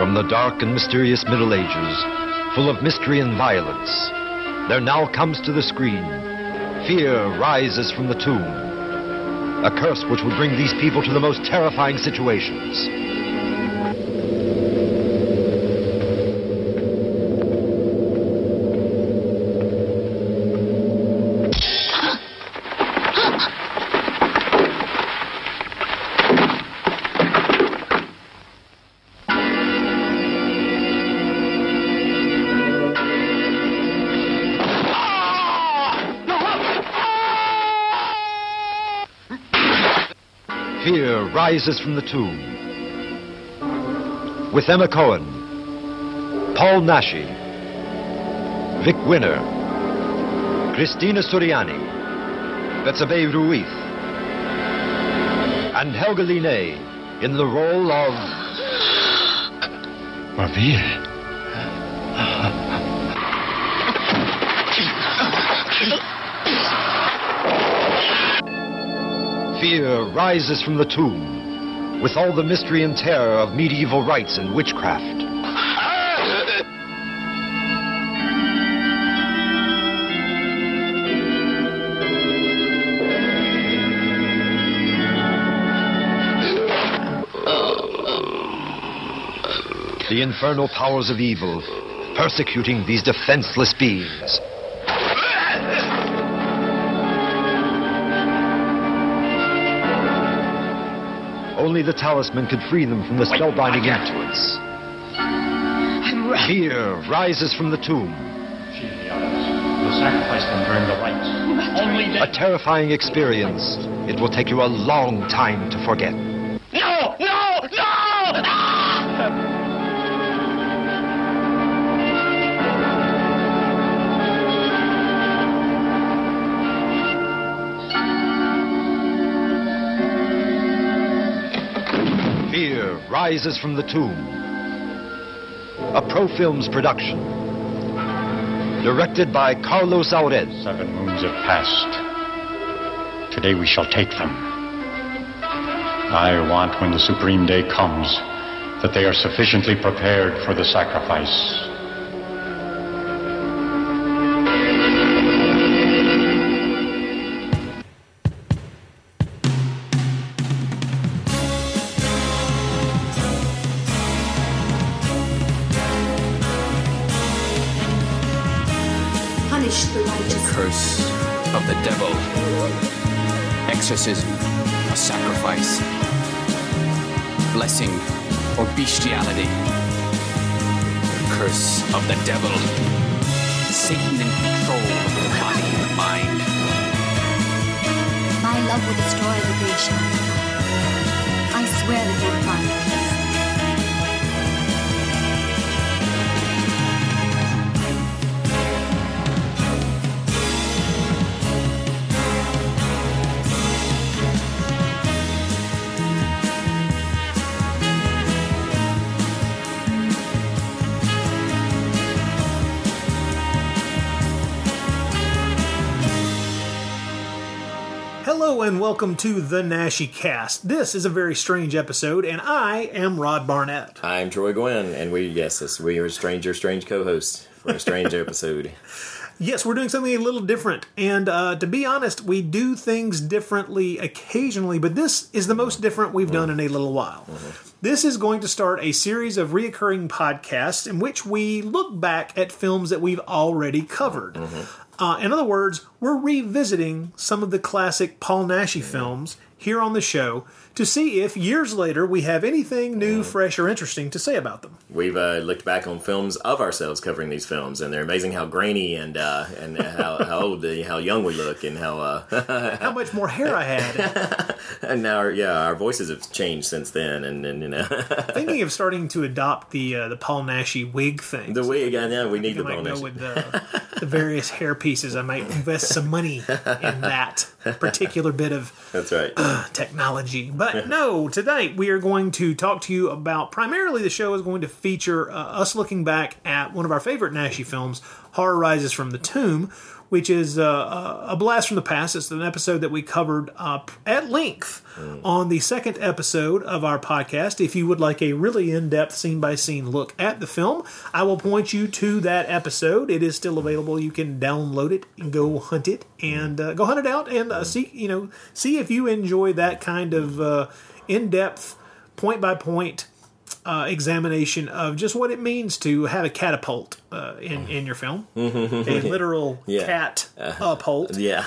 From the dark and mysterious Middle Ages, full of mystery and violence, there now comes to the screen Fear rises from the tomb. A curse which will bring these people to the most terrifying situations. Rises from the tomb. With Emma Cohen, Paul Naschy, Vic Winner, Christina Suriani, Betsabe Ruiz, and Helga Liné in the role of Maria. Fear rises from the tomb with all the mystery and terror of medieval rites and witchcraft. The infernal powers of evil persecuting these defenseless beings. Only the talisman could free them from the spellbinding influence. I'm right. Fear rises from the tomb. You'll sacrifice them during the rites. Only A terrifying experience. It will take you a long time to forget. Rises from the tomb. A Pro Films production. Directed by Carlos Aured. Seven moons have passed. Today we shall take them. I want when the supreme day comes that they are sufficiently prepared for the sacrifice. Welcome to the Naschy Cast. This is a very strange episode, and I am Rod Barnett. I'm Troy Guinn, and we yes, we are stranger strange co-hosts for a strange episode. Yes, we're doing something a little different, and uh, to be honest, we do things differently occasionally, but this is the most different we've done in a little while. This is going to start a series of reoccurring podcasts in which we look back at films that we've already covered. Uh, in other words, we're revisiting some of the classic Paul Naschy films here on the show to see if years later we have anything new, fresh, or interesting to say about them. We've uh, looked back on films of ourselves covering these films, and they're amazing how grainy and uh, and how, how old, how young we look, and how uh, How much more hair I had. and now our, yeah our voices have changed since then, and, and you know Thinking of starting to adopt the uh, the Paul Naschy wig thing. the wig. I know we need the go bonus. with the, the various hair pieces. I might invest some money in that particular bit of That's right. technology. But no, today we are going to talk to you about primarily the show is going to feature uh, us looking back at one of our favorite Naschy films, Horror Rises from the Tomb. Which is uh, a a blast from the past. It's an episode that we covered uh, at length on the second episode of our podcast. If you would like a really in depth scene by scene look at the film, I will point you to that episode. It is still available. You can download it and go hunt it and uh, go hunt it out and uh, see you know see if you enjoy that kind of uh, in depth, point by point uh, examination of just what it means to have a catapult uh, in in your film, a literal Yeah. cat upult. Yeah.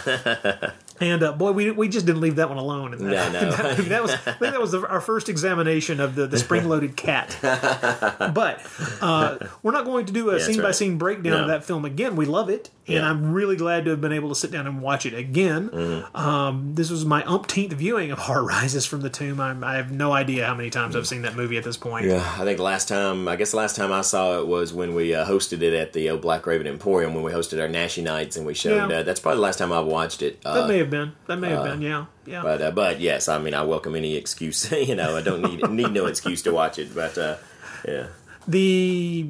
And uh, boy, we, we just didn't leave that one alone. And that, No, no. that, that was I think that was the, our first examination of the, the spring loaded cat. but uh, we're not going to do a that's scene by right. scene breakdown of that film again. We love it, and Yeah. I'm really glad to have been able to sit down and watch it again. Mm-hmm. Um, this was my umpteenth viewing of Horror Rises from the Tomb. I'm, I have no idea how many times Mm. I've seen that movie at this point. Yeah, I think the last time, I guess the last time I saw it was when we uh, hosted it at the old Black Raven Emporium when we hosted our Naschy nights and we showed. Yeah. Uh, that's probably the last time I've watched it. Uh, That may have been. That may have been. Yeah. Yeah. But uh, but yes, I mean I welcome any excuse. you know, I don't need need no excuse to watch it. But uh, yeah, the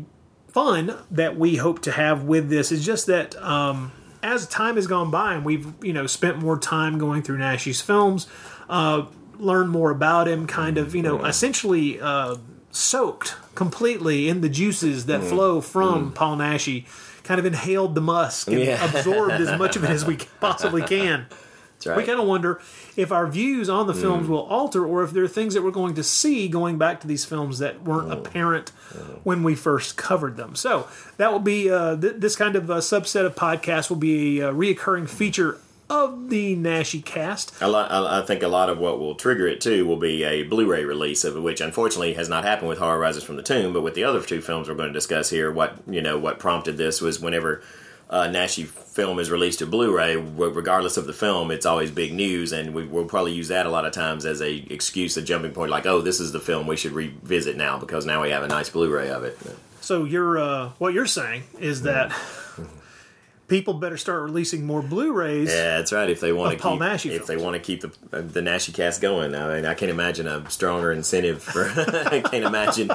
fun that we hope to have with this is just that um, as time has gone by and we've you know spent more time going through Naschy's films, uh, learned more about him, kind of you know essentially uh, soaked completely in the juices that flow from Paul Naschy. Kind of inhaled the musk and Yeah. absorbed as much of it as we possibly can. Right. We kind of wonder if our views on the films will alter or if there are things that we're going to see going back to these films that weren't apparent when we first covered them. So that will be uh, th- this kind of uh, subset of podcasts will be a uh, reoccurring feature of the Naschy cast. A lot, I I think a lot of what will trigger it too will be a Blu-ray release of which unfortunately has not happened with Horror Rises from the Tomb. But with the other two films we're going to discuss here, what you know, what prompted this was whenever uh, Naschy film is released to Blu-ray, regardless of the film, it's always big news, and we, we'll probably use that a lot of times as a excuse, a jumping point, like, oh, this is the film we should revisit now because now we have a nice Blu-ray of it. So you're uh, what you're saying is that people better start releasing more Blu-rays. Yeah, that's right. If they want to Paul keep, Naschy if they want to keep the the Naschy cast going, I mean, I can't imagine a stronger incentive for. I can't imagine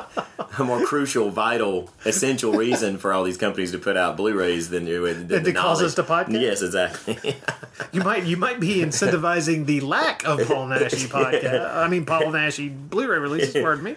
a more crucial, vital, essential reason for all these companies to put out Blu-rays than, than, Than the to cause us to podcast? Yes, exactly. You might you might be incentivizing the lack of Paul Naschy podcast. I mean Paul Naschy Blu-ray releases. Pardon me.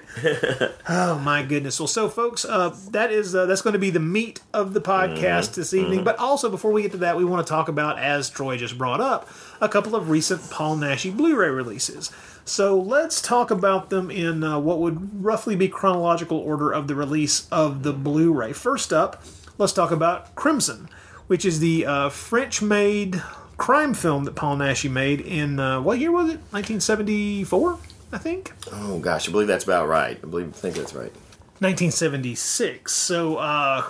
Oh my goodness. Well, so folks, uh, that is uh, that's going to be the meat of the podcast this evening. But also, before we get to that, we want to talk about, as Troy just brought up, a couple of recent Paul Naschy Blu-ray releases. So let's talk about them in uh, what would roughly be chronological order of the release of the Blu-ray. First up, let's talk about Crimson, which is the uh, French-made crime film that Paul Naschy made in uh, what year was it? 1974, I think. oh gosh, I believe that's about right. I believe, I think that's right. 1976. So, uh,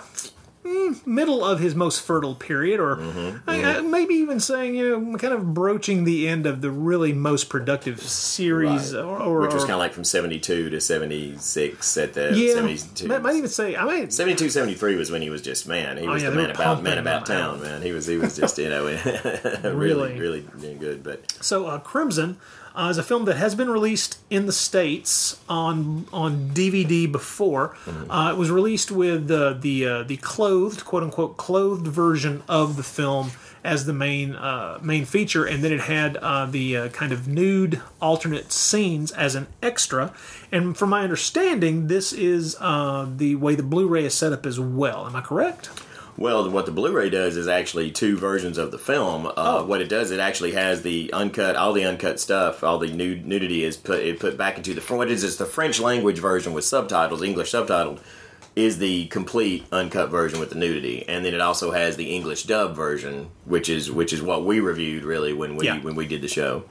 mm, middle of his most fertile period, or Mm-hmm, I- I- maybe even saying, you know, kind of broaching the end of the really most productive series, Right. or, or, Which was kind of like from 72 to 76 at the yeah, 72. might, might even say, I mean, 72, 73 was when he was just man. He Oh, was yeah, the man about man about town, out. man. He was he was just you know Really. really really good. But So, uh, Crimson uh, is a film that has been released in the states on on DVD before. Uh, it was released with uh, the uh, the clothed, quote unquote, clothed version of the film as the main uh, main feature, and then it had uh, the uh, kind of nude alternate scenes as an extra. And from my understanding, this is uh, the way the Blu-ray is set up as well. Am I correct? Well, what the Blu-ray does is actually two versions of the film. Uh, Oh. What it does, it actually has the uncut, all the uncut stuff, all the nude, nudity is put it put back into the. What is is the French language version with subtitles, English subtitled, is the complete uncut version with the nudity, and then it also has the English dub version, which is which is what we reviewed really when we Yeah. when we did the show.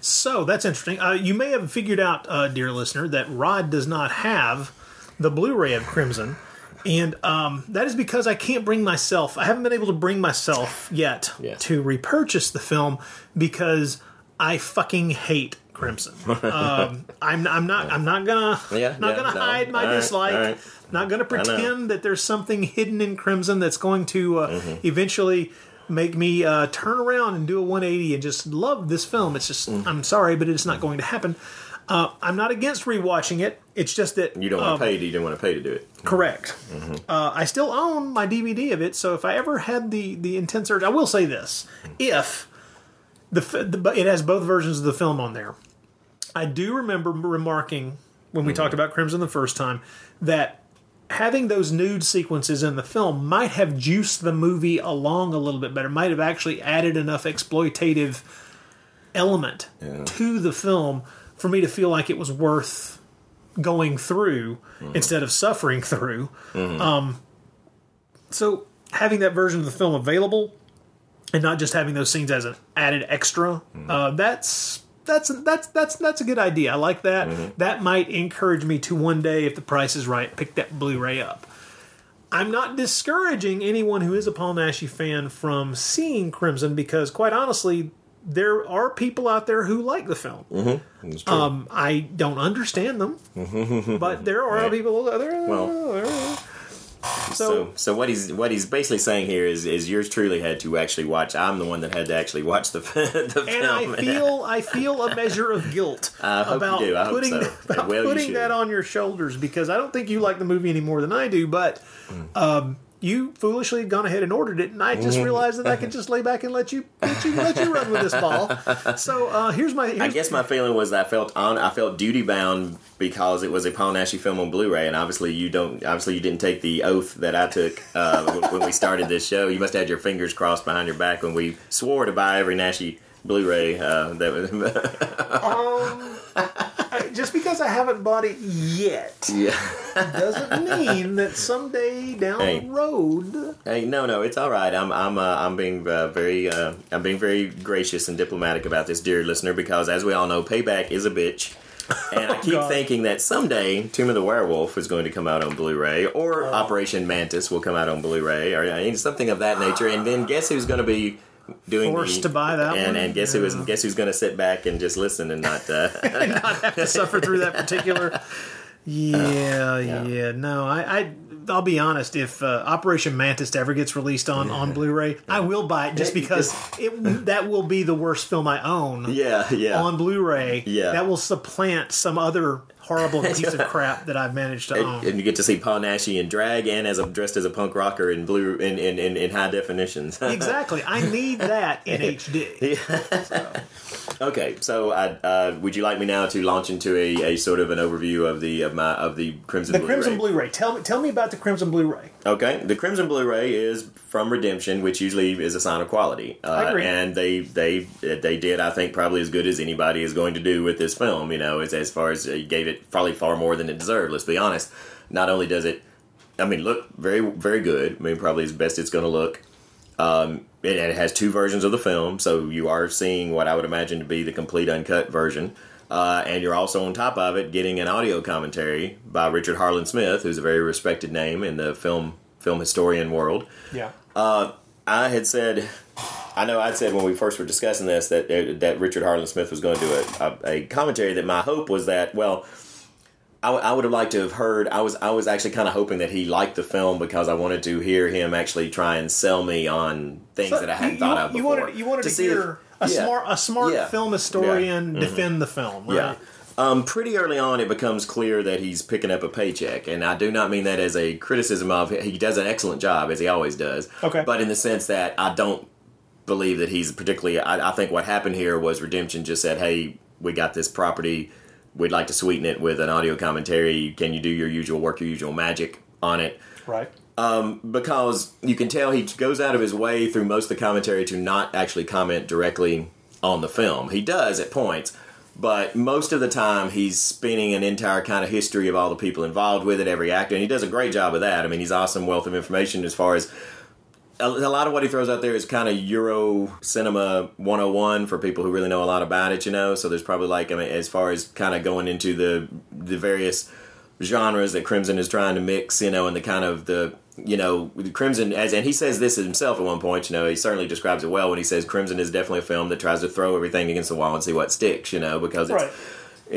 So that's interesting. Uh, you may have figured out, uh, dear listener, that Rod does not have the Blu-ray of Crimson, and um, that is because I can't bring myself. I haven't been able to bring myself yet Yeah. to repurchase the film because I fucking hate Crimson. um, I'm, I'm not. I'm not gonna. Yeah, not yeah, gonna no. hide my All right, dislike. all right. Not gonna pretend that there's something hidden in Crimson that's going to uh, Mm-hmm. eventually make me uh, turn around and do a 180 and just love this film. It's just, Mm. I'm sorry, but it's not going to happen. Uh, I'm not against rewatching it. It's just that You don't want um, to pay. You don't want to pay to do it. Correct. Mm-hmm. Uh, I still own my DVD of it, so if I ever had the the intense urge, I will say this: if the, the but it has both versions of the film on there, I do remember remarking when we Mm-hmm. talked about Crimson the first time that having those nude sequences in the film might have juiced the movie along a little bit better, might have actually added enough exploitative element to the film for me to feel like it was worth going through instead of suffering through. Um, so having that version of the film available and not just having those scenes as an added extra, uh, that's that's that's that's that's a good idea. I like that. That might encourage me to one day, if the price is right, pick that Blu-ray up. I'm not discouraging anyone who is a Paul Naschy fan from seeing Crimson because, quite honestly, there are people out there who like the film. True. Um, I don't understand them, but there are Right. people. There, Well, so, so, so what he's what he's basically saying here is is yours truly had to actually watch. I'm the one that had to actually watch the the and I film. feel I feel a measure of guilt I about. I putting so. about Well, you putting that on your shoulders because I don't think you like the movie any more than I do, but. Mm. Um, you foolishly had gone ahead and ordered it, and I just Mm-hmm. realized that I could just lay back and let you let you let you run with this ball. So uh, here's my. Here's, I guess my feeling was that I felt on I felt duty bound because it was a Paul Naschy film on Blu-ray, and obviously you don't obviously you didn't take the oath that I took uh, when- we started this show. You must have had your fingers crossed behind your back when we swore to buy every Naschy Blu-ray. Uh, that was just because I haven't bought it yet yeah. doesn't mean that someday down Hey. the road. Hey, no, no, it's all right. I'm, I'm, uh, I'm being uh, very, uh, I'm being very gracious and diplomatic about this, dear listener, because as we all know, payback is a bitch. And I keep God. thinking that someday Tomb of the Werewolf is going to come out on Blu-ray, or Oh. Operation Mantis will come out on Blu-ray, or something of that nature. And then guess who's going to be doing Forced the, to buy that and, one? And guess who is? Yeah. Guess who's going to sit back and just listen and not? Uh, not have to suffer through that particular. Yeah, yeah. No, I, I, I'll be honest. If uh, Operation Mantis ever gets released on on Blu-ray, I will buy it just because it that will be the worst film I own yeah, yeah. on Blu-ray. Yeah. that will supplant some other horrible piece of crap that I've managed to own. and, and you get to see Paul Naschy in drag and as a dressed as a punk rocker in blue in in, in, in high definitions. exactly. I need that in HD. Okay, so I, uh, would you like me now to launch into a, a sort of an overview of the of my of the Crimson The Blu-ray? Crimson Blu-ray. Tell me, tell me about the Crimson Blu-ray. Okay, the Crimson Blu-ray is from Redemption, which usually is a sign of quality. Uh, I agree. And they they they did, I think, probably as good as anybody is going to do with this film. You know, as as far as uh, gave it probably far more than it deserved. Let's be honest. Not only does it, I mean, look very very good. I mean, probably as best it's going to look. Um, and it has two versions of the film, so you are seeing what I would imagine to be the complete uncut version. Uh, and you're also on top of it getting an audio commentary by Richard Harland Smith, who's a very respected name in the film film historian world. Yeah. I had said, I know I'd said when we first were discussing this that that Richard Harland Smith was going to do a, a, a commentary. That my hope was that well, I, w- I would have liked to have heard. I was I was actually kind of hoping that he liked the film because I wanted to hear him actually try and sell me on things So that I hadn't you, thought you, of you before. wanted you wanted to, see hear if- a yeah. smart a smart Yeah. film historian Yeah. Mm-hmm. defend the film. Right? Yeah. Um, pretty early on, it becomes clear that he's picking up a paycheck, and I do not mean that as a criticism of. He does an excellent job as he always does. Okay. But in the sense that I don't believe that he's particularly. I, I think what happened here was Redemption just said, "Hey, we got this property. We'd like to sweeten it with an audio commentary. Can you do your usual work, your usual magic on it?" Right. Um, because you can tell he goes out of his way through most of the commentary to not actually comment directly on the film. He does at points, but most of the time he's spinning an entire kind of history of all the people involved with it, every actor, and he does a great job of that. I mean, he's awesome wealth of information as far as a, lot of what he throws out there is kind of Euro cinema 101 for people who really know a lot about it, you know. So there's probably like, I mean, as far as kind of going into the the various genres that Crimson is trying to mix, you know, and the kind of the you know Crimson as and he says this himself at one point, you know, he certainly describes it well when he says Crimson is definitely a film that tries to throw everything against the wall and see what sticks, you know, because it's Right.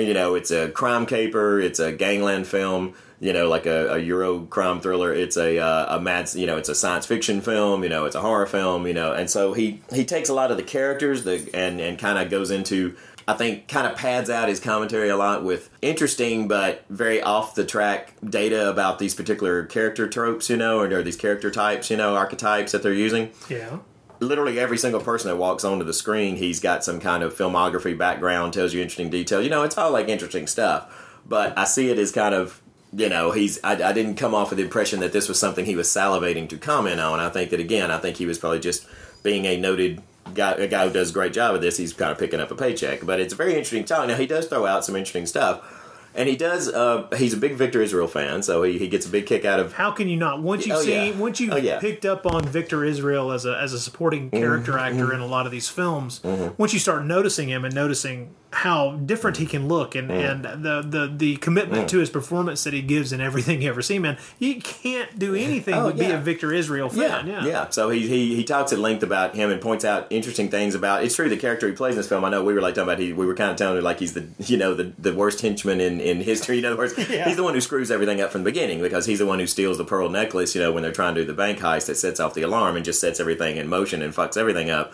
you know, it's a crime caper, it's a gangland film, you know, like a, a Euro crime thriller. It's a uh, a mad, you know, it's a science fiction film, you know, it's a horror film, you know, and so he he takes a lot of the characters, the and and kind of goes into I think kind of pads out his commentary a lot with interesting but very off the track data about these particular character tropes, you know, or, or these character types, you know, archetypes that they're using. Yeah. Literally every single person that walks onto the screen, he's got some kind of filmography background, tells you interesting detail. You know, it's all like interesting stuff. But I see it as kind of you know, he's. I, I, didn't come off with the impression that this was something he was salivating to comment on. I think that again, I think he was probably just being a noted guy, a guy who does a great job of this, he's kind of picking up a paycheck. But it's a very interesting talk. Now he does throw out some interesting stuff. And he does. Uh, he's a big Victor Israel fan, so he, he gets a big kick out of. How can you not? Once you Oh, see, yeah. once you Oh, yeah. picked up on Victor Israel as a as a supporting Mm-hmm. character actor in a lot of these films, once you start noticing him and noticing how different he can look and, Mm. and the, the the commitment to his performance that he gives in everything you ever see, man, you can't do anything Oh, but be a Victor Israel fan. Yeah, yeah. So he, he he talks at length about him and points out interesting things about. It's true the character he plays in this film. I know we were like talking about. He we were kind of telling him like he's the you know the, the worst henchman in, in history. In other words, Yeah. he's the one who screws everything up from the beginning because he's the one who steals the pearl necklace. You know when they're trying to do the bank heist that sets off the alarm and just sets everything in motion and fucks everything up.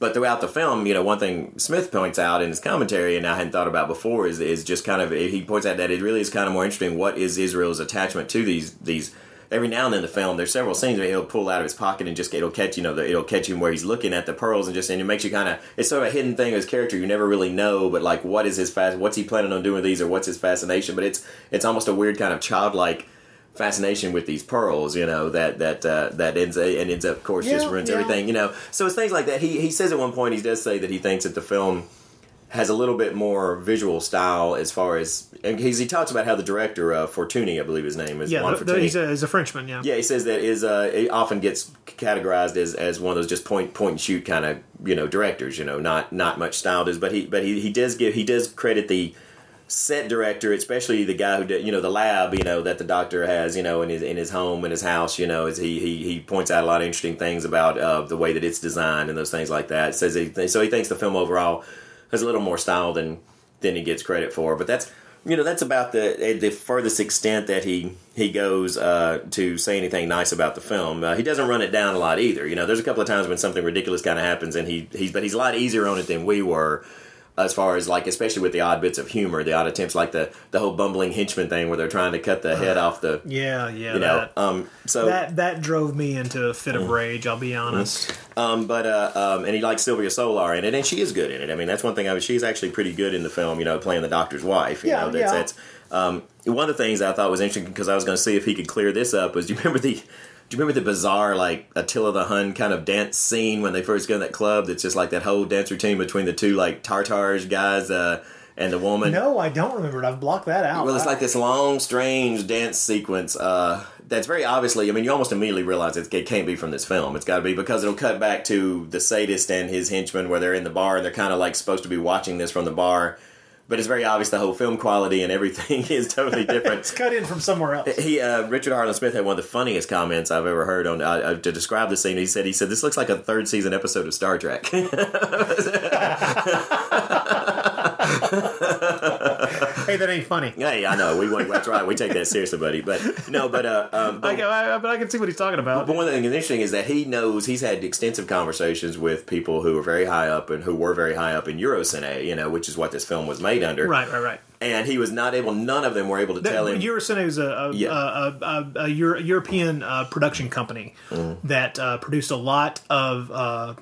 But throughout the film, you know, one thing Smith points out in his commentary, and I hadn't thought about before, is is just kind of he points out that it really is kind of more interesting. What is Israel's attachment to these these? Every now and then in the film, there's several scenes where he'll pull out of his pocket and just it'll catch you know the, it'll catch him where he's looking at the pearls and just and it makes you kind of it's sort of a hidden thing of his character you never really know but like what is his fast what's he planning on doing with these or what's his fascination but it's it's almost a weird kind of childlike fascination with these pearls, you know, that that uh, that ends and ends up, of course, just ruins yeah. everything, you know. So it's things like that. He he says at one point he does say that he thinks that the film has a little bit more visual style as far as and he's, he talks about how the director uh, Fortuny, I believe his name is yeah. Juan the- he's, a, he's a Frenchman. Yeah, Yeah, he says that is uh, it often gets categorized as, as one of those just point point and shoot kind of you know directors. You know, not not much style does, but he but he, he does give he does credit the set director, especially the guy who did you know the lab you know that the doctor has you know in his in his home in his house. You know, is he he he points out a lot of interesting things about uh, the way that it's designed and those things like that. Says he, so he thinks the film overall has a little more style than than he gets credit for, but that's you know that's about the the furthest extent that he he goes uh, to say anything nice about the film. Uh, he doesn't run it down a lot either. You know, there's a couple of times when something ridiculous kind of happens, and he he's but he's a lot easier on it than we were. As far as like, especially with the odd bits of humor, the odd attempts, like the the whole bumbling henchman thing, where they're trying to cut the head off the, yeah, yeah. you know. that, Um, so that that drove me into a fit Mm. of rage. I'll be honest. Um, but uh, um, and he likes Sylvia Solar in it, and she is good in it. I mean, that's one thing. I was, she's actually pretty good in the film. You know, playing the doctor's wife. You Yeah, know, that's, yeah. that's um, one of the things I thought was interesting because I was going to see if he could clear this up. Was do you remember the? Do you remember the bizarre like Attila the Hun kind of dance scene when they first go in that club? That's just like that whole dance routine between the two like Tartars guys uh, and the woman. No, I don't remember it. I've blocked that out. Well, it's like this long, strange dance sequence uh, that's very obviously. I mean, you almost immediately realize it, it can't be from this film. It's got to be because it'll cut back to the sadist and his henchmen where they're in the bar and they're kind of like supposed to be watching this from the bar. But it's very obvious the whole film quality and everything is totally different. it's cut in from somewhere else. He, uh, Richard Harland Smith had one of the funniest comments I've ever heard on uh, uh, to describe the scene. He said, "He said this looks like a third season episode of Star Trek." hey, that ain't funny. hey, I know we went, that's right. We take that seriously, buddy. But no, but uh, um, but, I, I, but I can see what he's talking about. But one thing that's interesting is that he knows he's had extensive conversations with people who are very high up and who were very high up in Eurocine, you know, which is what this film was made under. Right, right, right. And he was not able. None of them were able to tell him. Eurocine is a, a, Yeah. a, a, a, Euro- European uh, production company Mm-hmm. that uh, produced a lot of. Uh,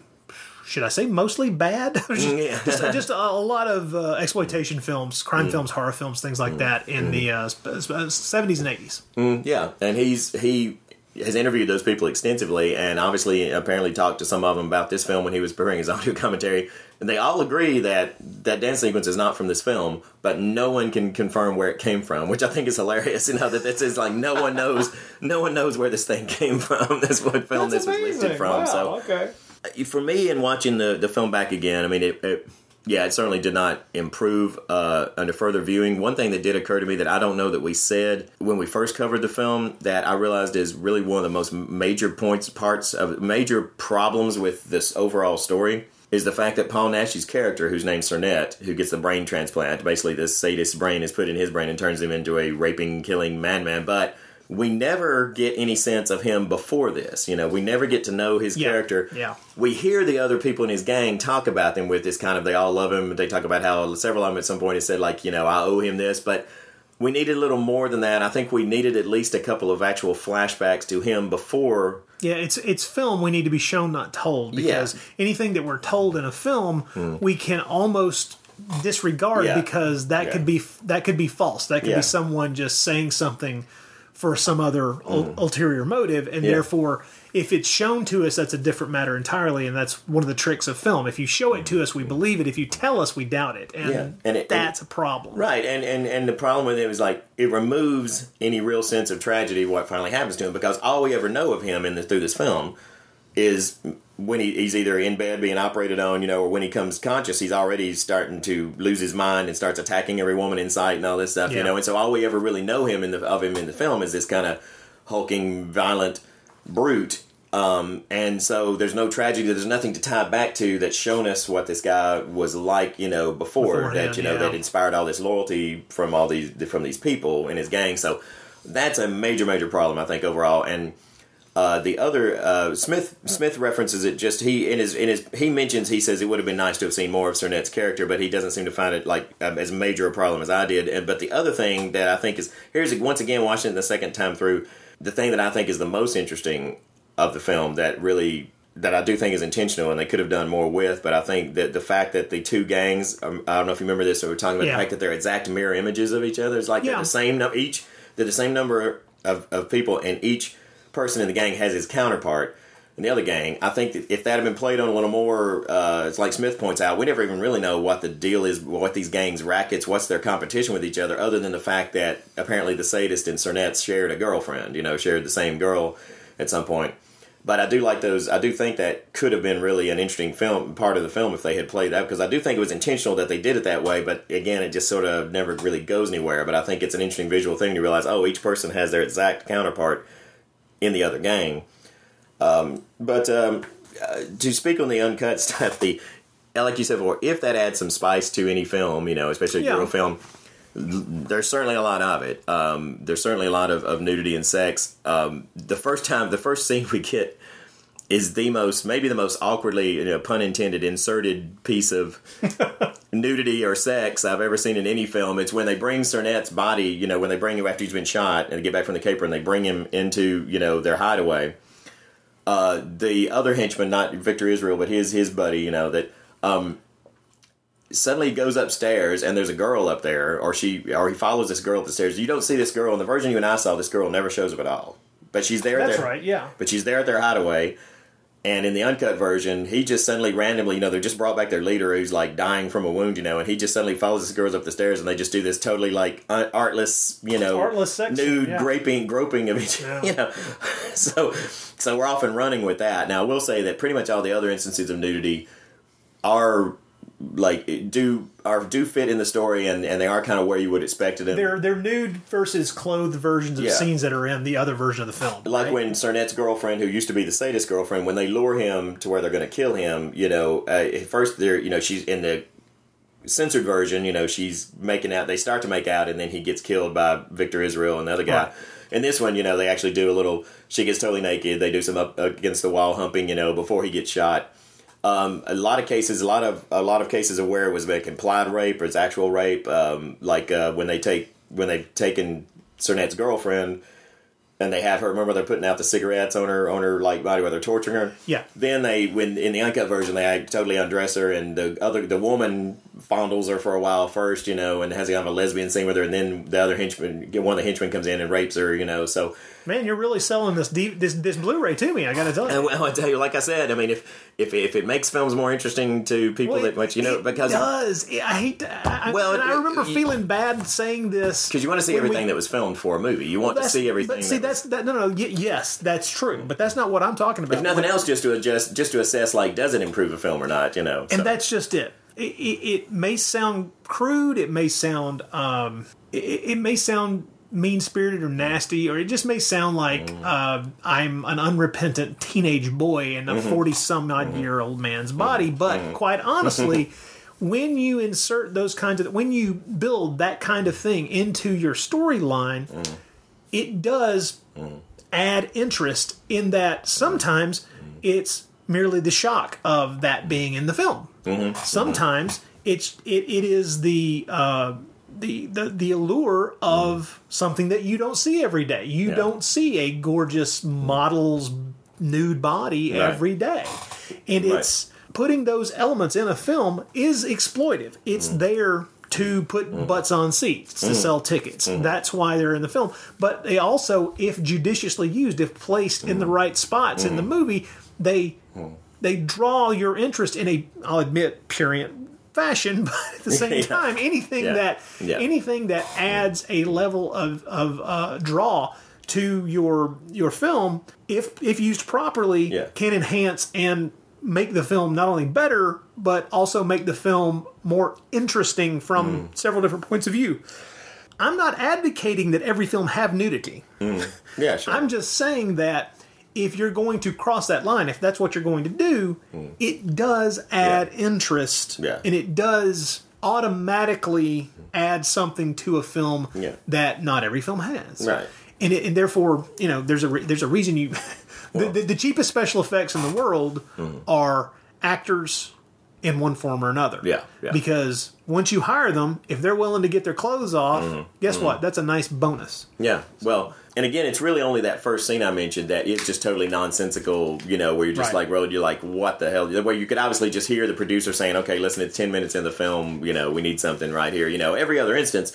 should I say mostly bad? just, Mm, Yeah. just, just a, lot of uh, exploitation films, crime Mm. films, horror films, things like that in the uh, sp- sp- 70s and 80s. yeah, and he's he has interviewed those people extensively, and obviously, apparently, talked to some of them about this film when he was preparing his audio commentary. And they all agree that that dance sequence is not from this film, but no one can confirm where it came from, which I think is hilarious. You know that this is like no one knows, no one knows where this thing came from. That's what film this was listed from. so okay. For me in watching the the film back again i mean it, it yeah it certainly did not improve uh, under further viewing one thing that did occur to me that i don't know that we said when we first covered the film that i realized is really one of the most major points parts of major problems with this overall story is the fact that Paul Naschy's character, whose name's Cernette, who gets the brain transplant, basically this sadist brain is put in his brain and turns him into a raping, killing madman. But we never get any sense of him before this. You know, we never get to know his Yeah. character. Yeah. We hear the other people in his gang talk about them with this kind of they all love him. They talk about how several of them at some point have said like, you know, I owe him this, but we needed a little more than that. I think we needed at least a couple of actual flashbacks to him before. Yeah, it's it's film. We need to be shown, not told, because Yeah. anything that we're told in a film, hmm. we can almost disregard Yeah. because that could be that could be false. That could be someone just saying something for some other ul- mm. ulterior motive, and. Yeah. therefore, if it's shown to us, that's a different matter entirely, and that's one of the tricks of film. If you show it to us, we believe it. If you tell us, we doubt it, and, Yeah. And it- that's a problem. Right, and, and and the problem with it was like it removes any real sense of tragedy of what finally happens to him because all we ever know of him in the, through this film is when he, he's either in bed being operated on, you know, or when he comes conscious, he's already starting to lose his mind and starts attacking every woman in sight and all this stuff, Yeah. you know. And so all we ever really know him in the of him in the film is this kind of hulking, violent brute. Um, and so there's no tragedy. There's nothing to tie back to that's shown us what this guy was like, you know, before Beforehand, that, you know, yeah. that inspired all this loyalty from all these from these people in his gang. So that's a major, major problem, I think, overall. And uh, the other uh, Smith Smith references it just he in his in his he mentions he says it would have been nice to have seen more of Cernet's character, but he doesn't seem to find it like um, as major a problem as I did. And but the other thing that I think is here's once again watching it the second time through, the thing that I think is the most interesting of the film that really that I do think is intentional and they could have done more with. But I think that the fact that the two gangs, um, I don't know if you remember this, or we're talking about Yeah. the fact that they're exact mirror images of each other. It's like they're the same each they're the same number of, of people, and each person in the gang has his counterpart in the other gang. I think that if that had been played on a little more, uh, it's like Smith points out, we never even really know what the deal is, what these gangs rackets, what's their competition with each other, other than the fact that apparently the sadist and Cernet's shared a girlfriend, you know, shared the same girl at some point. But I do like those. I do think that could have been really an interesting film part of the film if they had played that because I do think it was intentional that they did it that way. But again, it just sort of never really goes anywhere. But I think it's an interesting visual thing to realize. Oh, each person has their exact counterpart in the other gang. Um, but um, uh, to speak on the uncut stuff, the like you said before, if that adds some spice to any film, you know, especially a Yeah. girl film, there's certainly a lot of it. Um, there's certainly a lot of, of nudity and sex. Um, the first time, the first scene we get is the most, maybe the most awkwardly, you know, pun intended, inserted piece of nudity or sex I've ever seen in any film. It's when they bring Cernet's body, you know, when they bring him after he's been shot and they get back from the caper and they bring him into, you know, their hideaway. Uh, the other henchman, not Victor Israel, but his his buddy, you know, that um, suddenly goes upstairs and there's a girl up there, or she or he follows this girl up the stairs. You don't see this girl in the version you and I saw. This girl never shows up at all, but she's there. That's there. right. Yeah. But she's there at their hideaway. And in the uncut version, he just suddenly randomly, you know, they just brought back their leader who's like dying from a wound, you know, and he just suddenly follows this girls up the stairs, and they just do this totally like un- artless, you know, Artless sex, nude yeah. groping, groping of each, Yeah. you know. So, so we're off and running with that. Now, I will say that pretty much all the other instances of nudity are like do are do fit in the story, and and they are kind of where you would expect it. in They're they're nude versus clothed versions of Yeah. scenes that are in the other version of the film. like right? when Cernet's girlfriend, who used to be the sadist girlfriend, when they lure him to where they're going to kill him, you know, uh, at first they're, you know, she's in the censored version, you know, she's making out, they start to make out, and then he gets killed by Victor Israel and the other guy. Right. In this one, you know, they actually do a little, she gets totally naked, they do some up against the wall humping, you know, before he gets shot. Um, a lot of cases, a lot of a lot of cases of where it was like implied rape or it's actual rape. Um, like uh, when they take when they've taken Cernet's girlfriend and they have her. Remember they're putting out the cigarettes on her on her like body where they're torturing her. Yeah. Then they when in the uncut version they totally undress her and the other the woman fondles her for a while first, you know, and has kind of a lesbian scene with her, and then the other henchman, one of the henchmen comes in and rapes her, you know. So Man, you're really selling this D- this this Blu-ray to me. I got to tell you. and well, I tell you, like I said, I mean, if if if it makes films more interesting to people Well, that much, you know, it because does. I hate to. I, Well, well, I remember you- feeling bad saying this because you want to see when we- everything that was filmed for a movie, you want to see everything. But see, that's that. No, no. Y- yes, that's true. But that's not what I'm talking about. if nothing else, just to adjust, just to assess, like, does it improve a film or not? You know, and so. that's just it. It, it. it may sound crude. It may sound. Um. It, it may sound mean spirited or nasty, or it just may sound like Mm. uh, I'm an unrepentant teenage boy in a Mm-hmm. forty some odd year old man's body. But quite honestly. When you insert those kinds of, when you build that kind of thing into your storyline, Mm. It does add interest in that sometimes it's merely the shock of that being in the film. Sometimes it's it, it is the uh, the, the the allure of something that you don't see every day. You Yeah. don't see a gorgeous model's nude body Right. every day, and Right. it's putting those elements in a film is exploitive. It's Mm. there to put butts on seats to sell tickets. Mm. That's why they're in the film. But they also, if judiciously used, if placed in the Mm. right spots in the movie, they they draw your interest in a I'll admit prurient fashion, but at the same Yeah. time, anything Yeah. that Yeah. anything that adds a level of of uh, draw to your your film, if if used properly, can enhance and make the film not only better but also make the film more interesting from Mm. several different points of view. I'm not advocating that every film have nudity. Yeah, sure. I'm just saying that if you're going to cross that line, if that's what you're going to do, it does add interest Hmm. Yeah. and it does automatically add something to a film Yeah. that not every film has. Right. And, it, and therefore, you know, there's a re- there's a reason you the, the, the cheapest special effects in the world mm-hmm. are actors in one form or another. Yeah, yeah. Because once you hire them, if they're willing to get their clothes off, mm-hmm. guess mm-hmm. what? That's a nice bonus. Yeah. Well, and again, it's really only that first scene I mentioned that it's just totally nonsensical, you know, where you're just Right. like, road, you're like, what the hell? Where you could obviously just hear the producer saying, okay, listen, it's 10 minutes in the film, you know, we need something right here. You know, every other instance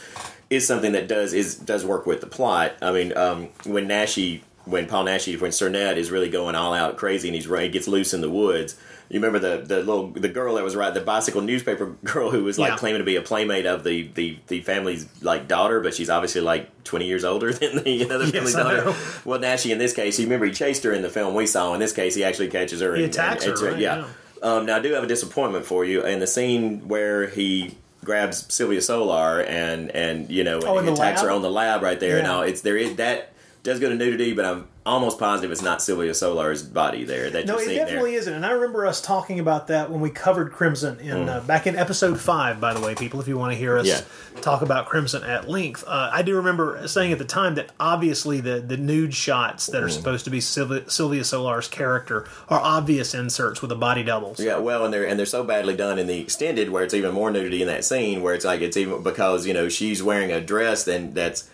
is something that does is does work with the plot. I mean, um, when Naschy, when Paul Naschy, when Sir Ned is really going all out crazy and he's he gets loose in the woods. You remember the the little the girl that was right the bicycle newspaper girl who was like Yeah. claiming to be a playmate of the, the, the family's like daughter, but she's obviously like twenty years older than the other family's daughter. Well, Naschy in this case, you remember he chased her in the film we saw. In this case, he actually catches her. He and, attacks and, her, and- right, yeah. Um, now I do have a disappointment for you in the scene where he grabs Sylvia Solar and and you know Oh, he attacks lab? her on the lab right there. Yeah. Now it's there is that does go to nudity, but I'm almost positive it's not Sylvia Solar's body there. That No, it definitely there. isn't. And I remember us talking about that when we covered Crimson in uh, back in episode five. By the way, people, if you want to hear us Yeah. talk about Crimson at length, uh, I do remember saying at the time that obviously the the nude shots that are supposed to be Sylvia, Sylvia Solar's character are obvious inserts with the body doubles. Yeah, well, and they're and they're so badly done in the extended where it's even more nudity in that scene where it's like it's even because you know she's wearing a dress then that's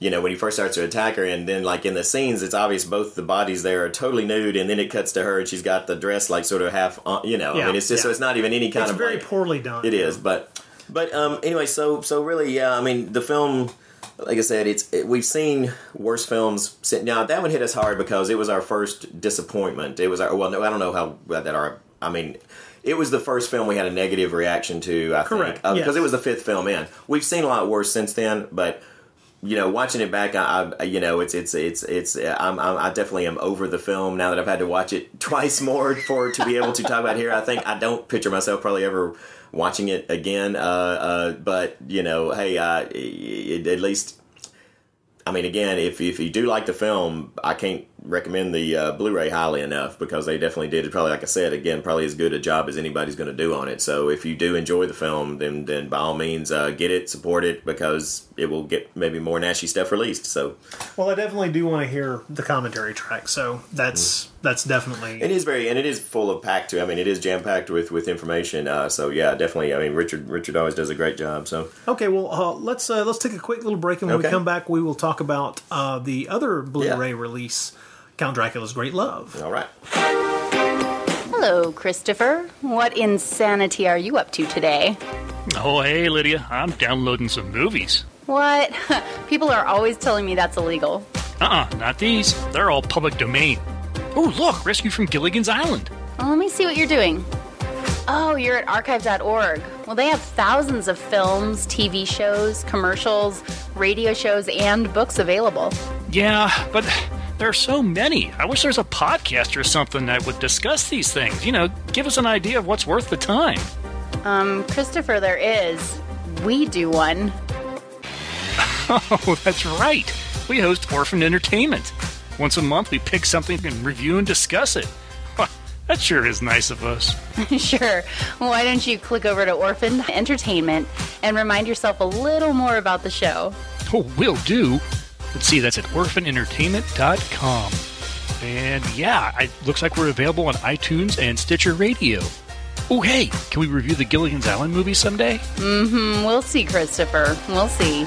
you know when he first starts to attack her and then like in the scenes it's obvious both the bodies there are totally nude and then it cuts to her and she's got the dress like sort of half on, you know I Yeah, mean it's just so it's not even any kind It's of very like, poorly done. it is, but but um anyway, so so really, yeah. I mean, the film, like I said, it's it, we've seen worse films. Now that one hit us hard because it was our first disappointment. It was our well, no, I don't know how that our. I mean. It was the first film we had a negative reaction to, I Correct, think, because yes. it was the fifth film in. We've seen a lot worse since then, but you know, watching it back, I, I you know, it's it's it's it's. I'm, I'm I definitely am over the film now that I've had to watch it twice more for to be able to talk about here. I think I don't picture myself probably ever watching it again. Uh, uh, but you know, hey, uh, it, at least. I mean, again, if if you do like the film, I can't recommend the uh, Blu-ray highly enough because they definitely did probably, like I said, again, probably as good a job as anybody's going to do on it. So if you do enjoy the film, then then by all means uh, get it, support it because it will get maybe more nasty stuff released. So Well, I definitely do want to hear the commentary track, so that's that's definitely it is very and it is full of packed too. I mean, it is jam packed with with information. Uh, so yeah, definitely. I mean, Richard Richard always does a great job. So Okay, well, uh, let's uh, let's take a quick little break, and when we come back, we will talk about uh, the other Blu-ray release, Count Dracula's Great Love. all right. Hello, Christopher. What insanity are you up to today? Oh, hey, Lydia. I'm downloading some movies. What? People are always telling me that's illegal. Uh uh not these. They're all public domain. Oh, look, Rescue from Gilligan's Island. Well, let me see what you're doing. Oh, you're at archive.org. Well, they have thousands of films, TV shows, commercials, radio shows, and books available. Yeah, but there are so many. I wish there was a podcast or something that would discuss these things. You know, give us an idea of what's worth the time. Um, Christopher, there is. We do one. Oh, that's right. We host Orphan Entertainment. Once a month, we pick something and review and discuss it. That sure is nice of us. sure. Why don't you click over to Orphan Entertainment and remind yourself a little more about the show? Oh, will do. Let's see, that's at orphanentertainment.com. And yeah, it looks like we're available on iTunes and Stitcher Radio. Oh, hey, can we review the Gilligan's Island movie someday? Mm-hmm. We'll see, Christopher. We'll see.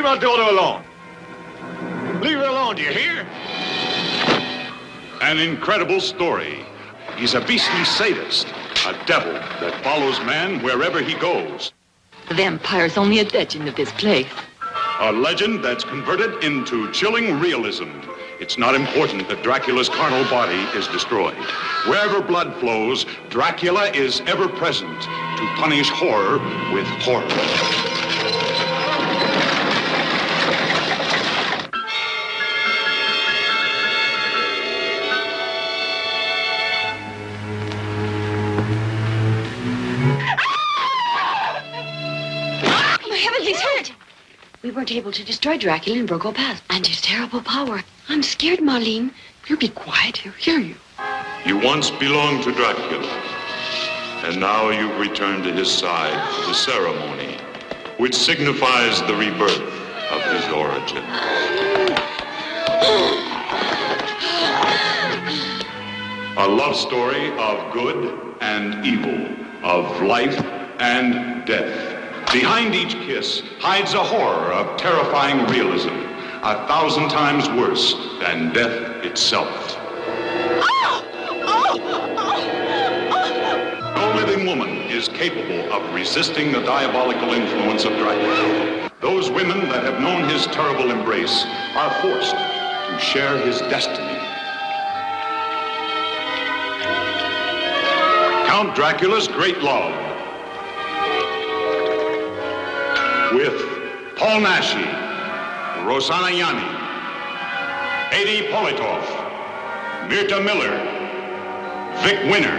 Leave my daughter alone. Leave her alone, do you hear? An incredible story. He's a beastly sadist, a devil that follows man wherever he goes. The vampire's only a legend of this place. A legend that's converted into chilling realism. It's not important that Dracula's carnal body is destroyed. Wherever blood flows, Dracula is ever present to punish horror with horror. We weren't able to destroy Dracula in Borgo Pass and his terrible power. I'm scared, Marlene. You be quiet. He'll hear you. You once belonged to Dracula, and now you've returned to his side for the ceremony, which signifies the rebirth of his origin. A love story of good and evil, of life and death. Behind each kiss hides a horror of terrifying realism, a thousand times worse than death itself. No living woman is capable of resisting the diabolical influence of Dracula. Those women that have known his terrible embrace are forced to share his destiny. Count Dracula's Great Love with Paul Naschy, Rosanna Yanni, Haydée Politoff, Mirta Miller, Vic Winner,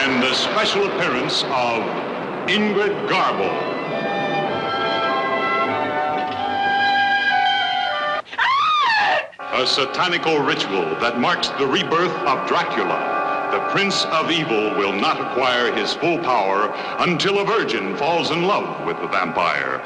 and the special appearance of Ingrid Garbo. A satanical ritual that marks the rebirth of Dracula. The Prince of Evil will not acquire his full power until a virgin falls in love with the vampire.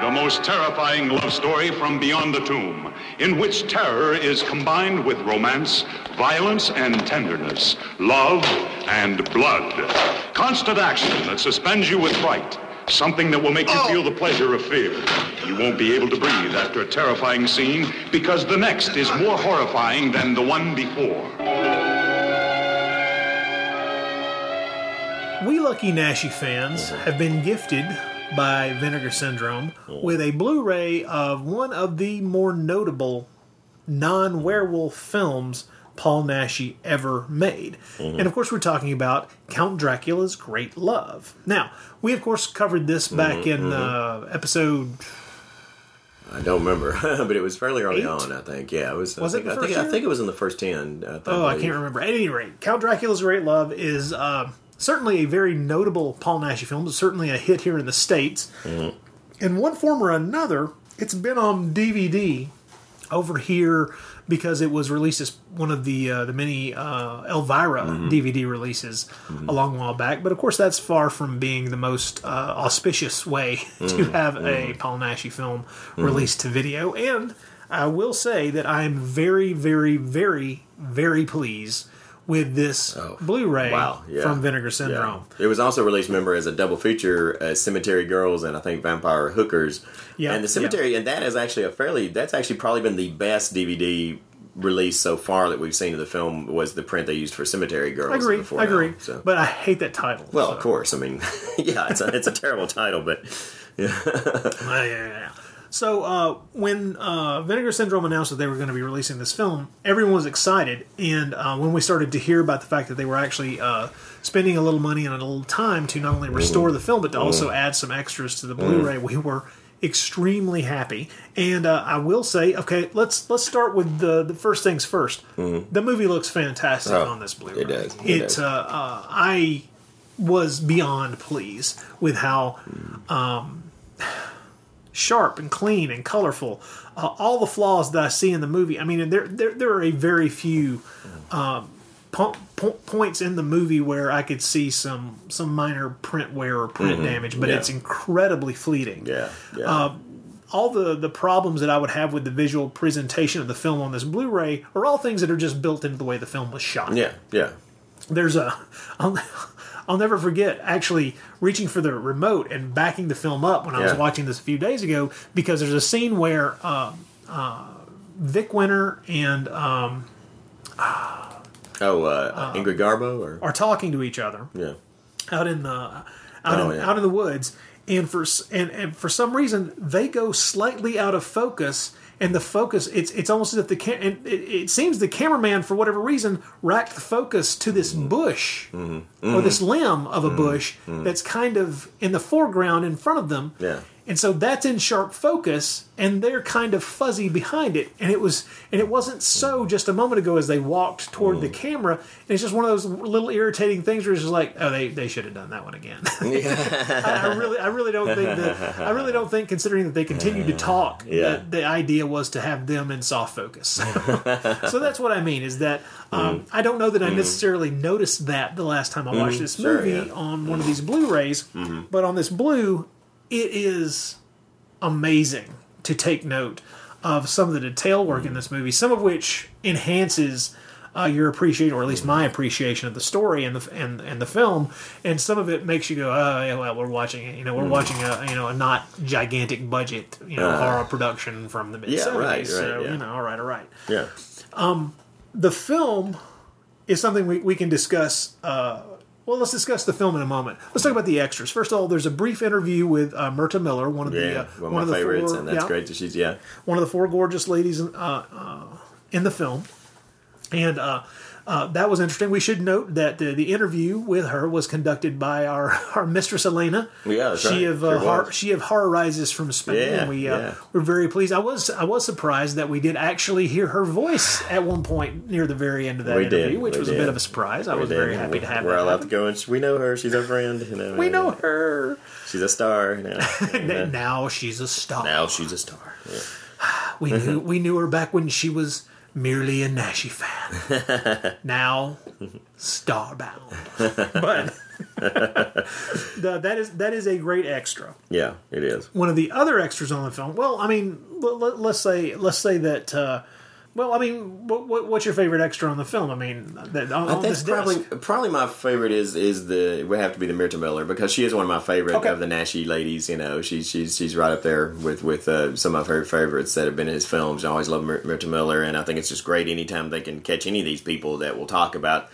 The most terrifying love story from beyond the tomb, in which terror is combined with romance, violence, and tenderness, love, and blood. Constant action that suspends you with fright. Something that will make you oh. feel the pleasure of fear. You won't be able to breathe after a terrifying scene because the next is more horrifying than the one before. We lucky Naschy fans uh-huh. have been gifted by Vinegar Syndrome uh-huh. with a Blu ray of one of the more notable non werewolf films Paul Naschy ever made. And of course, we're talking about Count Dracula's Great Love. Now, we of course covered this back Mhm, in uh, episode I don't remember, but it was fairly early Eight? on. I think. Yeah, it was. Was I it think, the I first think, I think it was in the first ten. I Oh, I can't remember. At any rate, Count Dracula's Great Love is uh, certainly a very notable Paul Naschy film. It's certainly a hit here in the States. Mhm. In one form or another, it's been on DVD over here because it was released as one of the uh, the many uh, Elvira DVD releases a long while back. But of course, that's far from being the most uh, auspicious way to Mhm. have a Paul Naschy film released to video. And I will say that I'm very, very, very, very pleased with this Blu-ray Oh, Wow, yeah. from Vinegar Syndrome. Yeah. It was also released, remember, as a double feature, uh, Cemetery Girls and I think Vampire Hookers. Yeah, and the Cemetery, and that is actually a fairly. That's actually probably been the best DVD release so far that we've seen of the film. Was the print they used for Cemetery Girls? I agree. I agree. so. But I hate that title. Well, of course. I mean, yeah, it's a, it's a terrible title, but yeah. Uh, yeah, yeah, yeah. So uh, when uh, Vinegar Syndrome announced that they were going to be releasing this film, everyone was excited. And uh, when we started to hear about the fact that they were actually uh, spending a little money and a little time to not only restore the film but to also add some extras to the Blu-ray, we were extremely happy. And uh, I will say, okay, let's let's start with the the first things first. The movie looks fantastic Oh, on this Blu-ray. it does. It It, does. uh, uh, I was beyond pleased with how um, sharp and clean and colorful. Uh, all the flaws that I see in the movie. I mean, there there, there are a very few um, po- po- points in the movie where I could see some some minor print wear or print Mhm. damage, but Yeah. it's incredibly fleeting. Yeah, yeah. Uh, all the, the problems that I would have with the visual presentation of the film on this Blu-ray are all things that are just built into the way the film was shot yeah, yeah. there's a I'll, I'll never forget actually reaching for the remote and backing the film up when I was Yeah. watching this a few days ago because there's a scene where uh, uh, Vic Winner and um, Oh, uh, Ingrid Garbo, or are talking to each other yeah. out in the out, Oh, in, yeah. out in the woods, and for and, and for some reason they go slightly out of focus, and the focus it's it's almost as if the cam- and it, it seems the cameraman for whatever reason racked the focus to this Mm-hmm. bush or this mm-hmm. limb of a mm-hmm. bush mm-hmm. that's kind of in the foreground in front of them, Yeah. And so that's in sharp focus, and they're kind of fuzzy behind it. And it was, and it wasn't so just a moment ago as they walked toward the camera. And it's just one of those little irritating things where it's just like, oh, they, they should have done that one again. I, I really, I really don't think that. I really don't think, considering that they continued to talk, Yeah. that the idea was to have them in soft focus. so that's what I mean is that um, I don't know that I necessarily noticed that the last time I watched Mm, this sure, movie yeah. on one of these Blu-rays, but on this blue, it is amazing to take note of some of the detail work in this movie, some of which enhances uh, your appreciation, or at least my appreciation of the story and the and, and the film, and some of it makes you go, oh, yeah, well, we're watching it. You know, we're Mm. watching a you know a not gigantic budget you know Uh. horror production from the mid Yeah, seventies. right, right, so yeah. you know, all right, all right. Yeah. Um, the film is something we, we can discuss. Uh, well, let's discuss the film in a moment. Let's talk about the extras. First of all, there's a brief interview with uh, Mirta Miller, one of the Yeah, uh, one of my the favorites, four- and that's yeah, great that she's yeah. one of the four gorgeous ladies uh, uh, in the film, and uh, uh, that was interesting. We should note that the, the interview with her was conducted by our, our mistress Elena. Yeah, that's she right. of uh, Sure hor- she of horror rises from Spain. Yeah, and we uh, yeah. were very pleased. I was I was surprised that we did actually hear her voice at one point near the very end of that we interview, did, which we was a bit of a surprise. I We was did, very happy to have We're allowed to go and we know her. She's our friend. You know, We know her. She's a star. You know. happen. now she's a star. now she's a star. Yeah. We knew we knew her back when she was merely a Naschy fan. now starbound. But the, that is that is a great extra. Yeah, it is. One of the other extras on the film. Well, I mean, let, us say let's say that. Uh, well, I mean, what, what, what's your favorite extra on the film? I mean, that, on, I on think this probably disc. probably my favorite is is the would have to be the Mirta Miller because she is one of my favorite Okay. of the Naschy ladies. You know, she's she's she's right up there with with uh, some of her favorites that have been in his films. I always love Myr- Mirta Miller, and I think it's just great anytime they can catch any of these people that will talk about.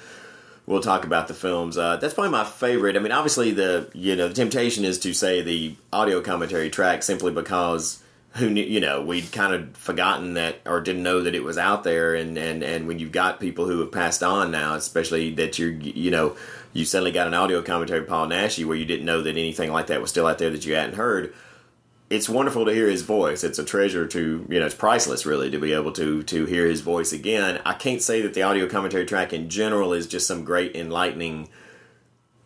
We'll talk about the films. Uh, that's probably my favorite. I mean, obviously the you know the temptation is to say the audio commentary track simply because who knew you know we'd kind of forgotten that or didn't know that it was out there and and and when you've got people who have passed on now especially that you're you know you suddenly got an audio commentary of paul naschy where you didn't know that anything like that was still out there that you hadn't heard it's wonderful to hear his voice. It's a treasure to you know, it's priceless really to be able to to hear his voice again. I can't say that the audio commentary track in general is just some great enlightening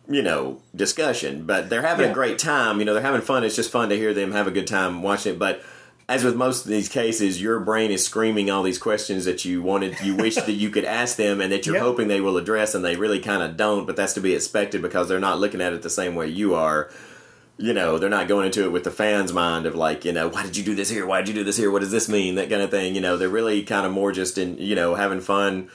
you know discussion, but they're having Yeah. a great time. You know, they're having fun. It's just fun to hear them have a good time watching it, but. As with most of these cases, your brain is screaming all these questions that you wanted, you wish that you could ask them, and that you're Yep. hoping they will address, and they really kind of don't. But that's to be expected because they're not looking at it the same way you are you know, they're not going into it with the fans' mind of like, you know, why did you do this here? Why did you do this here? What does this mean? That kind of thing. You know, they're really kind of more just in, you know, having fun,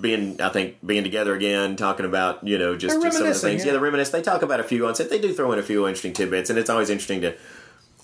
being, I think, being together again, talking about, you know, just, just some of the things. yeah. Yeah, they reminisce. They talk about a few on set. They do throw in a few interesting tidbits, and it's always interesting to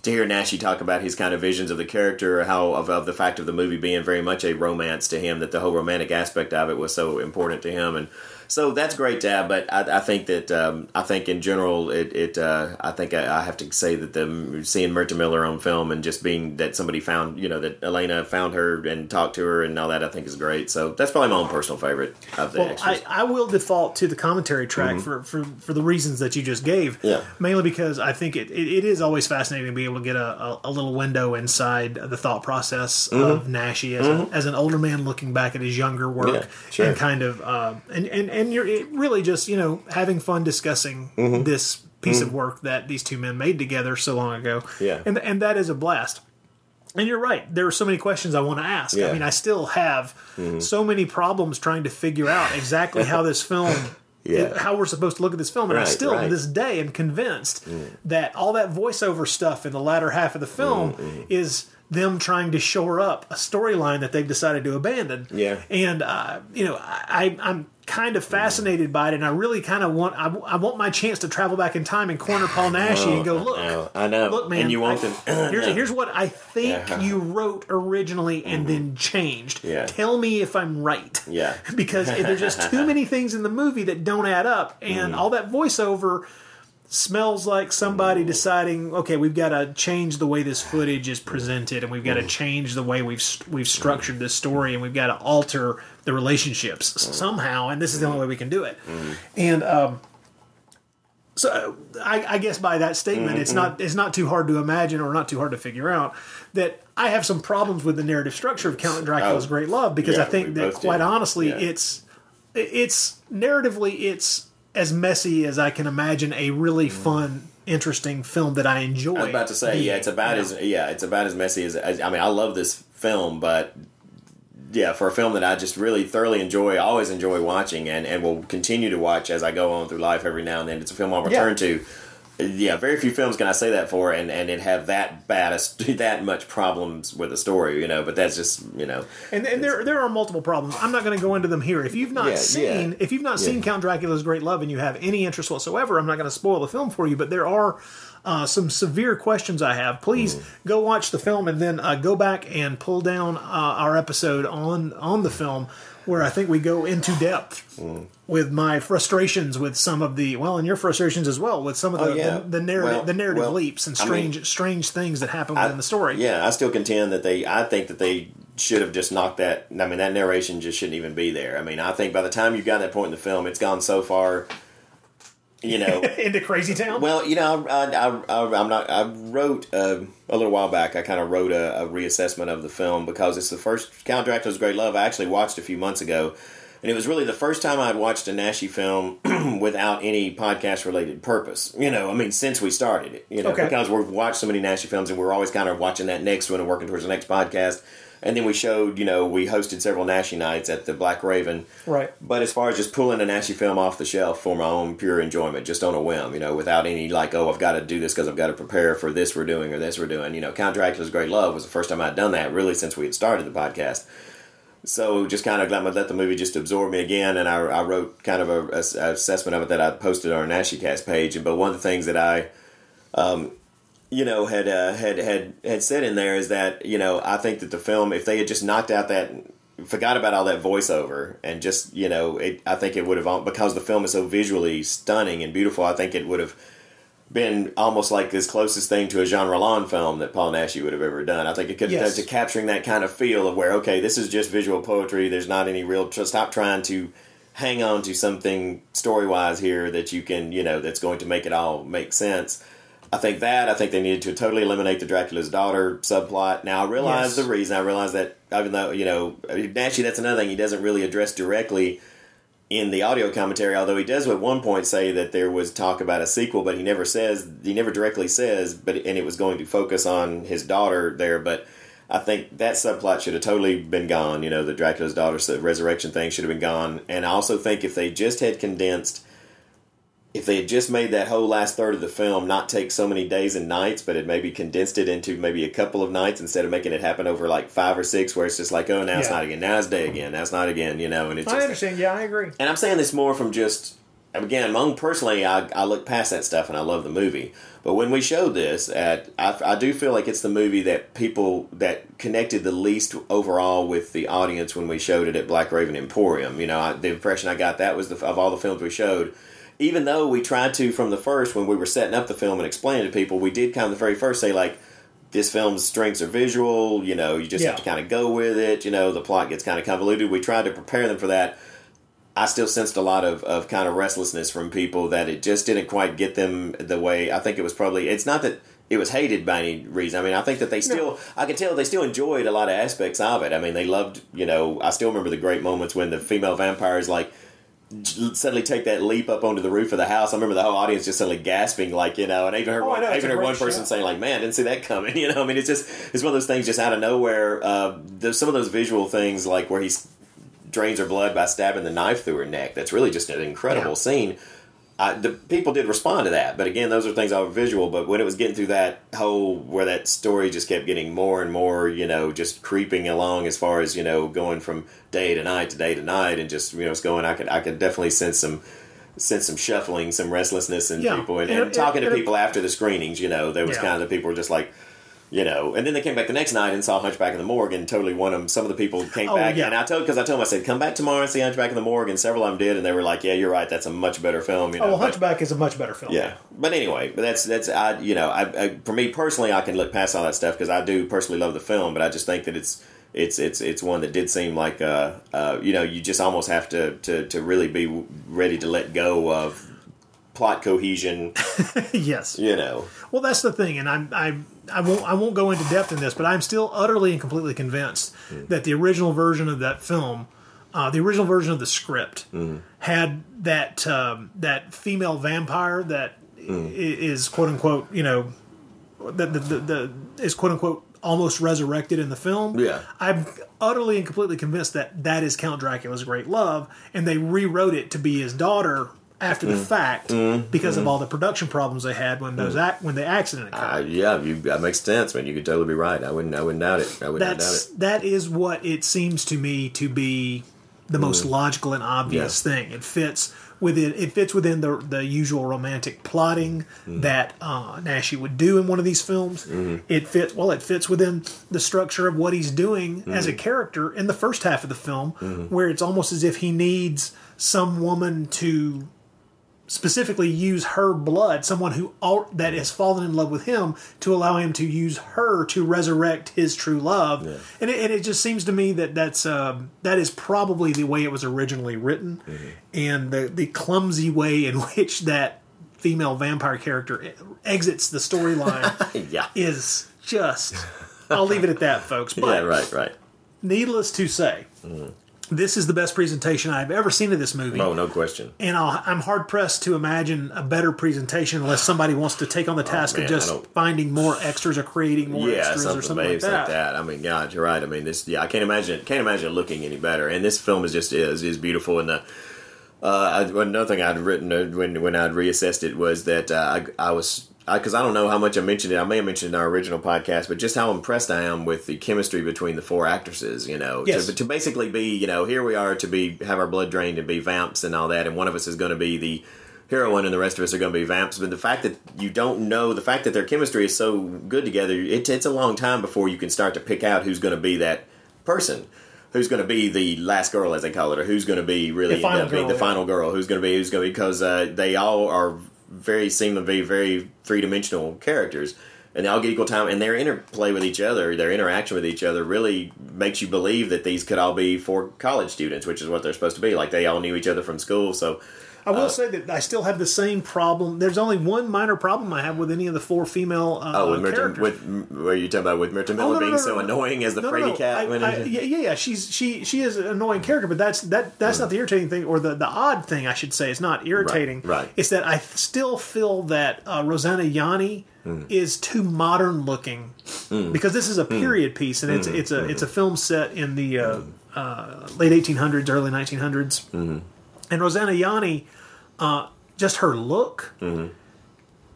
to hear Naschy talk about his kind of visions of the character, how of, of the fact of the movie being very much a romance to him, that the whole romantic aspect of it was so important to him, and so that's great to have. But I, I think that um, I think in general, it, it uh, I think I, I have to say that the seeing Mirta Miller on film and just being that somebody found you know that Elena found her and talked to her and all that I think is great. So that's probably my own personal favorite of the Well, extras. I, I will default to the commentary track Mhm. for, for, for the reasons that you just gave. Yeah. Mainly because I think it, it, it is always fascinating to be able to get a, a, a little window inside the thought process of Mhm. Naschy as, Mhm. a, as an older man looking back at his younger work Yeah, sure. and kind of uh, and, and and you're really just you know having fun discussing Mhm. this piece Mhm. of work that these two men made together so long ago. Yeah. and and that is a blast. And you're right. There are so many questions I want to ask. Yeah. I mean, I still have Mhm. so many problems trying to figure out exactly how this film, Yeah. how we're supposed to look at this film. And I Right, still, to this day, am convinced that all that voiceover stuff in the latter half of the film is them trying to shore up a storyline that they've decided to abandon. Yeah. And uh, you know, I, I'm kind of fascinated by it, and I really kind of want I, I want my chance to travel back in time and corner Paul Naschy and go look. I know, I know. Look, man. and you want I- them. here's, No. here's what I think Yeah. you wrote originally and then changed. Yeah. Tell me if I'm right. Yeah. Because there's just too many things in the movie that don't add up, and Mm. all that voiceover smells like somebody deciding, okay, we've got to change the way this footage is presented, and we've got to Mm. change the way we've we've structured this story, and we've got to alter the relationships Mm. somehow, and this is the only way we can do it. And um, so I, I guess by that statement, it's Mhm. not it's not too hard to imagine or not too hard to figure out that I have some problems with the narrative structure of Count Dracula's Oh. Great Love because Yeah, I think that quite did. honestly, Yeah. it's it's narratively it's as messy as I can imagine a really fun, interesting film that I enjoy. Mm. I was about to say, yeah, it's about Yeah. as yeah, it's about as messy as, as I mean, I love this film, but yeah, for a film that I just really thoroughly enjoy, always enjoy watching, and and will continue to watch as I go on through life every now and then. It's a film I'll Yeah. return to. Yeah, very few films can I say that for, and and it have that bad a- that much problems with the story, you know. But that's just you know, And, and there there are multiple problems. I'm not going to go into them here. If you've not Yeah, seen yeah. if you've not seen Count Dracula's Great Love and you have any interest whatsoever, I'm not going to spoil the film for you. But there are uh, some severe questions I have. Please Mm. go watch the film and then uh, go back and pull down uh, our episode on on the film where I think we go into depth Mm. with my frustrations with some of the well, and your frustrations as well with some of the Oh, yeah. the, the narrative Well- the narrative well, leaps and I mean- strange strange things that happen I- the story. Yeah, I still contend that they. I think that they should have just knocked that. I mean, that narration just shouldn't even be there. I mean, I think by the time you've got that point in the film, it's gone so far. You know, into Crazy Town. well, you know, I, I, I, I'm not. I wrote uh, a little while back. I kind of wrote a, a reassessment of the film because it's the first Count Dracula's Great Love. I actually watched a few months ago, and it was really the first time I'd watched a Naschy film without any podcast related purpose. You know, I mean, since we started it, you know, Okay. because we've watched so many Naschy films, and we're always kind of watching that next one and working towards the next podcast. And then we showed, you know, we hosted several Naschy nights at the Black Raven. Right. But as far as just pulling a Naschy film off the shelf for my own pure enjoyment, just on a whim, you know, without any like, oh, I've got to do this because I've got to prepare for this we're doing or this we're doing. You know, Count Dracula's Great Love was the first time I'd done that really since we had started the podcast. So just kind of let, let the movie just absorb me again, and I, I wrote kind of a, a- assessment of it that I posted on our NaschyCast page. But one of the things that I um, you know, had uh, had had had said in there is that you know I think that the film, if they had just knocked out that, forgot about all that voiceover, and just you know, it, I think it would have because the film is so visually stunning and beautiful. I think it would have been almost like this closest thing to a Jean Rollin film that Paul Naschy would have ever done. I think it could have Yes. to capturing that kind of feel of where okay, this is just visual poetry. There's not any real. Stop trying to hang on to something story wise here that you can you know that's going to make it all make sense. I think that. I think they needed to totally eliminate the Dracula's daughter subplot. Now I realize Yes. the reason. I realize that even though you know, Naschy, that's another thing he doesn't really address directly in the audio commentary. Although he does at one point say that there was talk about a sequel, but he never says. He never directly says. But and it was going to focus on his daughter there, but. I think that subplot should have totally been gone. You know, the Dracula's daughter resurrection thing should have been gone. And I also think if they just had condensed if they had just made that whole last third of the film not take so many days and nights, but had maybe condensed it into maybe a couple of nights instead of making it happen over like five or six, where it's just like, oh, now it's Yeah. not again, now it's day again, now it's not again, you know, and it's I just, understand. Yeah, I agree. and I'm saying this more from just again, among personally, I, I look past that stuff and I love the movie. But when we showed this, at I, I do feel like it's the movie that people that connected the least overall with the audience when we showed it at Black Raven Emporium. You know, I, the impression I got that was the, of all the films we showed. Even though we tried to from the first when we were setting up the film and explaining to people, we did kind of the very first say like this film's strengths are visual. You know, you just have to kind of go with it. You know, the plot gets kind of convoluted. We tried to prepare them for that. I still sensed a lot of, of kind of restlessness from people that it just didn't quite get them the way I think it was probably. It's not that it was hated by any reason. I mean, I think that they still, I could tell they still enjoyed a lot of aspects of it. I mean, they loved, you know, I still remember the great moments when the female vampires like j- suddenly take that leap up onto the roof of the house. I remember the whole audience just suddenly gasping, like you know, and I even heard Oh, one, I even heard one person shot. saying like, "Man, didn't see that coming." You know, I mean, it's just it's one of those things just out of nowhere. Uh, there's some of those visual things like where he's drains her blood by stabbing the knife through her neck. That's really just an incredible Yeah. scene. I, the people did respond to that, but again, those are things all visual. But when it was getting through that whole where that story just kept getting more and more, you know, just creeping along as far as you know, going from day to night to day to night, and just you know, it's going. I could I could definitely sense some sense some shuffling, some restlessness in Yeah. people, and, And and it- talking to people after the screenings. You know, there was Yeah. kind of the people were just like. You know, and then they came back the next night and saw Hunchback in the Morgue and totally won them. Some of the people came Oh, back, yeah. and I told because I told them I said come back tomorrow and see Hunchback in the Morgue, and several of them did, and they were like, "Yeah, you're right. That's a much better film." You know, Oh, well, but- Hunchback is a much better film. yeah, but anyway, but that's that's I you know I, I for me personally I can look past all that stuff because I do personally love the film, but I just think that it's it's it's it's one that did seem like uh uh you know you just almost have to to to really be ready to let go of plot cohesion, yes. you know. Well, that's the thing, and I'm I I won't I won't go into depth in this, but I'm still utterly and completely convinced that the original version of that film, uh, the original version of the script, had that um, that female vampire that i- is quote unquote you know that the, the, the is quote unquote almost resurrected in the film. Yeah. I'm utterly and completely convinced that that is Count Dracula's great love, and they rewrote it to be his daughter after the mm. fact mm-hmm. because of mm-hmm. all the production problems they had when those mm. ac- when the accident uh, occurred. Uh, yeah, you that makes sense, man. You could totally be right. I wouldn't I wouldn't doubt it. I would not doubt That's it. that is what it seems to me to be the most mm. logical and obvious thing. It fits within it fits within the the usual romantic plotting that uh, Naschy would do in one of these films. Mm-hmm. It fits well. It fits within the structure of what he's doing as a character in the first half of the film, where it's almost as if he needs some woman to specifically use her blood, someone who al- that has fallen in love with him, to allow him to use her to resurrect his true love. And, it, and it just seems to me that that's um, that is probably the way it was originally written, and the the clumsy way in which that female vampire character exits the storyline Yeah. is just. I'll leave it at that, folks. But Yeah, right, right. needless to say, this is the best presentation I've ever seen of this movie. Oh, no question. And I'll, I'm hard pressed to imagine a better presentation unless somebody wants to take on the task Oh, man, of just finding more extras or creating more yeah, extras something, or something like that. like that. I mean, God, you're right. I mean, this. Yeah, I can't imagine. Can't imagine it looking any better. And this film is just is is beautiful. And the uh, I, another thing I'd written uh, when when I'd reassessed it was that uh, I I was because I, don't know how much I mentioned it. I may have mentioned it in our original podcast, but just how impressed I am with the chemistry between the four actresses. You know, Yes. to, to basically be you know here we are to be have our blood drained and be vamps and all that, and one of us is going to be the heroine and the rest of us are going to be vamps. But the fact that you don't know, the fact that their chemistry is so good together, it, it's a long time before you can start to pick out who's going to be that person. Who's going to be the last girl, as they call it, or who's going to be really The final end up being girl, the yeah. final girl? Who's going to be? Who's going to be? Because uh, they all are very seem to be very three dimensional characters, and they all get equal time, and their interplay with each other, their interaction with each other, really makes you believe that these could all be four college students, which is what they're supposed to be. Like they all knew each other from school, so I will say that I still have the same problem. There's only one minor problem I have with any of the four female uh, Oh, with Mirta, with were you talking about with Mirta Oh, Miller no, no, being no, so no. annoying as the No, cat? I- I- yeah, yeah, yeah. She's she she is an annoying character, but that's that that's not the irritating thing, or the the odd thing, I should say. It's not irritating. Mm. right. It's that I still feel that uh, Rosanna Yanni Mm. is too modern looking because this is a period piece, and it's Mm. it's a it's a film set in the uh, uh, late 1800s, early 1900s, Mm-hmm. And Rosanna Yanni, uh, just her look Mm-hmm.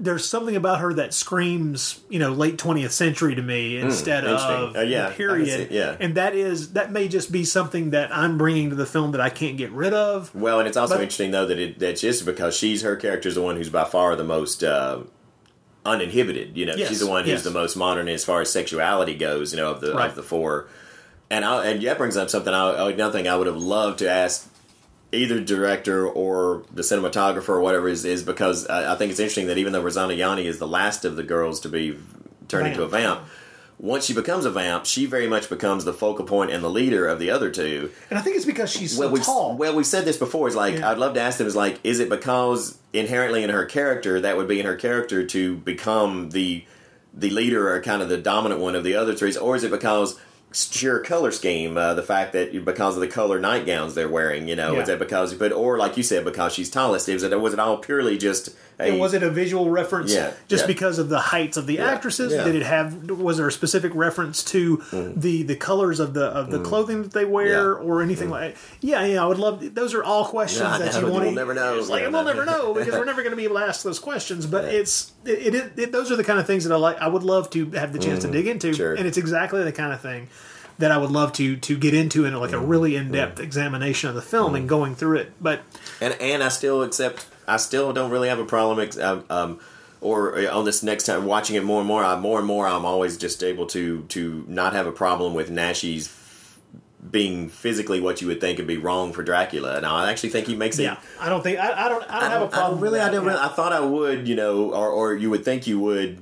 there's something about her that screams, you know, late 20th century to me instead Hmm, interesting. of Uh, yeah, period. yeah. And that is that may just be something that I'm bringing to the film that I can't get rid of. Well, and it's also But- interesting though that it, that's just because she's her character is the one who's by far the most uh, uninhibited. You know, Yes, she's the one who's yes. the most modern as far as sexuality goes. You know, of the Right. of the four. And I, and that brings up something. I, another thing I would have loved to ask either director or the cinematographer or whatever is is because I, I think it's interesting that even though Rosanna Yanni is the last of the girls to be turned into a vamp. Once she becomes a vamp, she very much becomes the focal point and the leader of the other two. And I think it's because she's so well, we've, tall. Well, we've said this before. It's like Yeah. I'd love to ask them. Is like, is it because inherently in her character that would be in her character to become the the leader or kind of the dominant one of the other three, or is it because sheer color scheme, uh, the fact that because of the color nightgowns they're wearing, you know, Yeah. is that because, but or like you said, because she's tallest? Is it was it all purely just a and was it a visual reference Yeah, just yeah. because of the heights of the Yeah, actresses? Did it have was there a specific reference to mm-hmm. the the colors of the of the mm-hmm. clothing that they wear or anything mm-hmm. like Yeah, yeah, I would love those are all questions that know, you want we'll never know. It's like we'll never know because we're never going to be able to ask those questions, but it's it, it, it those are the kind of things that I like I would love to have the chance to dig into sure. and it's exactly the kind of thing that I would love to to get into in like a really in-depth examination of the film and going through it. But and and I still accept. I still don't really have a problem. ex- Um, um, or uh, on this next time watching it more and more, I more and more I'm always just able to to not have a problem with Naschy's being physically what you would think would be wrong for Dracula. And I actually think he makes it. yeah, I don't think I, I don't I don't have a problem. really, with I that. don't. Really, I thought I would, you know, or or you would think you would,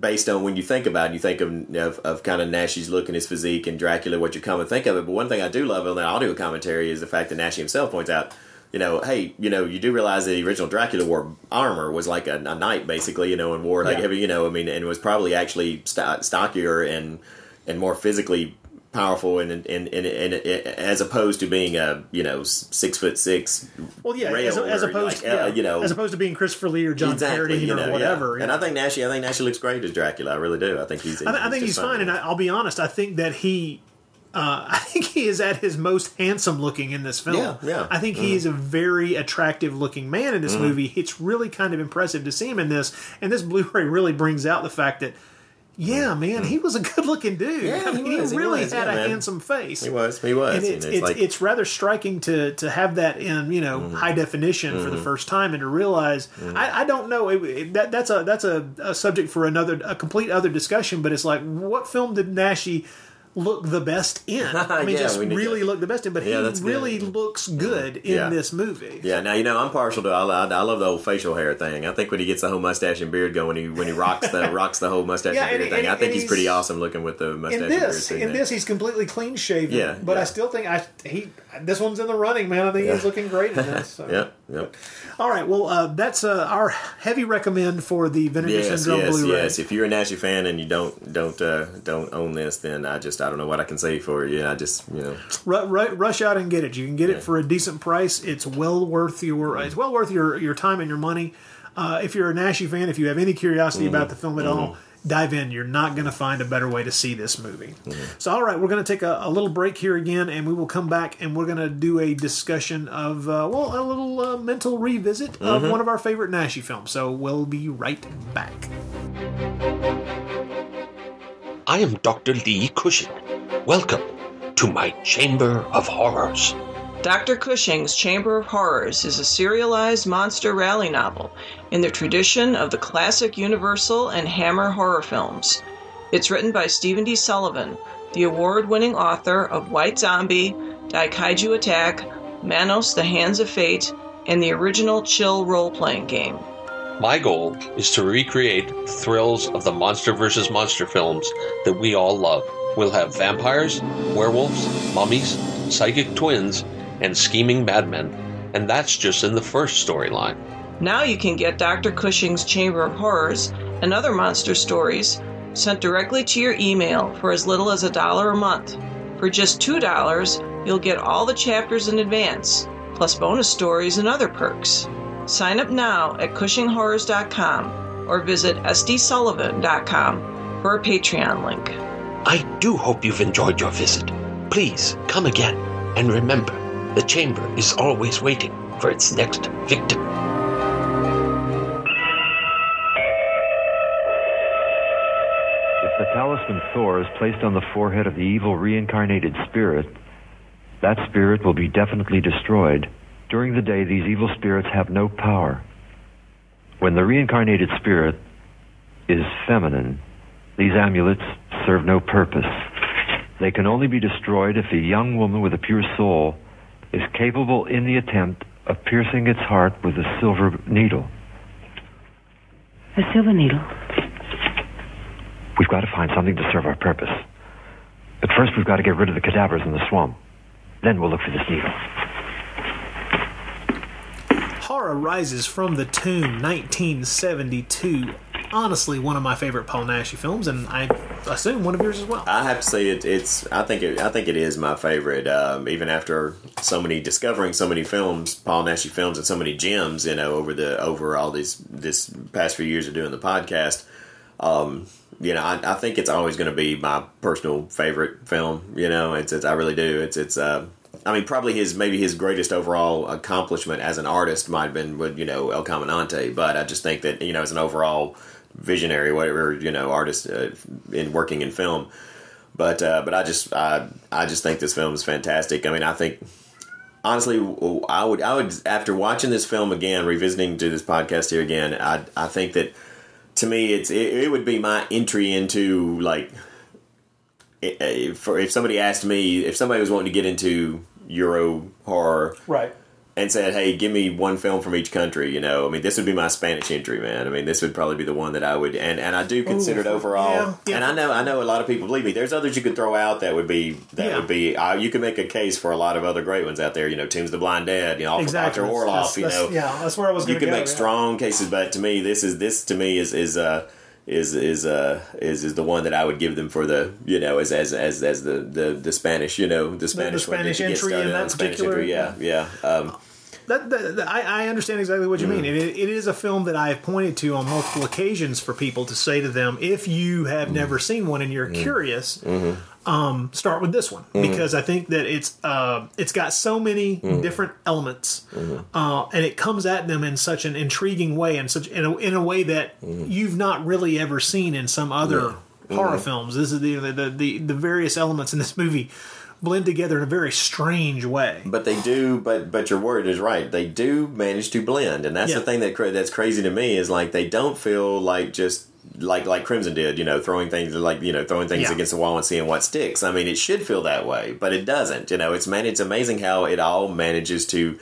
based on when you think about it, you think of of, of kind of Naschy's look and his physique and Dracula, what you come and think of it. But one thing I do love on the audio commentary is the fact that Naschy himself points out. You know, hey, you know, you do realize that the original Dracula wore armor was like a, a knight, basically, you know, and wore like Yeah. heavy, you know, I mean, and was probably actually st- stockier and and more physically powerful, and and, and, and, and as opposed to being a you know six foot six Well, yeah, as, as opposed, like, uh, you know, as opposed to being Christopher Lee or John exactly, Carradine you know, or yeah. whatever. And I think Naschy, I think Naschy looks great as Dracula. I really do. I think he's. I, I think he's fine, and I, I'll be honest. I think that he, uh, I think he is at his most handsome looking in this film. Yeah, yeah. I think he Mhm. is a very attractive looking man in this Mhm. movie. It's really kind of impressive to see him in this, and this Blu-ray really brings out the fact that. Yeah, mm-hmm. man, he was a good-looking dude. Yeah, I he mean, was, he really was, had yeah, a man. handsome face. He was. He was. and and it's it's it's, like- it's rather striking to to have that in you know mm-hmm. high definition for the Mhm. first time and to realize mm-hmm. I, I don't know it, it- that that's a that's a, a subject for another a complete other discussion but it's like what film did Naschy look the best in I mean Yeah, just really look the best in but Yeah, he that's good. really looks good in Yeah. this movie Yeah, now you know I'm partial to. I, I, I love the whole facial hair thing. I think when he gets the whole mustache and beard going, when he when he rocks the rocks the whole mustache Yeah, and beard and- thing, and- I think and he's, pretty awesome looking with the mustache in and beard. this in this he's completely clean shaven Yeah, but I still think I he this one's in the running man I think he's looking great in this so. Yep, yep. all right well uh, that's uh, our heavy recommend for the Vinegar Yes, Syndrome yes, Blu-ray yes. If you're a Naschy fan and you don't don't uh, don't own this, then I just I don't know what I can say for you. I just you know Ru- ru- rush out and get it. You can get Yeah. it for a decent price. It's well worth your it's well worth your your time and your money. Uh, if you're a Naschy fan, if you have any curiosity Mm-hmm. about the film at all, dive in. You're not going to find a better way to see this movie. Mm-hmm. So, all right, we're going to take a, a little break here again, and we will come back and we're going to do a discussion of uh, well, a little uh, mental revisit of Mhm. one of our favorite Naschy films. So we'll be right back. I am Dr. Lee Cushing. Welcome to my Chamber of Horrors. Dr. Cushing's Chamber of Horrors is a serialized monster rally novel in the tradition of the classic Universal and Hammer horror films. It's written by Stephen D. Sullivan, the award winning author of White Zombie, Daikaiju Attack, Manos the Hands of Fate, and the original Chill role playing game. My goal is to recreate the thrills of the Monster versus Monster films that we all love. We'll have vampires, werewolves, mummies, psychic twins, and scheming madmen. And that's just in the first storyline. Now you can get Dr. Cushing's Chamber of Horrors and other monster stories sent directly to your email for as little as a dollar a month. For just $2, you'll get all the chapters in advance, plus bonus stories and other perks. Sign up now at CushingHorrors.com or visit SDSullivan.com for a Patreon link. I do hope you've enjoyed your visit. Please come again. And remember, the chamber is always waiting for its next victim. If the talisman Thor is placed on the forehead of the evil reincarnated spirit, that spirit will be definitely destroyed. During the day, these evil spirits have no power. When the reincarnated spirit is feminine, these amulets serve no purpose. They can only be destroyed if a young woman with a pure soul is capable in the attempt of piercing its heart with a silver needle. A silver needle. We've got to find something to serve our purpose. But first, we've got to get rid of the cadavers in the swamp. Then we'll look for this needle. Horror Rises from the Tomb, 1972. Honestly, one of my favorite Paul Naschy films, and I assume one of yours as well. I have to say it, it's. I think it. I think it is my favorite. Um, even after so many discovering so many films, Paul Naschy films, and so many gems, you know, over the over all these this past few years of doing the podcast. Um, you know, I, I think it's always going to be my personal favorite film. You know, it's, it's I really do. It's it's. Uh, I mean, probably his maybe his greatest overall accomplishment as an artist might have been with you know El Caminante, but I just think that you know as an overall visionary, whatever you know, artist uh, in working in film. But uh, but I just I I just think this film is fantastic. I mean, I think honestly, I would I would after watching this film again, revisiting to this podcast here again, I I think that to me it's it, it would be my entry into like if, if somebody asked me if somebody was wanting to get into Euro horror, right? And said, "Hey, give me one film from each country." You know, I mean, this would be my Spanish entry, man. I mean, this would probably be the one that I would, and and I do consider it overall. yeah, yeah. And I know, I know, a lot of people believe me. There's others you could throw out that would be that Yeah. would be. Uh, you could make a case for a lot of other great ones out there. You know, Tombs of the Blind Dead. You know, Exactly. Dr. Orloff. That's- You that's- know, yeah, that's where I was You go, make strong cases, but to me, this is this to me is is uh is is uh is is the one that I would give them for the you know as as as as the the, the Spanish you know the Spanish to Spanish entry in that Spanish particular- entry. Yeah, yeah. Um, That, that, that- I, I understand exactly what you Mm-hmm. mean. It, it is a film that I have pointed to on multiple occasions for people to say to them, if you have Mm-hmm. never seen one and you're curious, um, start with this one Mhm. because I think that it's uh, it's got so many Mm-hmm. different elements, uh, and it comes at them in such an intriguing way and such in a, in a way that you've not really ever seen in some other Mm-hmm. Yeah. horror Mhm. films. This is the, the the the various elements in this movie blend together in a very strange way. But they do, but but your word is right. They do manage to blend, and that's the thing that that's crazy to me is like they don't feel like just like like Crimson did, you know, throwing things like you know throwing things Yeah. against the wall and seeing what sticks. I mean, it should feel that way, but it doesn't. You know, it's man, it's amazing how it all manages to.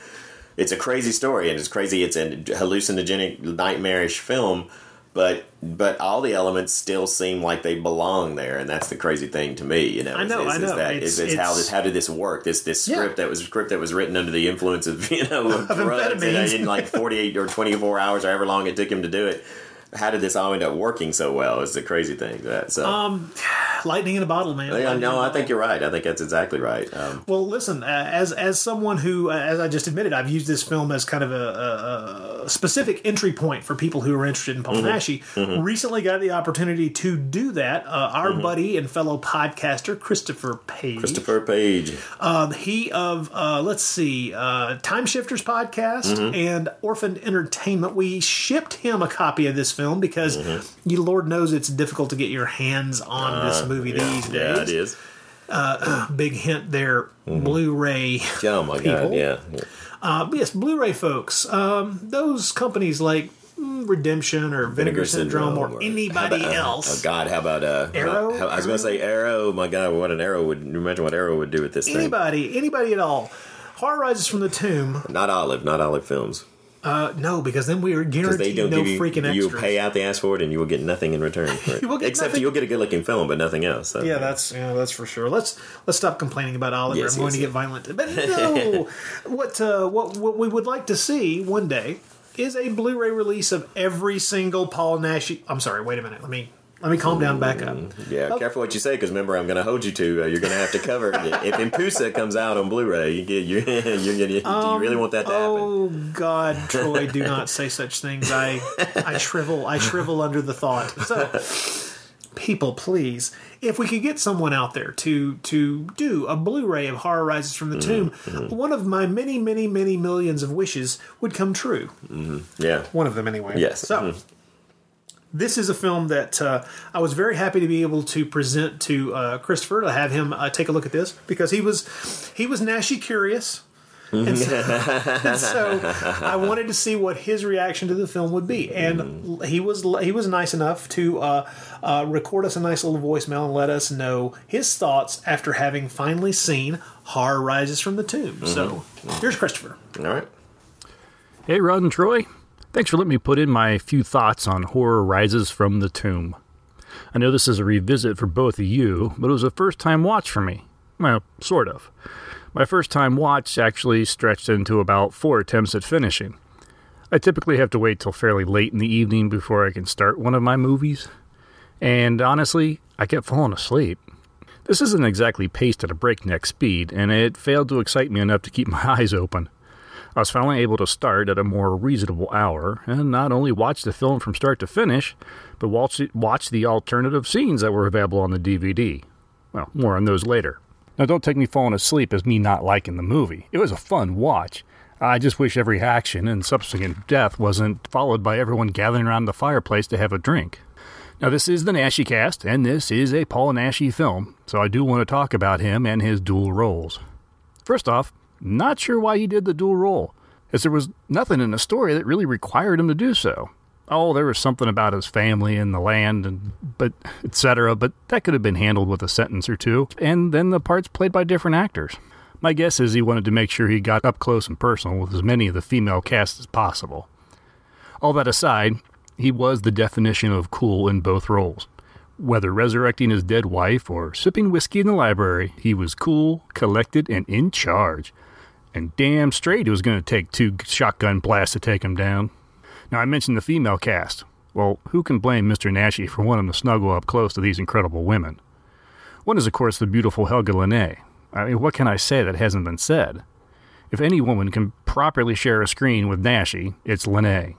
It's a crazy story, and it's crazy. It's a hallucinogenic, nightmarish film. But but all the elements still seem like they belong there, and that's the crazy thing to me. You know, I know, is, I is know. that It's- is, is how this how did this work? This this Yeah. script that was script that was written under the influence of you know of Of drugs you know, amphetamines. in like forty eight or twenty four hours, or however long it took him to do it. How did this all end up working so well? Is the crazy thing. That so. Um, lightning in a bottle, man. yeah, no, I think you're right. I think that's exactly right. Um, Well, listen, uh, as as someone who, uh, as I just admitted, I've used this film as kind of a, a, a specific entry point for people who are interested in Paul. Naschy. Mhm. Recently, got the opportunity to do that. Uh, our Mhm. buddy and fellow podcaster Christopher Page, Christopher Page. um, he of uh, let's see, uh, Time Shifters podcast Mhm. and Orphaned Entertainment. We shipped him a copy of this film because you, Lord knows, it's difficult to get your hands on this Uh, movie yeah, these days. Yeah, it is. Uh, big hint there, Blu-ray. Oh my people. god, yeah. Uh, yes, Blu-ray folks. Um, those companies like mm, Redemption or Vinegar, Syndrome, or, anybody about- else. Oh God, how about uh? Arrow? how- I was going to say Arrow. My God, what an Arrow would imagine what Arrow would do with this thing. Anybody, anybody at all. Horror Rises from the Tomb. Not Olive, not Olive Films. Uh, no, because then we are Because they guaranteed don't no give you, freaking you extras. pay out the ass for it, and you will get nothing in return. For it. You will get Except nothing. you'll get a good looking film, but nothing else. So. Yeah, that's yeah, that's for sure. Let's let's stop complaining about Oliver. Yes, I'm going yes, to get violent, but no. what uh, what what we would like to see one day is a Blu-ray release of every single Paul Nash. I'm sorry. Wait a minute. Let me let me calm down. Back up. Yeah, careful what you say, because remember, I'm going to hold you to. Uh, you're going to have to cover it. if Empusa comes out on Blu-ray, you get you. You're gonna, do you really want that to happen? Oh God, Troy, do not say such things. I I shrivel. I shrivel under the thought. So, people, please, if we could get someone out there to to do a Blu-ray of Horror Rises from the Mm-hmm, Tomb, one of my many, many, many millions of wishes would come true. hmm Yeah. One of them, anyway. Yes. So. Mhm. This is a film that uh, I was very happy to be able to present to uh, Christopher to have him uh, take a look at this because he was he was Naschy curious, and so, and so I wanted to see what his reaction to the film would be, and he was he was nice enough to uh, uh, record us a nice little voicemail and let us know his thoughts after having finally seen Horror Rises from the Tomb. So here's Christopher. All right. Hey, Rod and Troy. Thanks for letting me put in my few thoughts on Horror Rises from the Tomb. I know this is a revisit for both of you, but it was a first time watch for me. Well, sort of. My first time watch actually stretched into about four attempts at finishing. I typically have to wait till fairly late in the evening before I can start one of my movies. And honestly, I kept falling asleep. This isn't exactly paced at a breakneck speed, and it failed to excite me enough to keep my eyes open. I was finally able to start at a more reasonable hour and not only watch the film from start to finish, but watch, watch the alternative scenes that were available on the DVD. Well, more on those later. Now, don't take me falling asleep as me not liking the movie. It was a fun watch. I just wish every action and subsequent death wasn't followed by everyone gathering around the fireplace to have a drink. Now, this is the NaschyCast, and this is a Paul Naschy film, so I do want to talk about him and his dual roles. First off, not sure why he did the dual role, as there was nothing in the story that really required him to do so. Oh, there was something about his family and the land, and but etc. But that could have been handled with a sentence or two, and then the parts played by different actors. My guess is he wanted to make sure he got up close and personal with as many of the female cast as possible. All that aside, he was the definition of cool in both roles. Whether resurrecting his dead wife or sipping whiskey in the library, he was cool, collected, and in charge. And damn straight it was going to take two shotgun blasts to take him down. Now, I mentioned the female cast. Well, who can blame Mr. Naschy for wanting to snuggle up close to these incredible women? One is, of course, the beautiful Helga Liné. I mean, what can I say that hasn't been said? If any woman can properly share a screen with Naschy, it's Liné.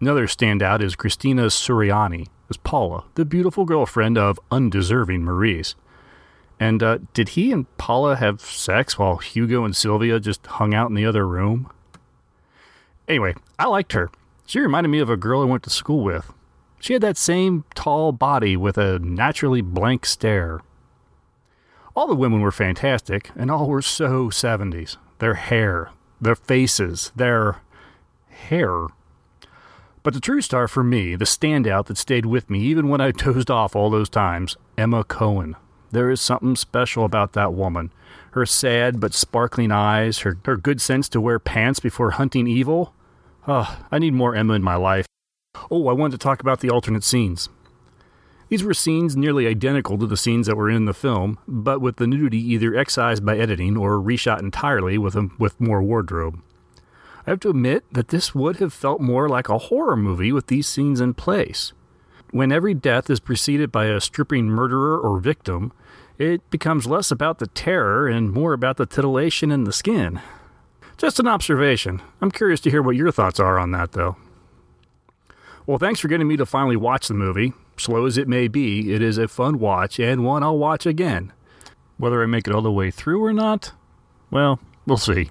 Another standout is Cristina Suriani as Paula, the beautiful girlfriend of undeserving Maurice. And uh, did he and Paula have sex while Hugo and Sylvia just hung out in the other room? Anyway, I liked her. She reminded me of a girl I went to school with. She had that same tall body with a naturally blank stare. All the women were fantastic, and all were so 70s. Their hair, their faces, their hair. But the true star for me, the standout that stayed with me even when I dozed off all those times, Emma Cohen. There is something special about that woman. Her sad but sparkling eyes, her, her good sense to wear pants before hunting evil. Oh, I need more Emma in my life. Oh, I wanted to talk about the alternate scenes. These were scenes nearly identical to the scenes that were in the film, but with the nudity either excised by editing or reshot entirely with, a, with more wardrobe. I have to admit that this would have felt more like a horror movie with these scenes in place. When every death is preceded by a stripping murderer or victim, it becomes less about the terror and more about the titillation in the skin. Just an observation. I'm curious to hear what your thoughts are on that, though. Well, thanks for getting me to finally watch the movie. Slow as it may be, it is a fun watch and one I'll watch again. Whether I make it all the way through or not, well, we'll see.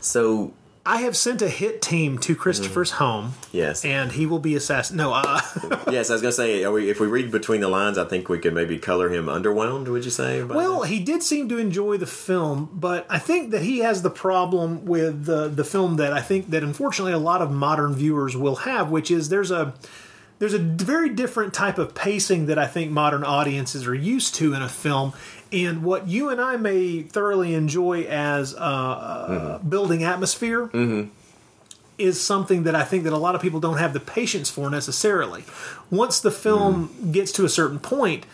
So I have sent a hit team to Christopher's home. Yes. And he will be assassinated. No, uh, yes, I was gonna say, are we, if we read between the lines, I think we could maybe color him underwhelmed. Would you say? well, he did seem to enjoy the film, but I think that he has the problem with the the film that I think that unfortunately a lot of modern viewers will have, which is there's a there's a very different type of pacing that I think modern audiences are used to in a film. And what you and I may thoroughly enjoy as uh, uh, building atmosphere, is something that I think that a lot of people don't have the patience for necessarily. Once the film Mm. gets to a certain point,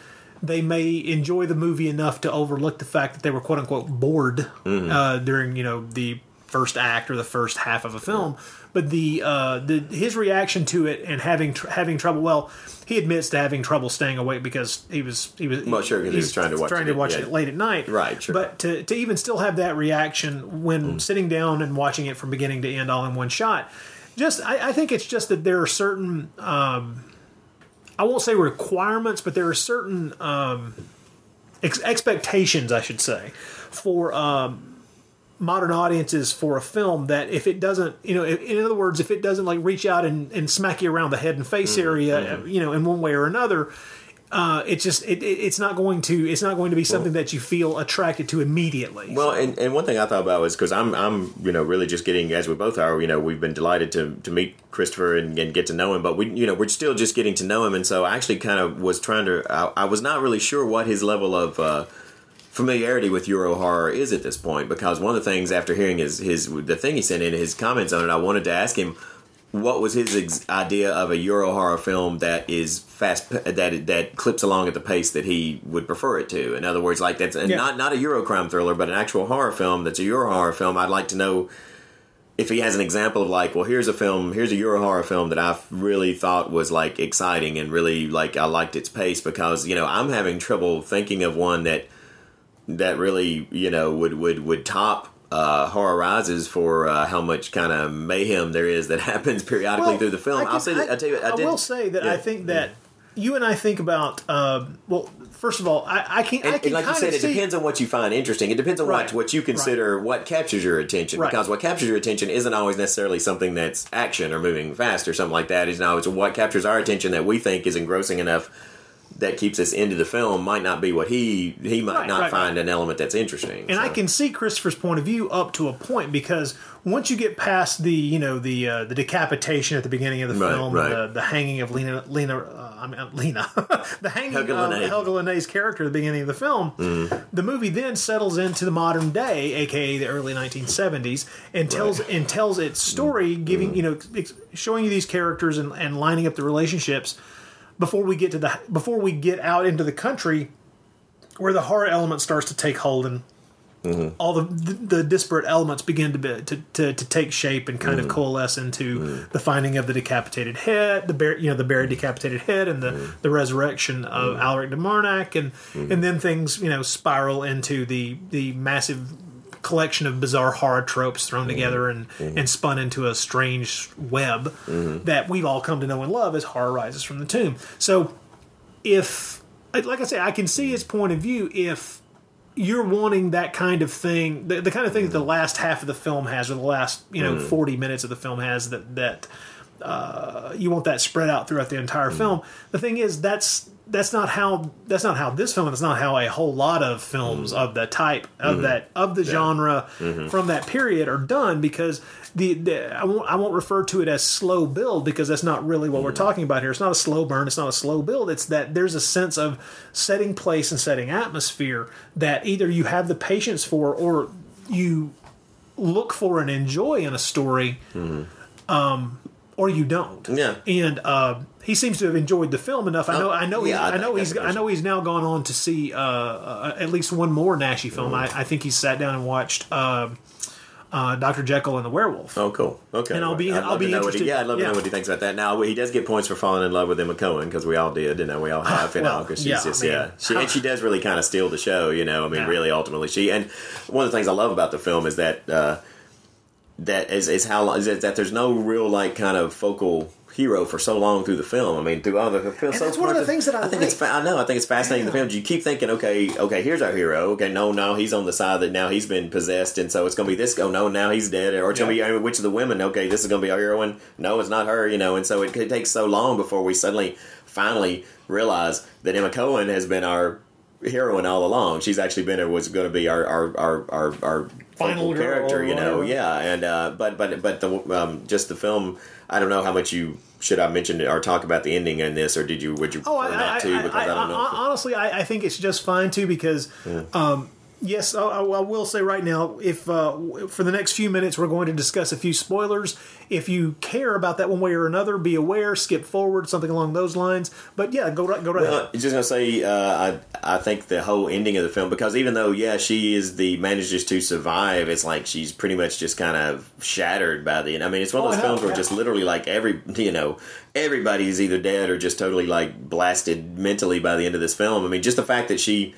they may enjoy the movie enough to overlook the fact that they were quote unquote bored Mm-hmm. uh, during you know the first act or the first half of a film. But the uh, the his reaction to it and having tr- having trouble. Well, he admits to having trouble staying awake because he was he was Well, sure, 'cause he was trying to watch trying it, to watch yeah. it late at night. Right, sure. But to to even still have that reaction when Mm. sitting down and watching it from beginning to end all in one shot, just I, I think it's just that there are certain um, I won't say requirements, but there are certain um, ex- expectations, I should say, for um, modern audiences for a film that if it doesn't, you know, in other words, if it doesn't like reach out and, and smack you around the head and face Mm-hmm, area, you know, in one way or another. Uh, it's just it, it, it's not going to it's not going to be something that you feel attracted to immediately. Well, and, and one thing I thought about was because I'm I'm you know really just getting as we both are you know we've been delighted to to meet Christopher and, and get to know him, but we you know we're still just getting to know him, and so I actually kind of was trying to I, I was not really sure what his level of uh, familiarity with Euro horror is at this point because one of the things after hearing his his the thing he sent in his comments on it, I wanted to ask him what was his ex- idea of a Euro horror film that is fast that that clips along at the pace that he would prefer it to. In other words, like that's Yeah. not not a Euro crime thriller, but an actual horror film that's a Euro horror film. I'd like to know if he has an example of like, well, here's a film, here's a Euro horror film that I really thought was like exciting and really like I liked its pace because you know I'm having trouble thinking of one that that really you know would would would top uh, horror rises for uh, how much kind of mayhem there is that happens periodically Well, through the film. I I'll say that. I, I'll tell you, I, I did, will say that I think that you and I think about um, well, first of all, I, I can I And, can and like you said, it depends on what you find interesting. It depends on Right. what, what you consider what captures your attention. Right. Because what captures your attention isn't always necessarily something that's action or moving fast or something like that. Is now it's what captures our attention that we think is engrossing enough that keeps us into the film might not be what he he might Right, not right, find an element that's interesting. and I can see Christopher's point of view up to a point because once you get past the you know the uh, the decapitation at the beginning of the Right, film, right. The, the hanging of Lena Lena uh, I mean uh, Lena, the hanging Helga of Liné's. Helga Liné's character at the beginning of the film. Mm. The movie then settles into the modern day, aka the early 1970s, and tells and tells its story, giving you know showing you these characters and, and lining up the relationships before we get to the before we get out into the country where the horror element starts to take hold and mm-hmm. all the, the the disparate elements begin to, be, to, to to take shape and kind of mm-hmm. coalesce into mm-hmm. the finding of the decapitated head, the bur- you know the buried decapitated head, and the, the resurrection of Alaric de Marnac, and and then things you know spiral into the the massive collection of bizarre horror tropes thrown mm-hmm. together and mm-hmm. and spun into a strange web mm-hmm. that we've all come to know and love as horror rises from the tomb. So if like I say, I can see his point of view if you're wanting that kind of thing, the, the kind of thing that the last half of the film has, or the last you know Mm. forty minutes of the film has, that that uh, you want that spread out throughout the entire film. The thing is, that's that's not how that's not how this film. and It's not how a whole lot of films of the type of Mhm. that of the genre Mhm. from that period are done because the, the I won't I won't refer to it as slow build because that's not really what we're talking about here. It's not a slow burn. It's not a slow build. It's that there's a sense of setting place and setting atmosphere that either you have the patience for or you look for and enjoy in a story, um, or you don't. Yeah. And uh, he seems to have enjoyed the film enough. I know. I know. yeah, he's, I I know he's. I know he's now gone on to see uh, uh, at least one more Naschy film. I, I think he sat down and watched uh, uh, Doctor Jekyll and the Werewolf. Oh, cool. Okay. And I'll be- I'd I'll be to know what interested- He, yeah, I'd love to know what he thinks about that. Now he does get points for falling in love with Emma Cohen because we all did, you know, we all have, you know, because she's yeah, just I mean, yeah, she and she does really kind of steal the show. You know, I mean, really, ultimately, she and one of the things I love about the film is that uh, that is is how is that, that there's no real like kind of focal hero for so long through the film. I mean, through all the film. so that's one of the things that I think it's fa- I know I think it's fascinating. The film you keep thinking, okay, okay, here's our hero. Okay, no, no, he's on the side that now he's been possessed, and so it's going to be this. Oh no, now he's dead, or it's going to be I mean, which of the women? Okay, this is going to be our heroine. No, it's not her. You know, and so it, it takes so long before we suddenly finally realize that Emma Cohen has been our heroine all along. She's actually been was going to be our our our our, our Final character. You know, yeah, and uh, but but but the um, just the film. I don't know how much you should I mention or talk about the ending in this, or did you would you prefer Oh, I, not I, to? Because I, I, don't know. Honestly, I, I think it's just fine too because Yeah. um, yes, I, I will say right now, if uh, for the next few minutes we're going to discuss a few spoilers. If you care about that one way or another, be aware. Skip forward, something along those lines. But yeah, go right, go right. Well, just gonna say, uh, I I think the whole ending of the film because even though yeah she is the manages to survive, it's like she's pretty much just kind of shattered by the end. I mean, it's one of Oh, those hell, films where yeah. just literally like every you know everybody is either dead or just totally like blasted mentally by the end of this film. I mean, just the fact that she.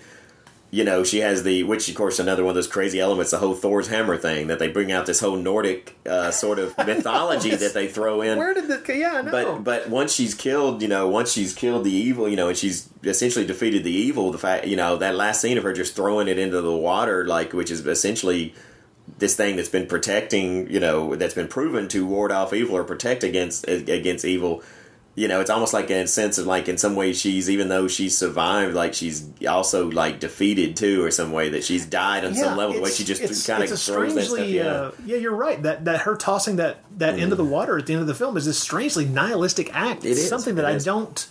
You know, she has the, which of course another one of those crazy elements, the whole Thor's hammer thing that they bring out this whole Nordic uh, sort of mythology that they throw in. Where did the yeah? But but once she's killed, you know, once she's killed the evil, you know, and she's essentially defeated the evil, the fact, you know, that last scene of her just throwing it into the water, like, which is essentially this thing that's been protecting, you know, that's been proven to ward off evil or protect against against evil. You know, it's almost like a sense of like in some way she's even though she's survived, like she's also like defeated too, or some way that she's died on some level. The way she just it's- kind of it's throws that stuff. strangely, Yeah. uh, yeah, you're right. That that her tossing that that into the water at the end of the film is this strangely nihilistic act. It it's something that it I is. don't.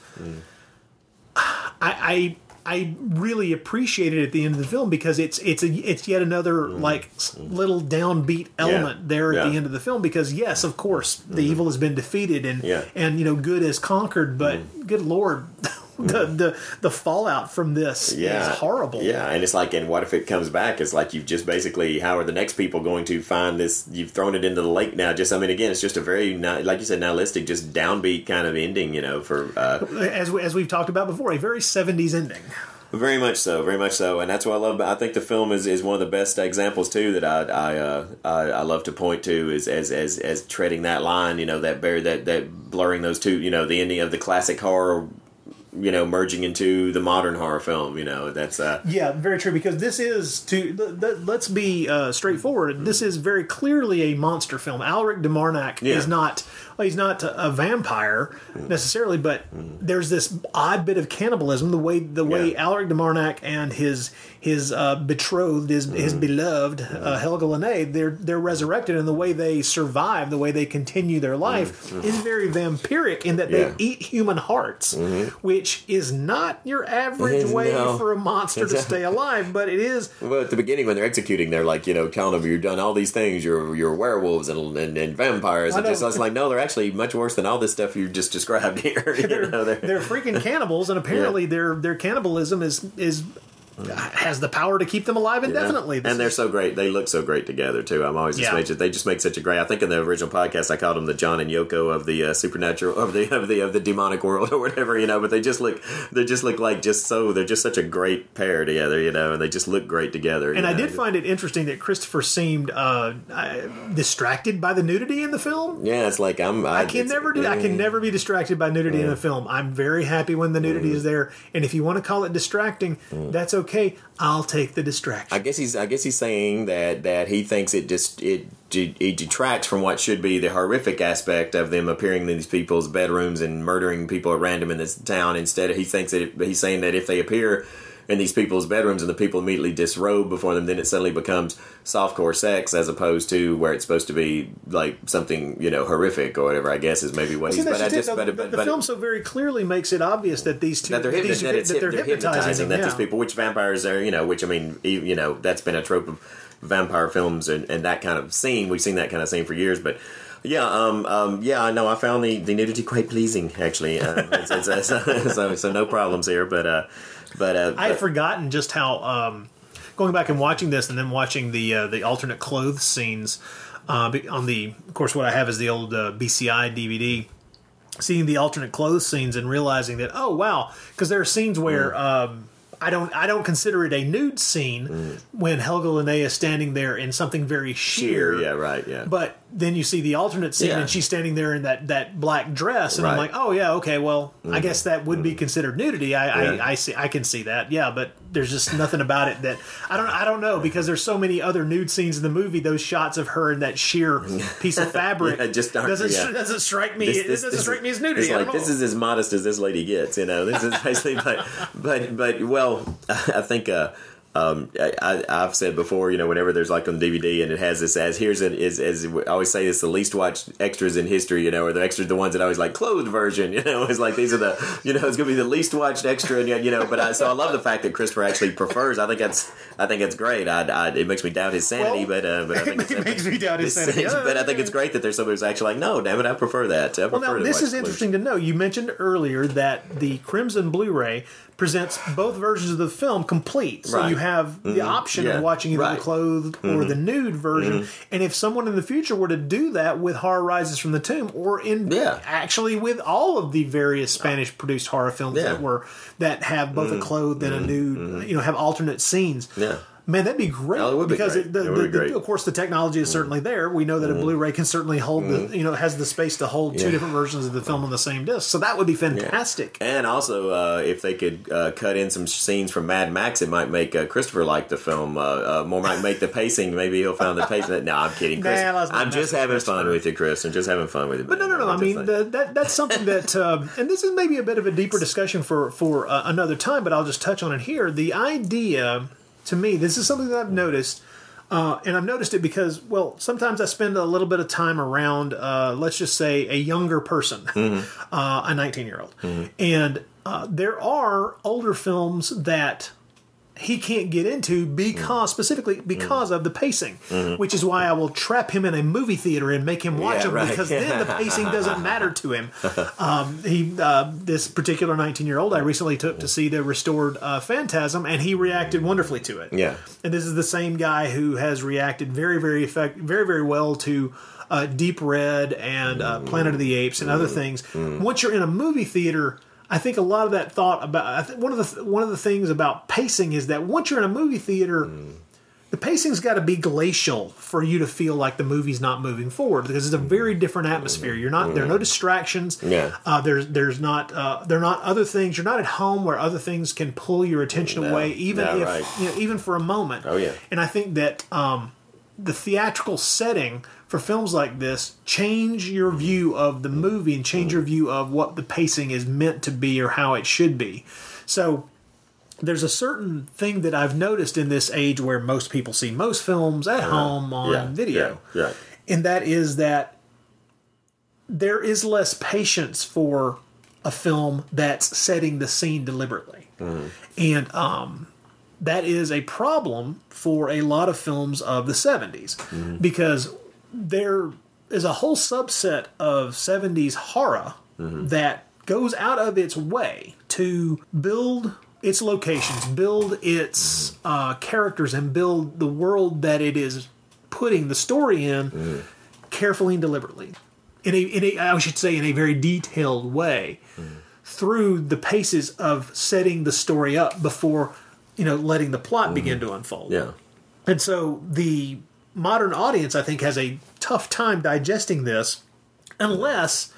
I, I I really appreciate it at the end of the film because it's it's a it's yet another mm-hmm. like little downbeat element there at. Yeah. the end of the film because yes of course the mm-hmm. evil has been defeated and Yeah. and you know good is conquered but mm-hmm. good lord the the the fallout from this yeah. is horrible Yeah, and it's like, and what if it comes back? It's like you've just basically, how are the next people going to find this? You've thrown it into the lake now. Just, I mean, again, it's just a very, like you said, nihilistic, just downbeat kind of ending, you know, for uh, as we, as we've talked about before a very 70s ending very much so, very much so, and that's what I love. About, I think the film is, is one of the best examples too that I I, uh, I I love to point to is as as as treading that line, you know, that bear that that blurring those two, you know, the ending of the classic horror. You know, merging into the modern horror film. You know, that's uh, Yeah, very true. Because this is to th- th- let's be uh, straightforward. This is very clearly a monster film. Alaric de Marnac Yeah. is not well, he's not a vampire necessarily, but there's this odd bit of cannibalism. The way the way Alaric de Marnac and his his uh, betrothed, his his beloved uh, Helga Liné, they're they're resurrected, and the way they survive, the way they continue their life, is very vampiric in that Yeah. they eat human hearts, which is not your average way No. for a monster to stay alive, but it is. Well, at the beginning when they're executing, they're like, you know, count them you've done all these things. You're you're werewolves and and, and vampires. And just was like, no, they're actually much worse than all this stuff you just described here. you know, they're, They're freaking cannibals, and apparently their their cannibalism is is has the power to keep them alive indefinitely. This and they're so great. They look so great together too. I'm always just Yeah. amazed. They just make such a great. I think in the original podcast I called them the John and Yoko of the uh, supernatural of the of the of the demonic world or whatever. You know, but they just look they just look like just so they're just such a great pair together. You know, and they just look great together. and I did find it interesting that Christopher seemed uh, distracted by the nudity in the film. Yeah, it's like I'm. I, I can never do. I can never be distracted by nudity in a film. I'm very happy when the nudity Mm. is there, and if you want to call it distracting, that's okay. I'll take the distraction. I guess he's. I guess he's saying that that he thinks it just it it detracts from what should be the horrific aspect of them appearing in these people's bedrooms and murdering people at random in this town. Instead, he thinks that it, he's saying that if they appear in these people's bedrooms and the people immediately disrobe before them, then it suddenly becomes softcore sex as opposed to where it's supposed to be like something you know horrific or whatever. I guess is maybe what See, he's. But I just it, But, the, but, the but film so very clearly makes it obvious that these two that they're, hypno- these, that that they're, hyp- hypnotizing, that them, these yeah. people, which vampires are, you know, which I mean, you know, that's been a trope of vampire films and, and that kind of scene. We've seen that kind of scene for years, but. Yeah, um, um, yeah, I know. I found the, the nudity quite pleasing, actually. Uh, it's, it's, it's, so, so no problems here, but uh, but uh, I had but- forgotten just how um, going back and watching this, and then watching the uh, the alternate clothes scenes uh, on the. Of course, what I have is the old uh, BCI DVD. Seeing the alternate clothes scenes and realizing that oh wow, because there are scenes where. Mm. Um, I don't. I don't consider it a nude scene when Helga Liné is standing there in something very sheer. sheer, yeah, right, yeah. But then you see the alternate scene, Yeah. and she's standing there in that, that black dress, and I'm like, oh yeah, okay, well, I Mhm. guess that would be considered nudity. I, Yeah. I, I see, I can see that, yeah, but there's just nothing about it that I don't, I don't know because there's so many other nude scenes in the movie. Those shots of her in that sheer piece of fabric Yeah, just doesn't doesn't strike me. This- it doesn't this strike is- me as nudity. It's like this is as modest as this lady gets, you know. This is basically, but but but well, I think uh, um, I, I've said before, you know, whenever there's like on the DVD and it has this as here's it is as I always say, it's the least watched extras in history, you know, or the extras, the ones that I always like clothed version, you know, it's like these are the, you know, it's gonna be the least watched extra, and yet, you know, but I, so I love the fact that Christopher actually prefers. I think that's, I think that's great. I, I it makes me doubt his sanity, but uh, but I think it makes me doubt his sanity. but I think it's great that there's somebody who's actually like, no, damn it, I prefer that. I Well, now this is interesting to know. You mentioned earlier that the Crimson Blu-ray presents both versions of the film complete, so Right. you have the Mhm. option Yeah. of watching either Right. the clothed or Mhm. the nude version. Mhm. And if someone in the future were to do that with Horror Rises from the Tomb, or in actually with all of the various Spanish-produced horror films Yeah. that were that have both a Mhm. clothed and a nude, you know, have alternate scenes. Yeah. Man, that'd be great Oh, would be because great. It, the, the- be the- of course the technology is certainly there. We know that a Mhm. Blu-ray can certainly hold Mhm. the you know has the space to hold two different versions of the film on the same disc. So that would be fantastic. And also, uh, if they could uh, cut in some scenes from Mad Max, it might make uh, Christopher like the film uh, uh, more. Might make the pacing. Maybe he'll find the pacing. No, I'm kidding, Chris. Nah, I'm just having fun with you, Chris. I'm just having fun with you. But no, no, no. I mean, the, that that's something that, um, and this is maybe a bit of a deeper discussion for for uh, another time. But I'll just touch on it here. The idea, to me, this is something that I've noticed, uh, and I've noticed it because, well, sometimes I spend a little bit of time around, uh, let's just say, a younger person, uh, a 19 year old, and uh, there are older films that he can't get into because specifically because of the pacing, Mhm. which is why I will trap him in a movie theater and make him watch Yeah, them right. because then the pacing doesn't matter to him. Um, he uh, this particular 19 year old I recently took to see the restored uh, Phantasm and he reacted wonderfully to it. Yeah. And this is the same guy who has reacted very very effect very very well to uh, Deep Red and uh, Planet of the Apes and other things. Once you're in a movie theater. I think a lot of that thought about I think one of the one of the things about pacing is that once you're in a movie theater, the pacing's got to be glacial for you to feel like the movie's not moving forward because it's a very different atmosphere. You're not there are no distractions. Yeah. Uh, there's there's not uh, there are not other things. You're not at home where other things can pull your attention No. away, even if right. you know, even for a moment. Oh, yeah. And I think that um, the theatrical setting for films like this change your view of the movie and change your view of what the pacing is meant to be or how it should be. So there's a certain thing that I've noticed in this age where most people see most films at home on Yeah, video. Yeah. And that is that there is less patience for a film that's setting the scene deliberately. And um, that is a problem for a lot of films of the 70s because there is a whole subset of 70s horror mm-hmm. that goes out of its way to build its locations, build its mm-hmm. uh, characters, and build the world that it is putting the story in mm-hmm. carefully and deliberately. In a, in a, I should say, in a very detailed way through the paces of setting the story up before, you know, letting the plot begin to unfold. Yeah. And so the modern audience, I think, has a tough time digesting this unless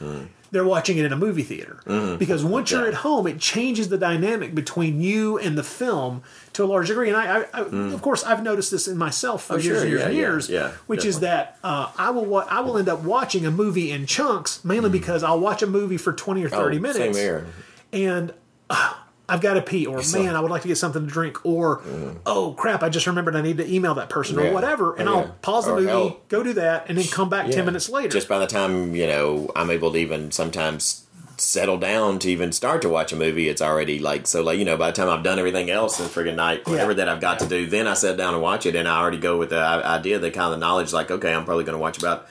they're watching it in a movie theater. Mhm. Because once you're at home, it changes the dynamic between you and the film to a large degree. And I, I, I of course, I've noticed this in myself for Oh, years sure. and years Yeah, and years. yeah, which is that uh, I will wa- I will end up watching a movie in chunks, mainly because I'll watch a movie for twenty or thirty Mm. Oh, minutes, Same here. and uh, I've got to pee, or So- man, I would like to get something to drink, or mm-hmm. oh crap, I just remembered I need to email that person, or whatever, and Oh, I'll yeah. pause the Or movie, hell- go do that, and then come back Yeah. ten minutes later. Just by the time you know I'm able to even sometimes settle down to even start to watch a movie, it's already like so like you know by the time I've done everything else in friggin' night, whatever that I've got to do, then I sit down and watch it, and I already go with the idea, the kind of knowledge, like okay, I'm probably going to watch about.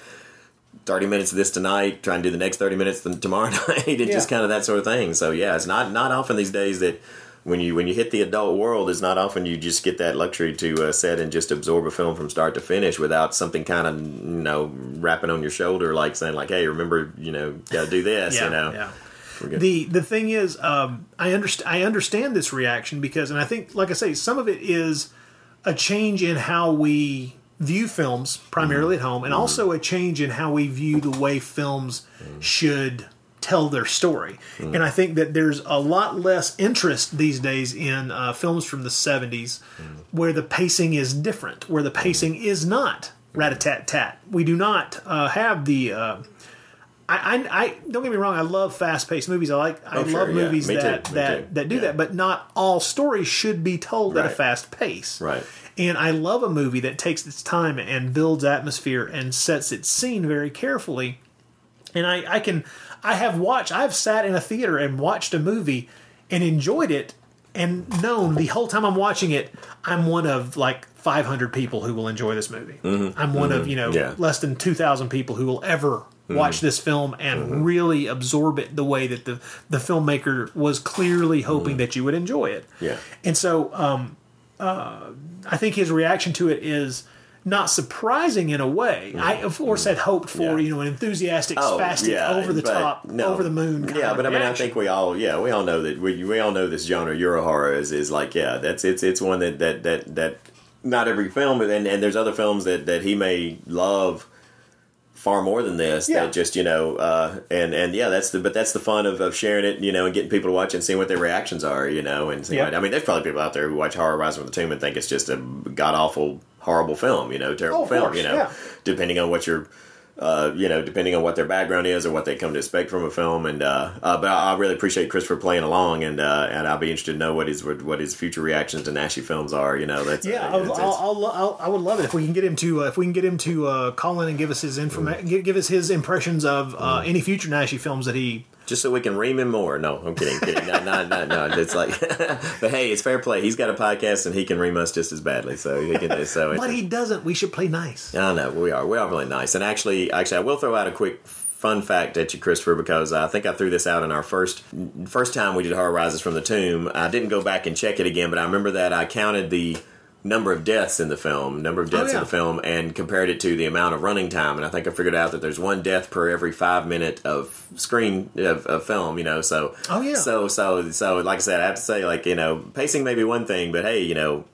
30 minutes of this tonight, try and do the next 30 minutes th- tomorrow night, and just kind of that sort of thing. So yeah, it's not not often these days that when you when you hit the adult world, it's not often you just get that luxury to uh, sit and just absorb a film from start to finish without something kind of you know rapping on your shoulder, like saying like, "Hey, remember, you know, got to do this," Yeah, you know. yeah. The the thing is, um, I understand I understand this reaction because, and I think, like I say, some of it is a change in how we view films, primarily at home, and also a change in how we view the way films should tell their story. And I think that there's a lot less interest these days in uh, films from the 70s where the pacing is different, where the pacing is not rat a tat tat. We do not uh, have the. Uh, I, I, I don't get me wrong. I love fast paced movies. I like I Oh, love sure, yeah. movies Me too, that me that too. that do that. But not all stories should be told at a Right. fast pace. Right. And I love a movie that takes its time and builds atmosphere and sets its scene very carefully. And I, I can I have watched I've sat in a theater and watched a movie and enjoyed it and known the whole time I'm watching it I'm one of like 500 people who will enjoy this movie. I'm one of Mhm. you know Yeah. less than 2,000 people who will ever watch Mhm. this film and really absorb it the way that the the filmmaker was clearly hoping that you would enjoy it. Yeah. And so um, uh, I think his reaction to it is not surprising in a way. I of course had hoped for you know an enthusiastic, spastic, over the Oh, top, no. over the moon. Kind Yeah, but I mean, I think we all, yeah, we all know that we, we all know this genre Euro horror is, is like, yeah, that's it's it's one that that that that not every film, and and there's other films that that he may love far more than this Yeah. that just you know uh and and yeah that's the but that's the fun of, of sharing it you know and getting people to watch it and seeing what their reactions are you know and Yeah. i mean there's probably people out there who watch horror rise from the tomb and think it's just a god awful horrible film you know terrible Oh, film course, you know yeah. depending on what your uh, you know, depending on what their background is or what they come to expect from a film, and uh, uh, but I, I really appreciate Christopher playing along, and uh, and I'll be interested to know what his what his future reactions to Naschy films are. You know, that's Yeah, uh, I'll, it's- I'll, it's- I'll, I'll, I would love it if we can get him to uh, if we can get him to uh, call in and give us his information, give, give us his impressions of uh, Mm. any future Naschy films that he. Just so we can ream him more. No, I'm kidding, kidding. No, no, no, no. It's like, but hey, it's fair play. He's got a podcast and he can ream us just as badly. So he can. So it's, But he doesn't. We should play nice. I know we are. We are really nice. And actually, actually, I will throw out a quick fun fact at you, Christopher, because I think I threw this out in our first first time we did Horror Rises from the Tomb. I didn't go back and check it again, but I remember that I counted the number of deaths in the film, number of deaths Oh, yeah. in the film, and compared it to the amount of running time. And I think I figured out that there's one death per every five minute of screen of, of film. You know, so Oh, yeah. so so so like I said, I have to say, like you know, pacing may be one thing, but hey, you know.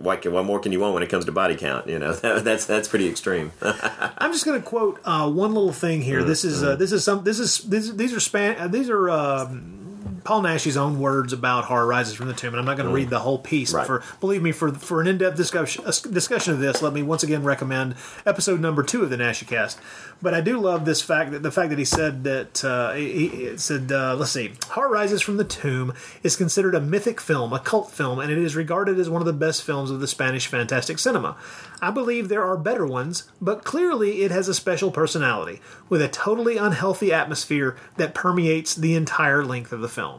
What, can, what more can you want when it comes to body count? You know that's that's pretty extreme. I'm just going to quote uh, one little thing here. This is uh, this is some this is this, these are span uh, these are um, Paul Naschy's own words about Horror Rises from the Tomb, and I'm not going to read the whole piece. Right. For believe me, for for an in-depth discussion uh, discussion of this, let me once again recommend episode number two of the NaschyCast. But I do love this fact that the fact that he said that uh, he, he said uh, let's see, Horror Rises from the Tomb is considered a mythic film, a cult film, and it is regarded as one of the best films of the Spanish fantastic cinema. I believe there are better ones, but clearly it has a special personality with a totally unhealthy atmosphere that permeates the entire length of the film.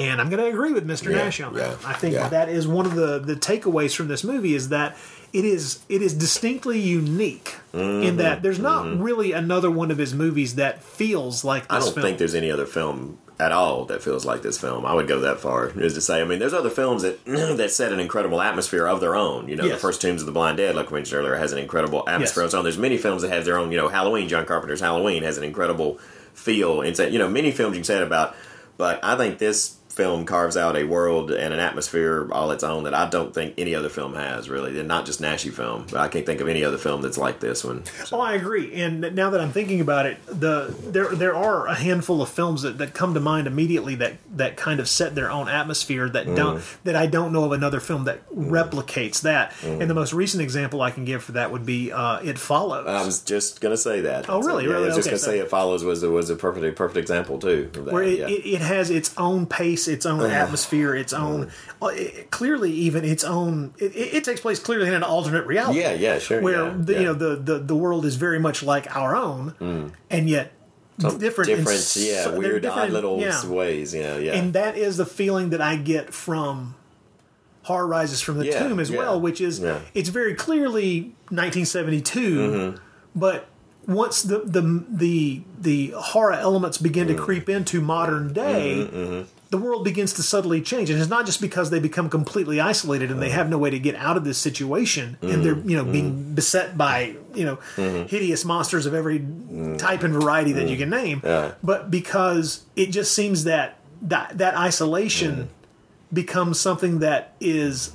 And I'm going to agree with Mr. Yeah, Naschy on that. yeah, I think yeah. that is one of the, the takeaways from this movie is that it is it is distinctly unique Mm-hmm. in that there's not really another one of his movies that feels like this I don't film. think there's any other film at all that feels like this film. I would go that far as to say. I mean, there's other films that that set an incredible atmosphere of their own. You know, Yes. the first Tombs of the Blind Dead, like we mentioned earlier, has an incredible atmosphere Yes. of its own. There's many films that have their own. You know, Halloween, John Carpenter's Halloween has an incredible feel. And you know, many films you can say that about, but I think this film carves out a world and an atmosphere all its own that I don't think any other film has really, and not just Naschy film. But I can't think of any other film that's like this one. Oh, I agree. And now that I'm thinking about it, the there there are a handful of films that, that come to mind immediately that that kind of set their own atmosphere that don't Mm. that I don't know of another film that replicates that. Mm. And the most recent example I can give for that would be uh, It Follows. I was just gonna say that. Oh, really? Yeah, I Really? was just Okay, gonna so- say it follows was was a perfect perfect example too. Of that. where it, yeah. it, it has its own pace, its own Uh-huh. atmosphere, its own uh, it- clearly even its own. It, it takes place clearly in an alternate reality. Yeah, yeah, sure, Where yeah, the, yeah. you know the, the the world is very much like our own, Mm. and yet different. in different, s- yeah, weird, odd little yeah. ways. You know, yeah. And that is the feeling that I get from Horror Rises from the Yeah, Tomb as yeah, well, which is yeah. it's very clearly 1972, Mhm. but once the the the the horror elements begin Mm. to creep into modern day, Mm-hmm, the world begins to subtly change, and it's not just because they become completely isolated and they have no way to get out of this situation, and they're mm. you know being mm. beset by you know Mhm. hideous monsters of every mm. type and variety that you can name, Yeah. but because it just seems that that that isolation becomes something that is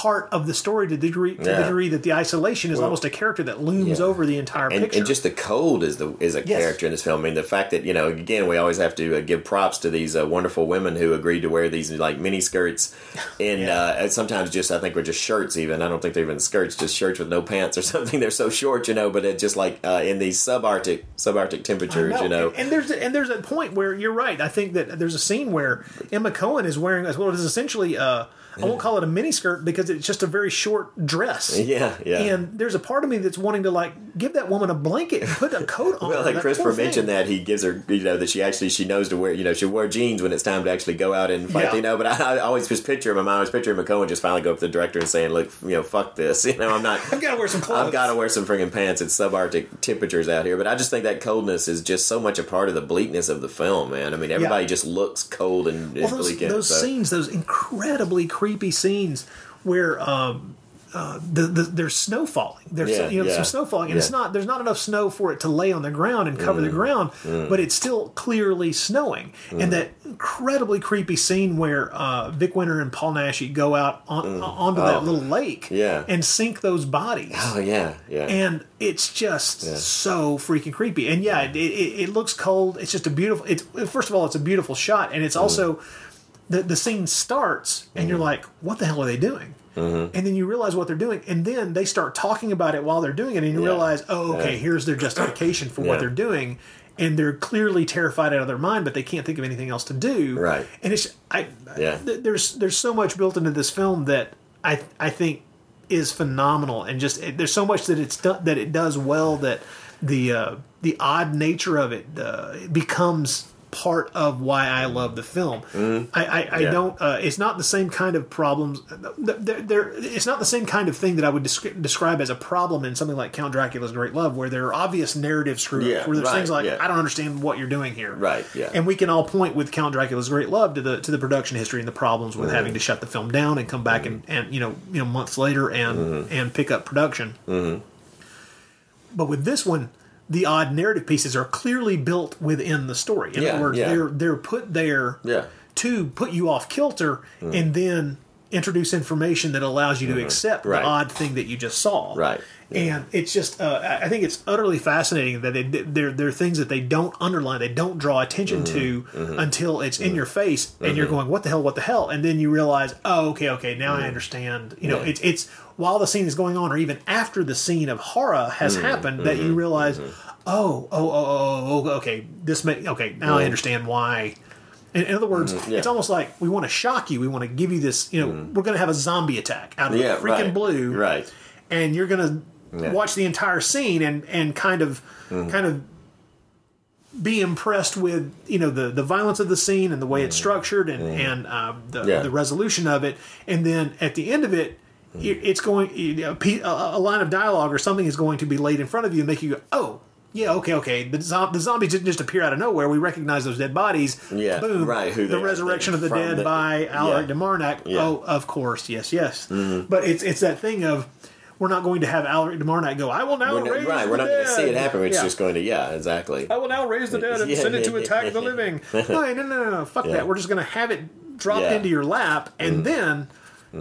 part of the story to the degree, to the degree that the isolation is Well, almost a character that looms over the entire and, picture. and just the cold is the is a Yes. character in this film. I mean, the fact that you know, again, we always have to uh, give props to these uh, wonderful women who agreed to wear these like mini skirts, and uh, sometimes just I think were just shirts. Even I don't think they're even skirts, just shirts with no pants or something. They're so short, you know. But it just like uh, in these subarctic subarctic temperatures, I you know. And, and there's and there's a point where you're right. I think that there's a scene where Emma Cohen is wearing as well as essentially uh I won't call it a miniskirt because it's just a very short dress. Yeah, yeah. And there's a part of me that's wanting to like give that woman a blanket and put a coat on. Well, like Christopher mentioned that he gives her, you know, that she actually she knows to wear, you know, she wear jeans when it's time to actually go out and fight, Yeah. you know. But I, I always just picture in my mind, I was picturing Emma Cohen just finally go up to the director and saying, "Look, you know, fuck this, you know, I'm not, I've got to wear some clothes. I've got to wear some friggin' pants. It's subarctic temperatures out here." But I just think that coldness is just so much a part of the bleakness of the film, man. I mean, everybody Yeah. just looks cold and, and well, those, bleak. those so. scenes, those incredibly creepy scenes where um, uh, the, the, there's snow falling. There's Yeah, you know yeah. some snow falling, and it's not there's not enough snow for it to lay on the ground and cover the Mm, ground, mm. but it's still clearly snowing. Mm. And that incredibly creepy scene where uh, Vic Winner and Paul Naschy go out on, onto Oh. that little lake Yeah. and sink those bodies. Oh yeah, yeah. And it's just Yeah. so freaking creepy. And yeah, it, it, it looks cold. It's just a beautiful. It's first of all, it's a beautiful shot, and Mm. it's also the the scene starts, and you're like, what the hell are they doing? Mm-hmm. And then you realize what they're doing, and then they start talking about it while they're doing it, and you Yeah. realize, oh, okay, Yeah. here's their justification for what they're doing, and they're clearly terrified out of their mind, but they can't think of anything else to do. Right. And it's I Yeah. th- there's there's so much built into this film that I I think is phenomenal, and just it, there's so much that it's done that it does well that the uh, the odd nature of it uh, becomes part of why I love the film. I, I, I Mm-hmm. Yeah. don't. Uh, it's not the same kind of problems. There, there, it's not the same kind of thing that I would descri- describe as a problem in something like Count Dracula's Great Love, where there are obvious narrative screw Yeah, where there's right, things like yeah. I don't understand what you're doing here. Right, yeah. And we can all point with Count Dracula's Great Love to the to the production history and the problems with Mhm. having to shut the film down and come back and, and you know you know months later and Mm-hmm. and pick up production. But with this one, the odd narrative pieces are clearly built within the story. In Yeah, other words, yeah. they're they're put there Yeah. to put you off kilter Mm. and then introduce information that allows you to Mhm. accept Right. the odd thing that you just saw. Right. And it's just, uh, I think it's utterly fascinating that they, there, there are things that they don't underline, they don't draw attention to mhm. until it's in your face, and you're Mhm. going, "What the hell? What the hell?" And then you realize, "Oh, okay, okay, now I understand." You know, it's it's while the scene is going on, or even after the scene of horror has Mhm. happened, that you Mhm. realize, "Oh, oh, oh, oh, oh, okay, this may okay, now I Mhm. understand why." In, in other words, Mhm, yeah. it's almost like we want to shock you. We want to give you this. You know, we're going to have a zombie attack out of Yeah, freaking right. blue, Right. and you're going to Yeah. watch the entire scene and and kind of Mhm. kind of be impressed with you know the the violence of the scene and the way it's structured and and uh, the Mm-hmm. Yeah. the resolution of it, and then at the end of it. Mm-hmm. It's going you know, a pe- a a line of dialogue or something is going to be laid in front of you and make you go, oh, yeah, okay, okay. The, zom- the zombies didn't just appear out of nowhere. We recognize those dead bodies. Yeah, boom. right, who the resurrection of the dead the- by Alaric yeah. de Marnac. Yeah. Oh, of course, yes, yes. Mhm. But it's it's that thing of we're not going to have Alaric de Marnac go. I will now We're not, raise right, the we're not going to see it happen. It's Yeah. just going to, yeah, exactly. I will now raise the dead and Yeah, send it to attack the living. No, no, no, no. Fuck Yeah. that. We're just going to have it dropped. Mm-hmm. into your lap and then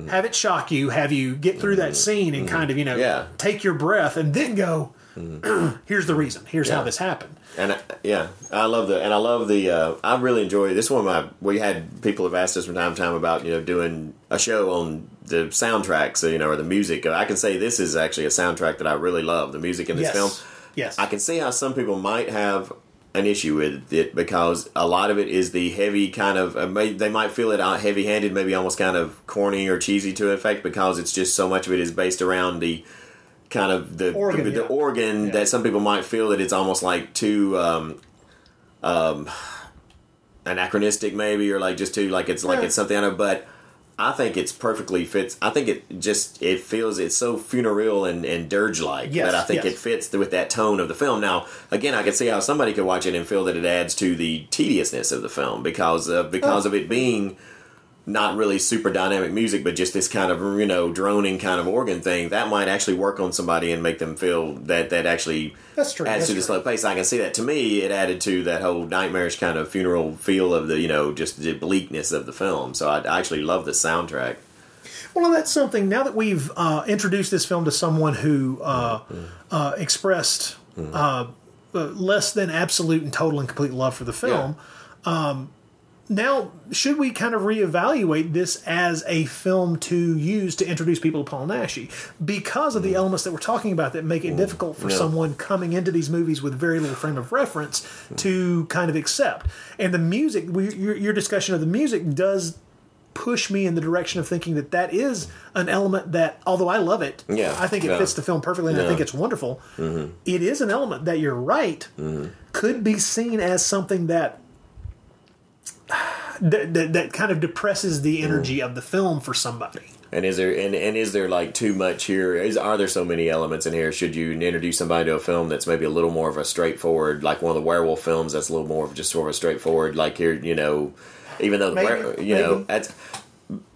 have it shock you, have you get through that scene and kind of, you know, Mm-hmm. Yeah. Mm-hmm. take your breath and then go, here's the reason. Here's how this happened. And I, yeah, I love the and I love the. Uh, I really enjoy this one. Of my we had people have asked us from time to time about you know doing a show on the soundtracks, so, you know, or the music. I can say this is actually a soundtrack that I really love. The music in this Yes. film. Yes. I can see how some people might have an issue with it because a lot of it is the heavy kind of uh, they might feel it out heavy handed maybe almost kind of corny or cheesy to effect because it's just so much of it is based around the kind of the Organ, the, yeah. organ that some people might feel that it's almost like too um um anachronistic maybe or like just too like it's like Yeah. it's something I know but I think it's perfectly fits. I think it just it feels it's so funereal and, and dirge like Yes, that I think yes. it fits with that tone of the film. Now, again, I can see how somebody could watch it and feel that it adds to the tediousness of the film because of because Oh. of it being not really super dynamic music, but just this kind of you know droning kind of organ thing that might actually work on somebody and make them feel that that actually That's true. adds That's to the slow pace. I can see that. To me, it added to that whole nightmarish kind of funeral feel of the you know just the bleakness of the film. So I, I actually love the soundtrack. Well, that's something. Now that we've uh, introduced this film to someone who uh, uh, expressed uh, uh, less than absolute and total and complete love for the film, um, now should we kind of reevaluate this as a film to use to introduce people to Paul Naschy because of the elements that we're talking about that make it difficult for Yeah. someone coming into these movies with very little frame of reference to kind of accept. And the music, we, your, your discussion of the music does push me in the direction of thinking that that is an element that, although I love it, Yeah, I think it yeah. fits the film perfectly, and I think it's wonderful. Mhm. It is an element that you're right Mhm. could be seen as something that that, that, that kind of depresses the energy of the film for somebody. And is there and, and is there like too much here? Is are there so many elements in here? Should you introduce somebody to a film that's maybe a little more of a straightforward, like one of the werewolf films that's a little more of just sort of a straightforward, like here, you know, even though the Maybe, were, you know that's.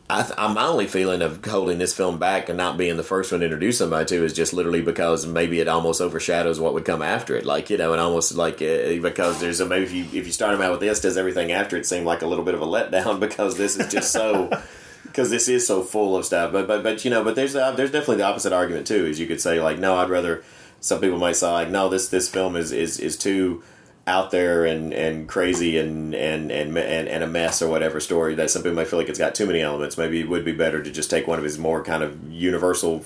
I, th- I'm my only feeling of holding this film back and not being the first one to introduce somebody to is just literally because maybe it almost overshadows what would come after it. Like you know, and almost like uh, because there's a maybe if you if you start them out with this, does everything after it seem like a little bit of a letdown because this is just so because this is so full of stuff. But but but you know, but there's uh, there's definitely the opposite argument too. Is you could say like, no, I'd rather. Some people might say like, no, this this film is is is too out there and and crazy and and and and, and a mess or whatever story that some people might feel like it's got too many elements. Maybe it would be better to just take one of his more kind of universal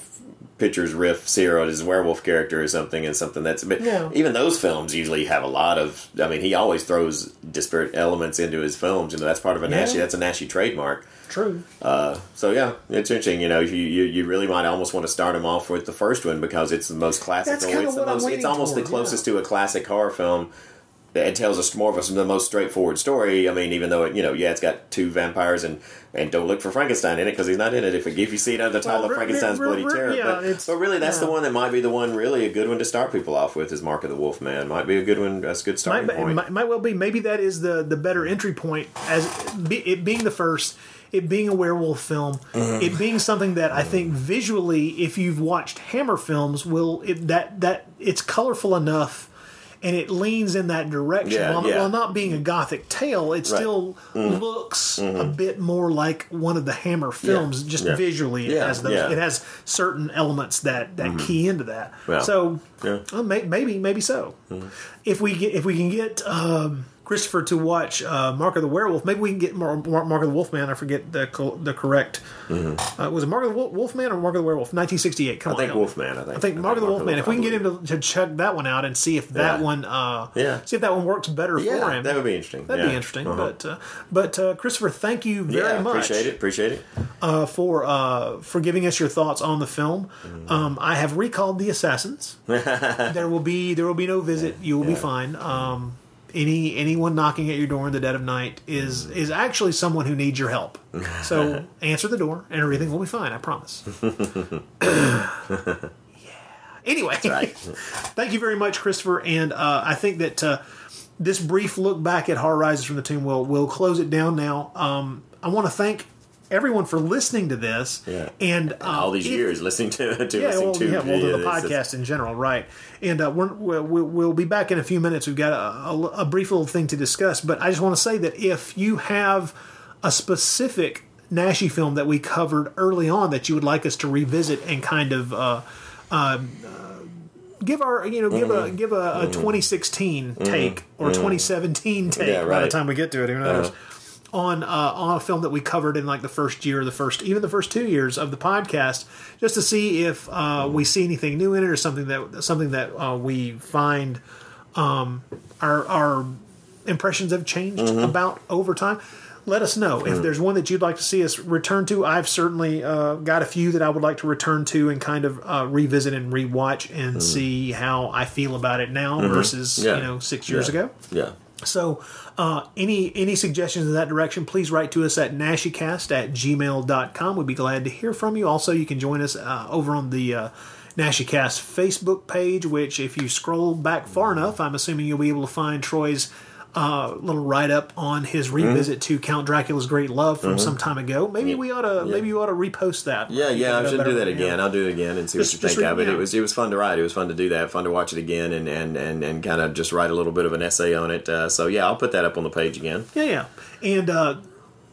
pictures riff zero his werewolf character or something and something that's but Yeah. even those films usually have a lot of i mean he always throws disparate elements into his films you know that's part of a Yeah. naschy that's a naschy trademark True. uh, so yeah, it's interesting. You know, you, you you really might almost want to start him off with the first one because it's the most classical. That's kinda it's the what I'm most. It's almost the toward, closest to a classic horror film. It tells us more of a, the most straightforward story. I mean, even though it, you know, yeah, it's got two vampires and and don't look for Frankenstein in it because he's not in it. If, if you see it under the title Well, of Frankenstein's re- Bloody re- Terror, yeah, but, but really, that's the one that might be the one really a good one to start people off with. Is Mark of the Wolf Man might be a good one. That's a good starting Might, point. might, might well be. Maybe that is the the better entry point as it being the first. It being a werewolf film, Mhm. it being something that I think visually, if you've watched Hammer films, will it, that that it's colorful enough, and it leans in that direction. Yeah, while, yeah. while not being a gothic tale, it Right. still Mhm. looks a Mhm. bit more like one of the Hammer films, just Yeah. visually. It has those. It has certain elements that that Mhm. key into that. So Yeah. uh, may, maybe maybe so. If we get if we can get um, Christopher to watch uh, Mark of the Werewolf, maybe we can get Mar- Mar- Mark of the Wolfman. I forget the co- the correct. Uh, was it Mark of the Wolf- Wolfman or Mark of the Werewolf? 1968. Come I on, think. Wolfman. I think. I think Mark of the Wolfman. If we can get him to, to check that one out and see if that Yeah. one, uh, Yeah. see if that one works better for him, that would be interesting. That'd Yeah. be interesting. Uh-huh. But uh, but uh, Christopher, thank you very yeah, much appreciate it. Appreciate it. uh, for uh, for giving us your thoughts on the film. Mm-hmm. Um, I have recalled the assassins. there will be there will be no visit. You will be fine. Um, any anyone knocking at your door in the dead of night is Mm-hmm. is actually someone who needs your help. So answer the door, and everything will be fine. I promise. Yeah. Anyway, thank you very much, Christopher. And uh, I think that uh, this brief look back at Horror Rises from the Tomb will will close it down now. Um, I want to thank everyone for listening to this. Yeah. And uh, All these if- years listening to to yeah, listening well, to yeah, well, to the podcast in general, right? And uh, we're, we'll, we'll we'll be back in a few minutes. We've got a, a, a brief little thing to discuss, but I just want to say that if you have a specific Naschy film that we covered early on that you would like us to revisit and kind of uh, um, uh, give our you know give a Mhm. give a, a Mhm. 2016 Mhm. take or Mhm. 2017 take Yeah, by the time we get to it. Who knows? Uh-huh. On uh, on a film that we covered in like the first year, the first even the first two years of the podcast, just to see if uh, we see anything new in it or something that something that uh, we find um, our our impressions have changed Mhm. about over time. Let us know if Mhm. there's one that you'd like to see us return to. I've certainly uh, got a few that I would like to return to and kind of uh, revisit and rewatch and Mhm. see how I feel about it now Mhm. versus Yeah. you know six years Yeah. ago. Yeah. So, uh, any any suggestions in that direction, please write to us at naschycast at gmail.com. We'd be glad to hear from you. Also, you can join us uh, over on the uh, NaschyCast Facebook page, which, if you scroll back far enough, I'm assuming you'll be able to find Troy's uh, little write up on his revisit to Count Dracula's Great Love from Mhm. some time ago. Maybe we ought to maybe you ought to repost that. Yeah, yeah, I should do that yeah. again. I'll do it again and see Just- what you think re- of it. yeah. It was it was fun to write. It was fun to do that. Fun to watch it again and and and, and kind of just write a little bit of an essay on it. Uh, so yeah, I'll put that up on the page again. Yeah, yeah. And uh,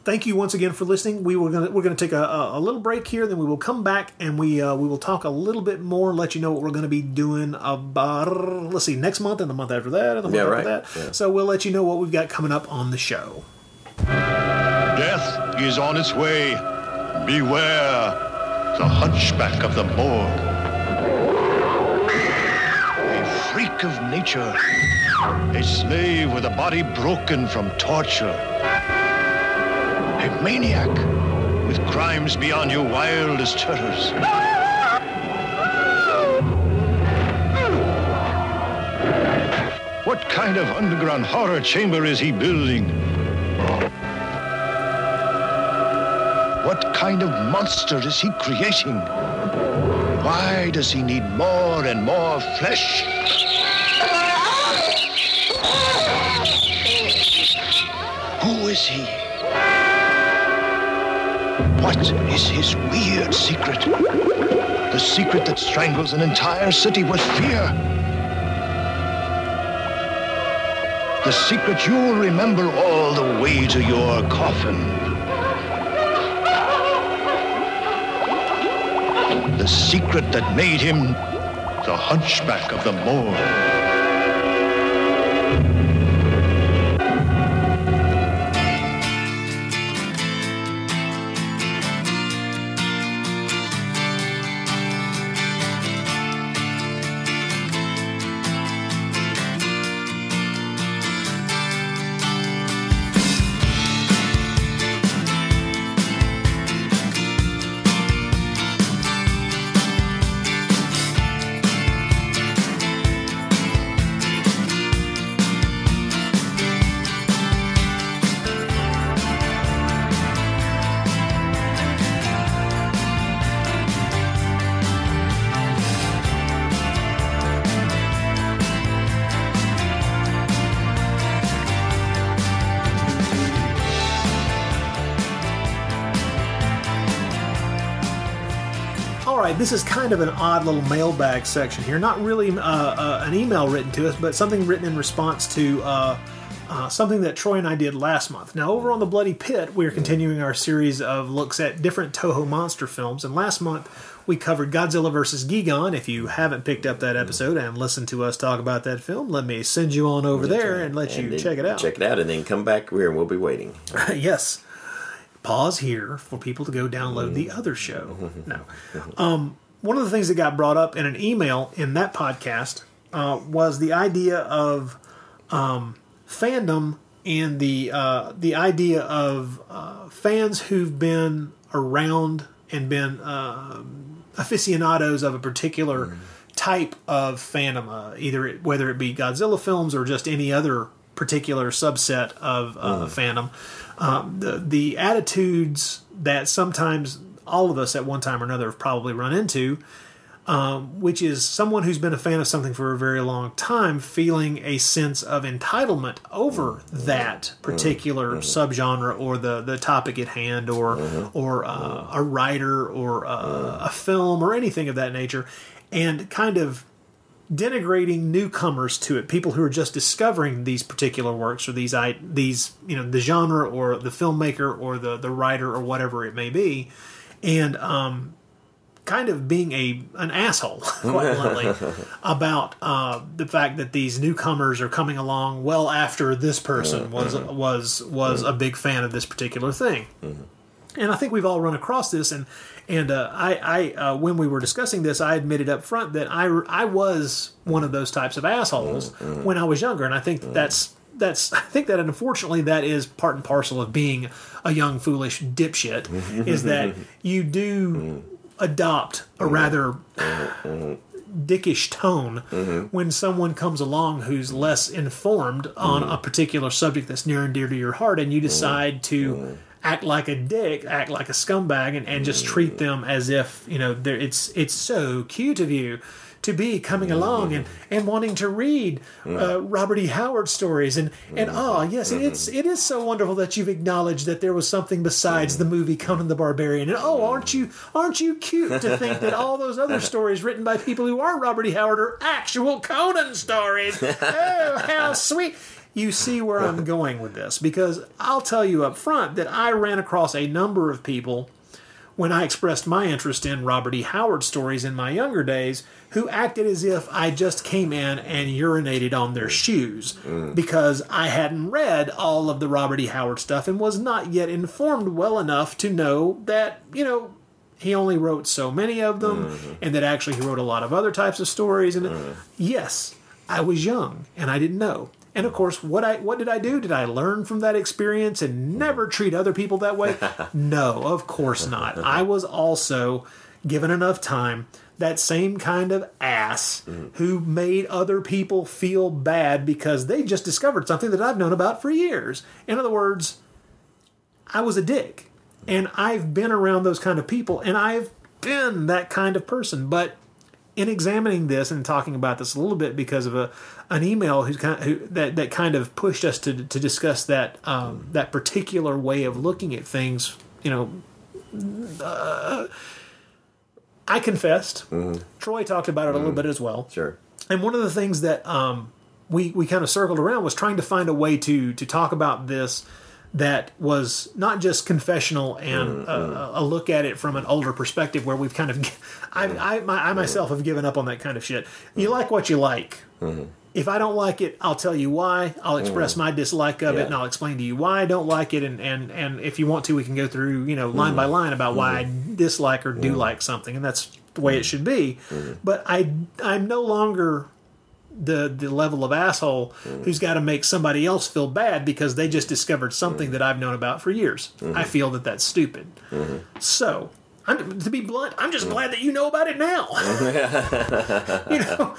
thank you once again for listening. We were gonna we're gonna take a, a, a little break here, then we will come back and we uh, we will talk a little bit more, let you know what we're going to be doing about. Let's see, next month and the month after that and the month Yeah, after right. that. Yeah. So we'll let you know what we've got coming up on the show. Death is on its way. Beware the hunchback of the morgue. A freak of nature. A slave with a body broken from torture. A maniac with crimes beyond your wildest terrors. What kind of underground horror chamber is he building? What kind of monster is he creating? Why does he need more and more flesh? Who is he? What is his weird secret? The secret that strangles an entire city with fear. The secret you'll remember all the way to your coffin. The secret that made him the hunchback of the moor. Kind of an odd little mailbag section here. Not really uh, uh, an email written to us, but something written in response to uh, uh, something that Troy and I did last month. Now, over on the Bloody Pit, we're continuing our series of looks at different Toho monster films, and last month we covered Godzilla vs. Gigan. If you haven't picked up that episode and listened to us talk about that film, let me send you on over there and let you check it out. Check it out, and then come back here, and we'll be waiting. yes. Pause here for people to go download the other show. No. Um, one of the things that got brought up in an email in that podcast uh, was the idea of um, fandom and the uh, the idea of uh, fans who've been around and been uh, aficionados of a particular type of fandom, uh, either it, whether it be Godzilla films or just any other particular subset of uh, fandom. Um, the the attitudes that sometimes all of us at one time or another have probably run into, um, which is someone who's been a fan of something for a very long time feeling a sense of entitlement over that particular subgenre or the, the topic at hand or or uh, a writer or uh, a film or anything of that nature, and kind of denigrating newcomers to it, people who are just discovering these particular works or these i these you know the genre or the filmmaker or the the writer or whatever it may be, and um, kind of being a an asshole quite bluntly about uh, the fact that these newcomers are coming along well after this person was was was a big fan of this particular thing. And I think we've all run across this. And and uh, I, I uh, when we were discussing this, I admitted up front that I I was one of those types of assholes when I was younger, and I think that that's that's I think that unfortunately that is part and parcel of being a young foolish dipshit is that you do adopt a mm-hmm. rather mm-hmm. dickish tone mm-hmm. when someone comes along who's less informed on a particular subject that's near and dear to your heart and you decide to act like a dick act like a scumbag and, and just treat them as if you know it's it's so cute of you to be coming along and, and wanting to read uh, Robert E. Howard stories and and ah yes it's it is so wonderful that you've acknowledged that there was something besides the movie Conan the Barbarian. And oh aren't you aren't you cute to think that all those other stories written by people who aren't Robert E. Howard are actual Conan stories? Oh how sweet. You see where I'm going with this because I'll tell you up front that I ran across a number of people when I expressed my interest in Robert E. Howard stories in my younger days who acted as if I just came in and urinated on their mm. shoes mm. because I hadn't read all of the Robert E. Howard stuff and was not yet informed well enough to know that, you know, he only wrote so many of them mm-hmm. and that actually he wrote a lot of other types of stories and mm. yes, I was young and I didn't know. And of course, what I what did I do? Did I learn from that experience and never treat other people that way? no, of course not. I was also given enough time that same kind of ass mm. who made other people feel bad because they just discovered something that I've known about for years. In other words, I was a dick. And I've been around those kind of people and I've been that kind of person. But in examining this and talking about this a little bit because of a an email who's kind of, who that that kind of pushed us to to discuss that um, that particular way of looking at things. You know, uh, I confessed. Troy talked about it a little bit as well. Sure. And one of the things that um, we we kind of circled around was trying to find a way to to talk about this that was not just confessional and uh, a look at it from an older perspective where we've kind of I I, my, I myself have given up on that kind of shit. You like what you like. If I don't like it, I'll tell you why. I'll express Mhm. my dislike of it, and I'll explain to you why I don't like it. And, and, and if you want to, we can go through you know line Mhm. by line about why I Mhm. dislike or do Mhm. like something, and that's the way it should be. But I I'm no longer the the level of asshole who's got to make somebody else feel bad because they just discovered something that I've known about for years. I feel that that's stupid. So, I'm, to be blunt, I'm just glad that you know about it now. you know,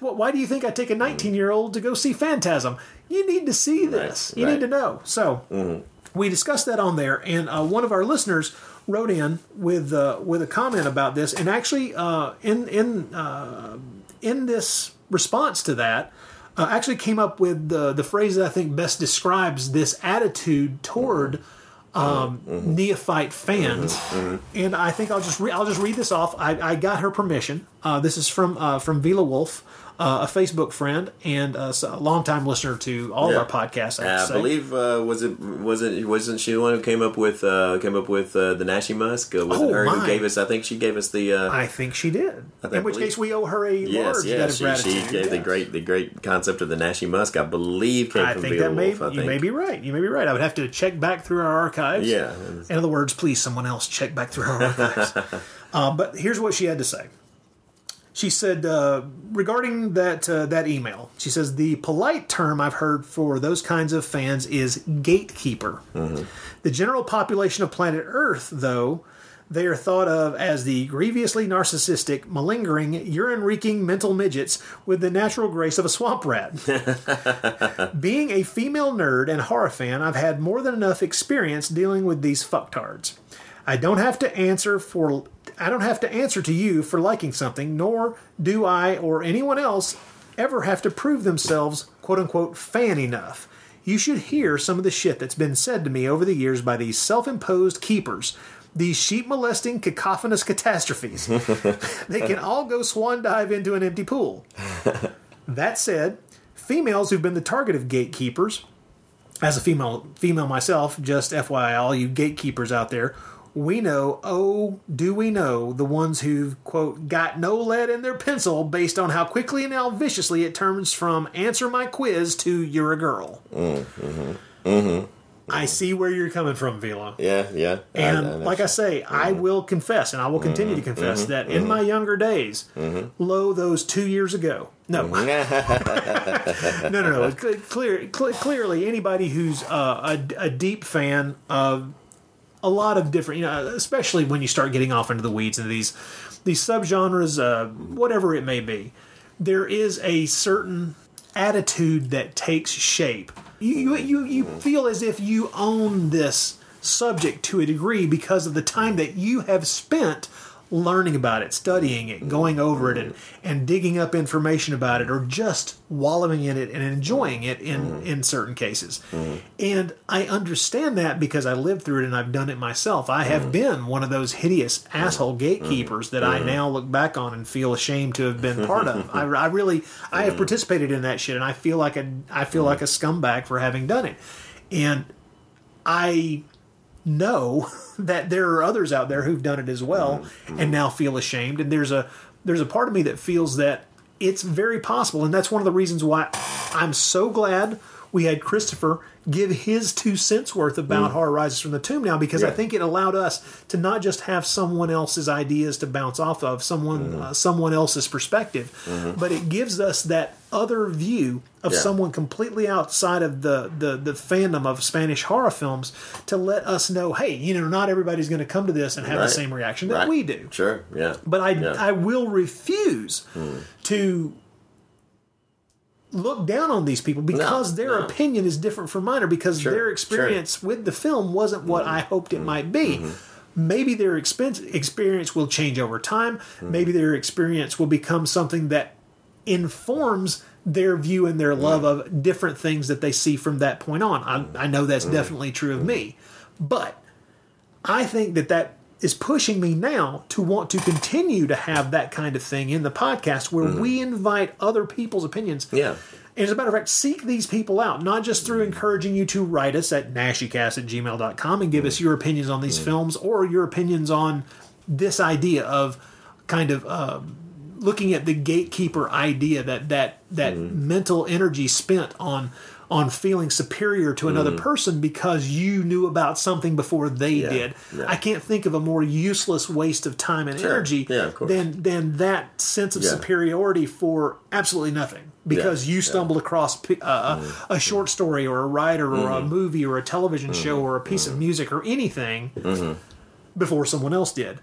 Well, why do you think I take a 19 year old to go see Phantasm? You need to see this. you right. need to know. So we discussed that on there, and uh, one of our listeners wrote in with uh, with a comment about this, and actually uh, in in uh, in this response to that. Uh, actually came up with the the phrase that I think best describes this attitude toward um, neophyte fans, and I think I'll just re- I'll just read this off. I, I got her permission. Uh, this is from uh, from Vila Wolf, uh, a Facebook friend and uh, a longtime listener to all Yeah. of our podcasts. I, I believe uh, was it was it wasn't she the one who came up with uh, came up with uh, the Naschy Musk? Uh, wasn't Oh, her who gave us? I think she gave us the. Uh, I think she did. Think- In which case, we owe her a yes, large debt yes, of she, gratitude. she gave the great the great concept of the Naschy Musk. I believe came I from think Vila that may. I you may be right. You may be right. I would have to check back through our archives. Yeah. In other words, please, someone else check back through our archives. but here's what she had to say. She said uh, regarding that uh, that email. She says the polite term I've heard for those kinds of fans is gatekeeper. The general population of planet Earth, though, they are thought of as the grievously narcissistic, malingering, urine reeking mental midgets with the natural grace of a swamp rat. Being a female nerd and horror fan, I've had more than enough experience dealing with these fucktards. I don't have to answer for I don't have to answer to you for liking something, nor do I or anyone else ever have to prove themselves quote unquote fan enough. You should hear some of the shit that's been said to me over the years by these self-imposed keepers. These sheep molesting cacophonous catastrophes. they can all go swan dive into an empty pool. That said, females who've been the target of gatekeepers, as a female female myself, just FYI, all you gatekeepers out there, we know, oh, do we know, the ones who've, quote, got no lead in their pencil based on how quickly and how viciously it turns from answer my quiz to you're a girl. Mm-hmm. Mm-hmm. I see where you're coming from, Vila. Yeah, yeah. And I- I- like I say, I will confess, and I will continue to confess mhm, that in mhm. my younger days, Mhm. lo, those two years ago, no, no, no, no. Cle- Clear, cle- clearly, anybody who's uh, a, a deep fan of a lot of different, you know, especially when you start getting off into the weeds into these these subgenres, uh, whatever it may be, there is a certain attitude that takes shape. You you you, you feel as if you own this subject to a degree because of the time that you have spent learning about it, studying it, going over it, and, and digging up information about it, or just wallowing in it and enjoying it in, mm-hmm. in certain cases. Mm-hmm. And I understand that because I lived through it and I've done it myself. I have mm-hmm. been one of those hideous asshole gatekeepers that I now look back on and feel ashamed to have been part of. I, I really, I have participated in that shit, and I feel like a, I feel like a scumbag for having done it. And I know that there are others out there who've done it as well mm-hmm. and now feel ashamed. And there's a there's a part of me that feels that it's very possible. And that's one of the reasons why I'm so glad we had Christopher give his two cents worth about Mm. Horror Rises from the Tomb now because I think it allowed us to not just have someone else's ideas to bounce off of, someone Mm-hmm. uh, someone else's perspective, Mhm. but it gives us that other view of Yeah. someone completely outside of the, the the fandom of Spanish horror films to let us know, hey, you know, not everybody's going to come to this and have Right. the same reaction that Right. we do. Sure. Yeah. But I Yeah. I will refuse Hmm. to look down on these people because their no. opinion is different from mine or because Sure, their experience with the film wasn't what I hoped it might be. Mm-hmm. Maybe their expense, experience will change over time. Mm-hmm. Maybe their experience will become something that informs their view and their love of different things that they see from that point on. I, I know that's Mm-hmm. definitely true of me. But I think that that is pushing me now to want to continue to have that kind of thing in the podcast where we invite other people's opinions. Mm-hmm. Yeah. And as a matter of fact, seek these people out, not just through encouraging you to write us at naschycast at gmail.com and give us your opinions on these films or your opinions on this idea of kind of um, looking at the gatekeeper idea that that that mental energy spent on on feeling superior to another Mhm. person because you knew about something before they Yeah, did. yeah. I can't think of a more useless waste of time and Sure. energy Yeah, than than that sense of superiority for absolutely nothing because you stumbled across uh, a, a short story or a writer or a Mhm. movie or a television show or a piece of music or anything Mhm. before someone else did.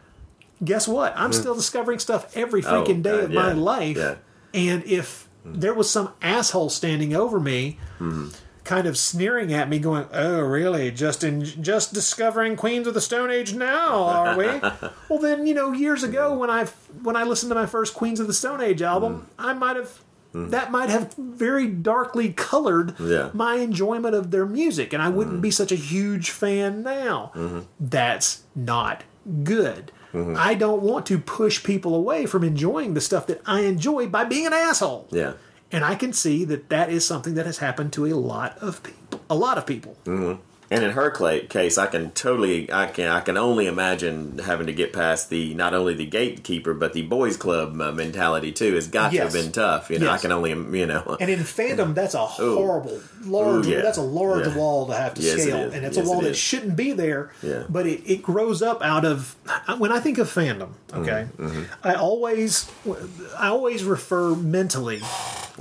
Guess what? I'm Mm. still discovering stuff every Oh, freaking day God, of my life. And if there was some asshole standing over me, Mhm. kind of sneering at me, going, "Oh, really? Just in just discovering Queens of the Stone Age now, are we?" well, then you know, years ago when I when I listened to my first Queens of the Stone Age album, I might have. That might have very darkly colored Yeah. my enjoyment of their music, and I wouldn't be such a huge fan now. Mhm. That's not good. Mhm. I don't want to push people away from enjoying the stuff that I enjoy by being an asshole. Yeah. And I can see that that is something that has happened to a lot of people. A lot of people. hmm And in her case, I can totally, I can, I can only imagine having to get past the not only the gatekeeper but the boys' club uh, mentality too. Has got to have been tough. You know, I can only, you know, And in fandom, that's a horrible, large. Ooh, yeah. That's a large Yeah. wall to have to Yes, scale, is. and it's Yes, a wall it that shouldn't be there. Yeah. But it, it grows up out of when I think of fandom. Okay, Mhm. I always I always refer mentally.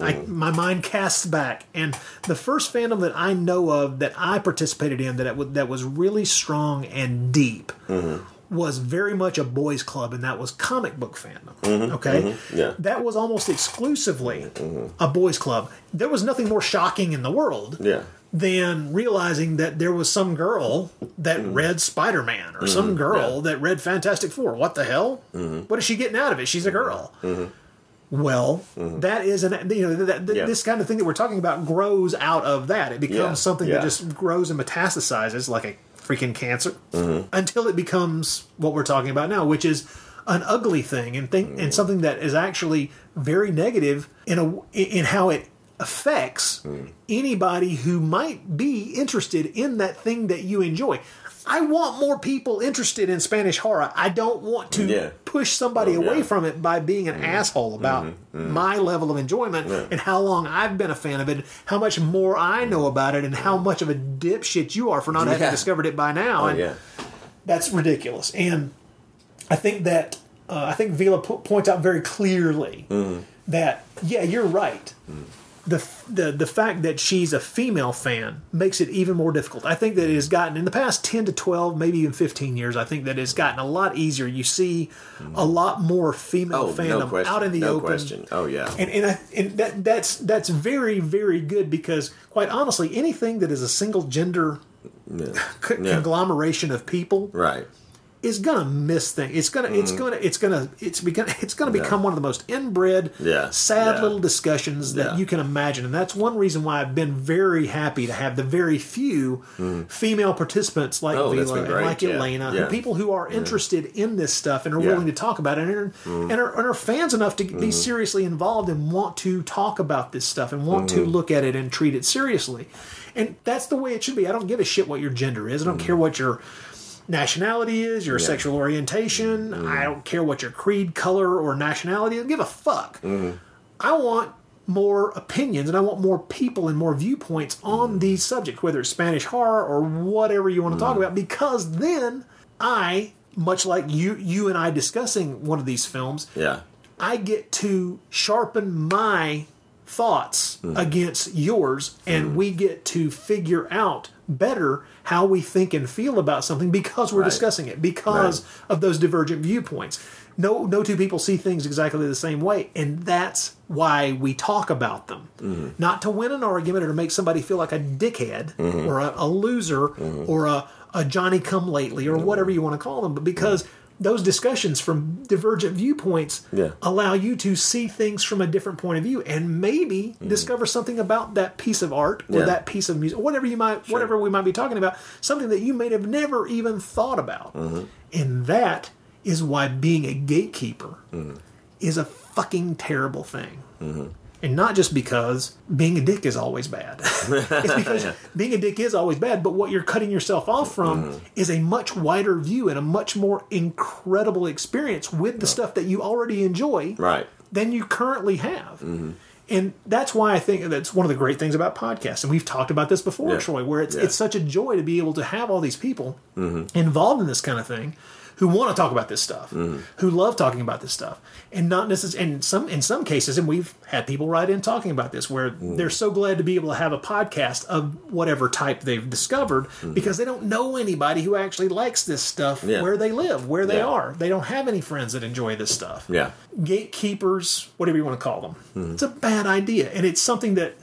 I, Mm. my mind casts back, and the first fandom that I know of that I participated in that it, that was really strong and deep Mhm. was very much a boys' club, and that was comic book fandom. Mhm, Okay, mhm, yeah. that was almost exclusively a boys' club. There was nothing more shocking in the world yeah, than realizing that there was some girl that read Spider Man or some Mhm, girl that read Fantastic Four. What the hell? What is she getting out of it? She's a girl. Well, mm-hmm. that is an you know that, that Yeah. this kind of thing that we're talking about grows out of that. It becomes Yeah, something yeah. that just grows and metastasizes like a freaking cancer Mhm. until it becomes what we're talking about now, which is an ugly thing and think and mm. something that is actually very negative in a in how it affects mm. anybody who might be interested in that thing that you enjoy. I want more people interested in Spanish horror. I don't want to Yeah. push somebody Oh, away yeah. from it by being an mm-hmm. asshole about mm-hmm. Mm-hmm. my level of enjoyment Yeah. and how long I've been a fan of it, how much more I know about it, and how much of a dipshit you are for not having discovered it by now. oh and that's ridiculous. And I think that uh, I think Vila po- points out very clearly Mhm. that yeah, you're right. The, the the fact that she's a female fan makes it even more difficult. I think that it has gotten in the past ten to twelve, maybe even fifteen years. I think that it's gotten a lot easier. You see a lot more female oh fandom no out in the no open. question. Oh yeah, And and, I, and that that's that's very very good because quite honestly, anything that is a single gender yeah. c- Yeah. conglomeration of people right. Is gonna miss things. It's gonna, it's Mhm. gonna, it's gonna, it's become, it's gonna Yeah. become one of the most inbred, Yeah. sad Yeah. little discussions that Yeah. you can imagine, and that's one reason why I've been very happy to have the very few female participants like Oh, Vila and like yeah. Elena, Yeah. who people who are interested in this stuff and are Yeah. willing to talk about it, and are, Mhm. and, are, and are fans enough to be Mhm. seriously involved and want to talk about this stuff and want to Mhm. look at it and treat it seriously. And that's the way it should be. I don't give a shit what your gender is. I don't care what your nationality is, your Yeah. sexual orientation. Mm-hmm. I don't care what your creed, color, or nationality. I give a fuck. Mm-hmm. I want more opinions and I want more people and more viewpoints on mm-hmm. these subjects, whether it's Spanish horror or whatever you want to talk about, because then I, much like you you and I discussing one of these films, Yeah. I get to sharpen my thoughts against yours, and we get to figure out better how we think and feel about something because we're Right. discussing it, because of those divergent viewpoints. No, no two people see things exactly the same way, and that's why we talk about them. Mm-hmm. Not to win an argument or to make somebody feel like a dickhead Mhm. or a, a loser or a, a Johnny come lately or whatever you want to call them, but because those discussions from divergent viewpoints Yeah. allow you to see things from a different point of view and maybe discover something about that piece of art or Mm-hmm. Yeah. that piece of music, whatever you might, whatever we might be talking about, something that you may have never even thought about. Mm-hmm. And that is why being a gatekeeper Mm-hmm. is a fucking terrible thing. And not just because being a dick is always bad. it's because being a dick is always bad, but what you're cutting yourself off from Mm-hmm. is a much wider view and a much more incredible experience with the stuff that you already enjoy Right. than you currently have. Mm-hmm. And that's why I think that's one of the great things about podcasts. And we've talked about this before, Yeah. Troy, where it's Yeah. it's such a joy to be able to have all these people Mm-hmm. involved in this kind of thing who want to talk about this stuff, Mm-hmm. who love talking about this stuff, and not necessarily. And some in some cases, and we've had people write in talking about this, where Mm-hmm. they're so glad to be able to have a podcast of whatever type they've discovered because they don't know anybody who actually likes this stuff Mm-hmm. Yeah. where they live, where they Yeah. are. They don't have any friends that enjoy this stuff Yeah. gatekeepers, whatever you want to call them. Mm-hmm. It's a bad idea, and it's something that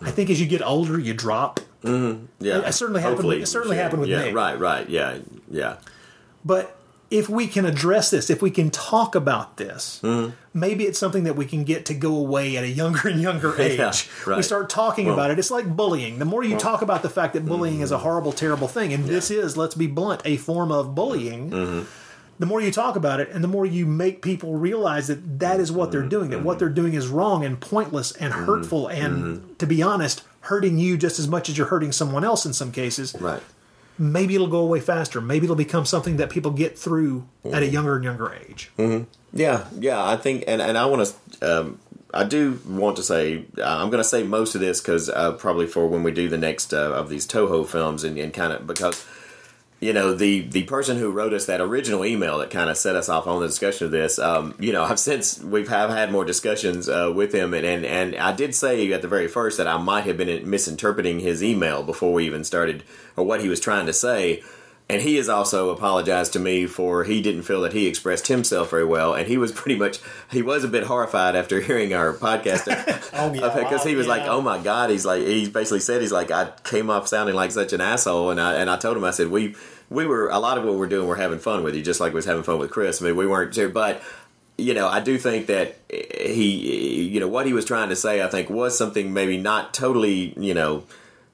I think as you get older, you drop. Mm-hmm. Yeah. It certainly happened- it certainly yeah. happened with yeah. me. Right. Right. Yeah. Yeah. But if we can address this, if we can talk about this, Mm-hmm. maybe it's something that we can get to go away at a younger and younger age. Yeah, We start talking Well- about it. It's like bullying. The more you Well- talk about the fact that bullying Mm-hmm. is a horrible, terrible thing, and this is, let's be blunt, a form of bullying. Mm-hmm. The more you talk about it, and the more you make people realize that that is what they're doing, that what they're doing is wrong and pointless and hurtful, and to be honest, hurting you just as much as you're hurting someone else in some cases. Right. Maybe it'll go away faster. Maybe it'll become something that people get through at a younger and younger age. hmm Yeah, yeah. I think, and, and I want to, um, I do want to say, uh, I'm going to say most of this because uh, probably for when we do the next uh, of these Toho films, and, and kind of because you know the the person who wrote us that original email that kind of set us off on the discussion of this um, you know i've since we've have had more discussions uh, with him and, and and i did say at the very first that i might have been misinterpreting his email before we even started or what he was trying to say and he has also apologized to me for he didn't feel that he expressed himself very well, and he was pretty much he was a bit horrified after hearing our podcast Oh, yeah. because he was like, "Oh my god!" He's like, he basically said he's like, I came off sounding like such an asshole, and I and I told him I said we we were a lot of what we're doing we're having fun with you, just like we was having fun with Chris. I mean, we weren't, too but you know, I do think that eh, he, eh, you know, what he was trying to say, I think was something maybe not totally, you know.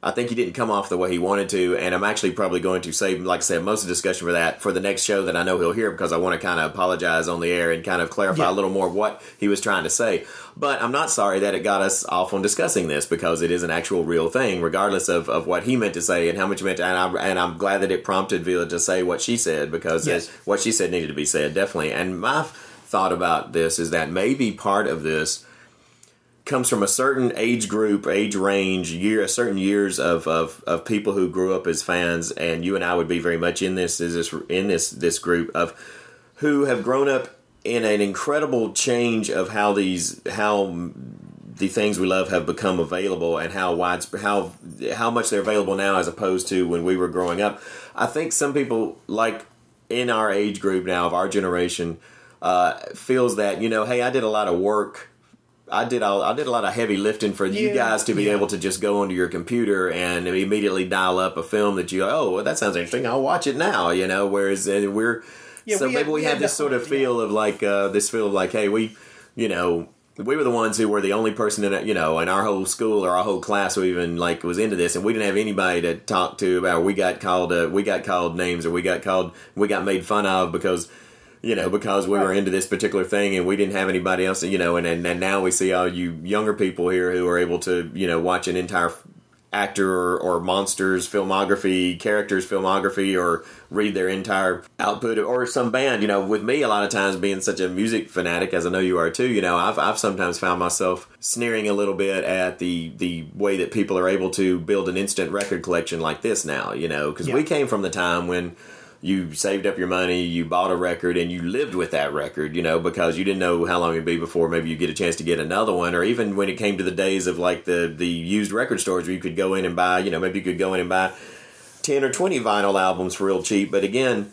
I think he didn't come off the way he wanted to, and I'm actually probably going to save, like I said, most of the discussion for that for the next show that I know he'll hear because I want to kind of apologize on the air and kind of clarify Yeah. a little more what he was trying to say. But I'm not sorry that it got us off on discussing this because it is an actual real thing, regardless of, of what he meant to say and how much he meant to. And, I, and I'm glad that it prompted Vila to say what she said because Yes. what she said needed to be said, definitely. And my thought about this is that maybe part of this comes from a certain age group, age range, year, a certain years of, of, of people who grew up as fans, and you and I would be very much in this is this in this this group of who have grown up in an incredible change of how these how the things we love have become available and how widespread how how much they're available now as opposed to when we were growing up. I think some people like in our age group now of our generation uh, feels that you know, hey, I did a lot of work. I did all, I did a lot of heavy lifting for you guys to be yeah. able to just go onto your computer and immediately dial up a film that you oh well that sounds interesting I'll watch it now you know whereas uh, we're Yeah, so we maybe had- we, we had had this sort of feel of like uh, this feel of like, hey, we, you know, we were the ones who were the only person in it, you know, in our whole school or our whole class who even like was into this, and we didn't have anybody to talk to about. We got called, uh, we got called names, or we got called, we got made fun of because. You know, because we were into this particular thing and we didn't have anybody else, you know, and, and, and now we see all you younger people here who are able to, you know, watch an entire actor or, or monsters filmography, characters filmography, or read their entire output, or some band. You know, with me, a lot of times being such a music fanatic, as I know you are too. You know, I've I've sometimes found myself sneering a little bit at the the way that people are able to build an instant record collection like this now. You know, because we came from the time when you saved up your money, you bought a record, and you lived with that record, you know, because you didn't know how long it'd be before maybe you get a chance to get another one, or even when it came to the days of like the the used record stores where you could go in and buy, you know, maybe you could go in and buy ten or twenty vinyl albums for real cheap, but again.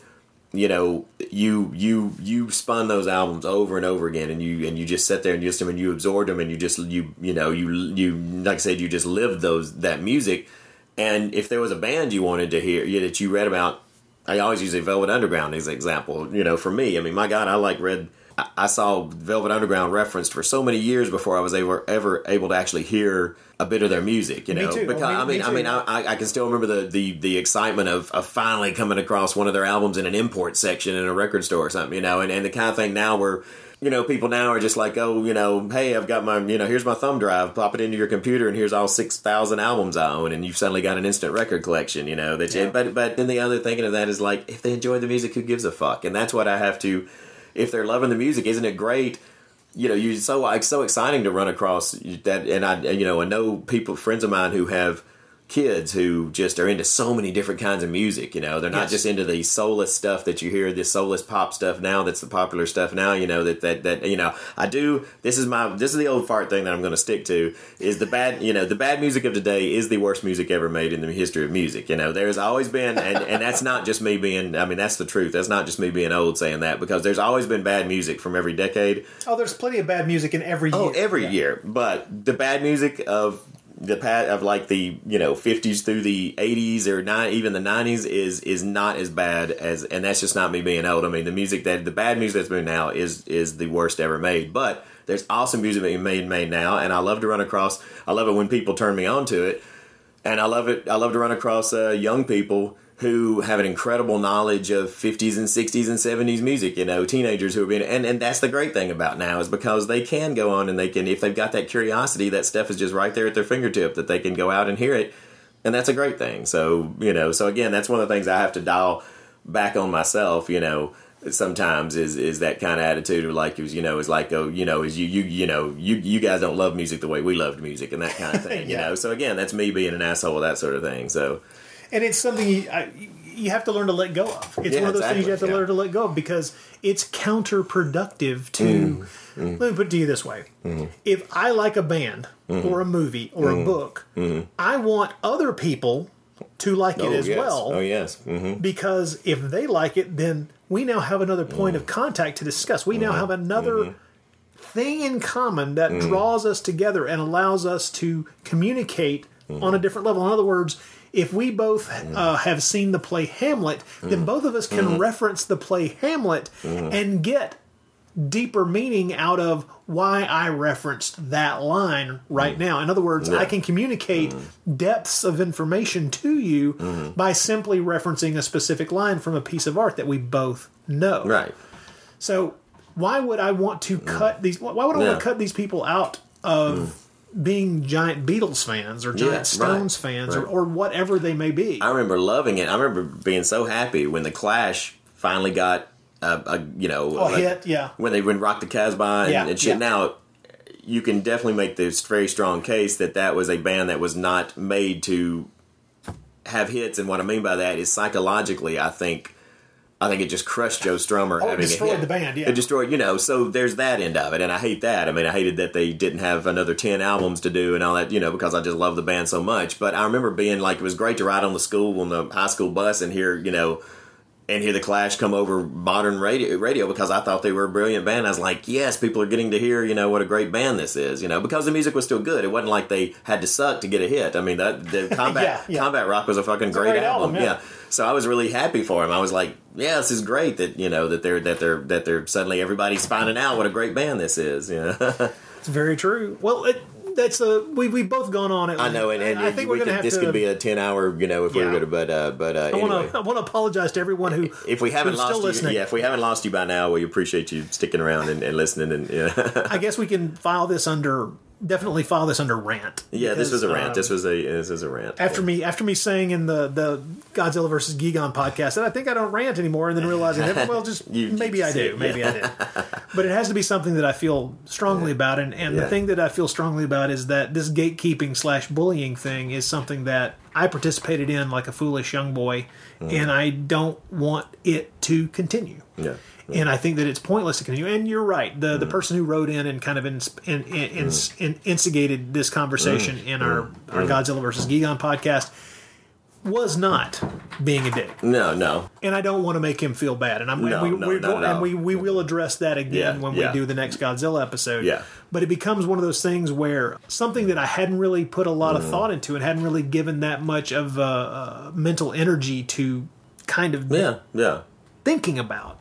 You know, you you you spun those albums over and over again, and you and you just sat there and just them and you absorbed them, and you just you you know you you like I said, you just lived those that music. And if there was a band you wanted to hear yeah, that you read about, I always use a Velvet Underground as an example. You know, for me, I mean, my God, I like read. I- saw Velvet Underground referenced for so many years before I was ever ever able to actually hear a bit of their music. You know, because Me- I mean, me I mean, I I can still remember the, the, the excitement of, of finally coming across one of their albums in an import section in a record store or something. You know, and, and the kind of thing now where you know, people now are just like, oh, you know, hey, I've got my, you know, here's my thumb drive, pop it into your computer, and here's all six thousand albums I own, and you've suddenly got an instant record collection, you know. That, you, but but then the other thinking of that is like, if they enjoy the music, who gives a fuck? And that's what I have to. If they're loving the music, isn't it great? You know, you so it's so exciting to run across that, and I, you know, I know people, friends of mine who have kids who just are into so many different kinds of music. You know, they're not Yes. just into the soulless stuff that you hear, this soulless pop stuff now. That's the popular stuff now. You know that that that you know. I do. This is my. This is the old fart thing that I'm going to stick to. Is the bad. You know, the bad music of today is the worst music ever made in the history of music. You know, there's always been, and and that's not just me being. I mean, that's the truth. That's not just me being old saying that because there's always been bad music from every decade. Oh, there's plenty of bad music in every Oh, year. every year. But the bad music of the pat of like the you know 50s through the 80s or not even the 90s is is not as bad as and that's just not me being old. I mean the music that the bad music that's been now is is the worst ever made. But there's awesome music being made made now, and I love to run across. I love it when people turn me on to it, and I love it. I love to run across uh, young people who have an incredible knowledge of 50s and 60s and 70s music. You know, teenagers who are being and and that's the great thing about now is because they can go on and they can if they've got that curiosity, that stuff is just right there at their fingertip that they can go out and hear it, and that's a great thing. So you know, so again, that's one of the things I have to dial back on myself. You know. Sometimes is is that kind of attitude of like you know is like oh you know is you you you know you you guys don't love music the way we loved music and that kind of thing you know so again that's me being an asshole that sort of thing so and it's something you, I, you have to learn to let go of. It's Yeah, one of those things you have to exactly, learn to let go of because it's counterproductive to. Mm, Let me put it to you this way: if I like a band Mhm. or a movie or a book. I want other people to like it oh, as yes. well. oh yes hmm Because if they like it, then we now have another point of contact to discuss. We now have another thing in common that Mhm. draws us together and allows us to communicate on a different level. In other words, if we both mm. uh, have seen the play Hamlet, then mm. both of us can Mhm. reference the play Hamlet mm. and get deeper meaning out of why I referenced that line right now. In other words, Yeah. I can communicate depths of information to you by simply referencing a specific line from a piece of art that we both know. Right. So why would I want to cut these? Why would I Yeah. want to cut these people out of being giant Beatles fans or giant Yeah, Stones right, fans or, right. or whatever they may be? I remember loving it. I remember being so happy when the Clash finally got a, a you know Oh, hit, yeah. when they when Rock the Casbah and, Yeah, and shit. yeah. Now you can definitely make this very strong case that that was a band that was not made to have hits. And what I mean by that is psychologically, I think. I think it just crushed Joe Strummer Oh, it destroyed hit. the band, yeah. It destroyed, you know. So there's that end of it, and I hate that. I mean, I hated that they didn't have another ten albums to do and all that, you know, because I just love the band so much. But I remember being like, it was great to ride on the school on the high school bus and hear, you know, and hear the Clash come over modern radio, radio because I thought they were a brilliant band. I was like, yes, people are getting to hear, you know, what a great band this is, you know, because the music was still good. It wasn't like they had to suck to get a hit. I mean, that the combat Yeah, yeah. combat rock was a fucking a great, great album. album, yeah. yeah. So I was really happy for him. I was like, yeah, this is great that you know that they're that they're that they're suddenly everybody's finding out what a great band this is. You know, It's very true. Well, it, that's a we we've both gone on it. I know, and, and I think we we're to could, have this to. could be a ten hour, you know, if we Yeah. were going to, but uh, but uh, I want to I want to apologize to everyone who if we haven't lost you, listening. yeah, if we haven't lost you by now, we appreciate you sticking around and, and listening. And yeah, I guess we can file this under definitely file this under rant. yeah, this was a rant. uh, this was a this is a rant. after me after me saying in the the Godzilla versus Gigan podcast that I think I don't rant anymore, and then realizing that well, just maybe I do, maybe yeah. I did. But it has to be something that I feel strongly about, and and the thing that I feel strongly about is that this gatekeeping slash bullying thing is something that I participated in like a foolish young boy, Mm. and I don't want it to continue. Yeah. And I think that it's pointless to continue. And you're right. The Mm. the person who wrote in and kind of in, in, ins- in, instigated this conversation Mm. in our, our Godzilla versus Gigan podcast was not being a dick. No, no. And I don't want to make him feel bad. And I'm No, and we, no, not going, and we, we will address that again Yeah, when yeah. we do the next Godzilla episode. Yeah. But it becomes one of those things where something that I hadn't really put a lot Mm. of thought into and hadn't really given that much of uh, uh, mental energy to kind of Yeah, yeah. thinking about.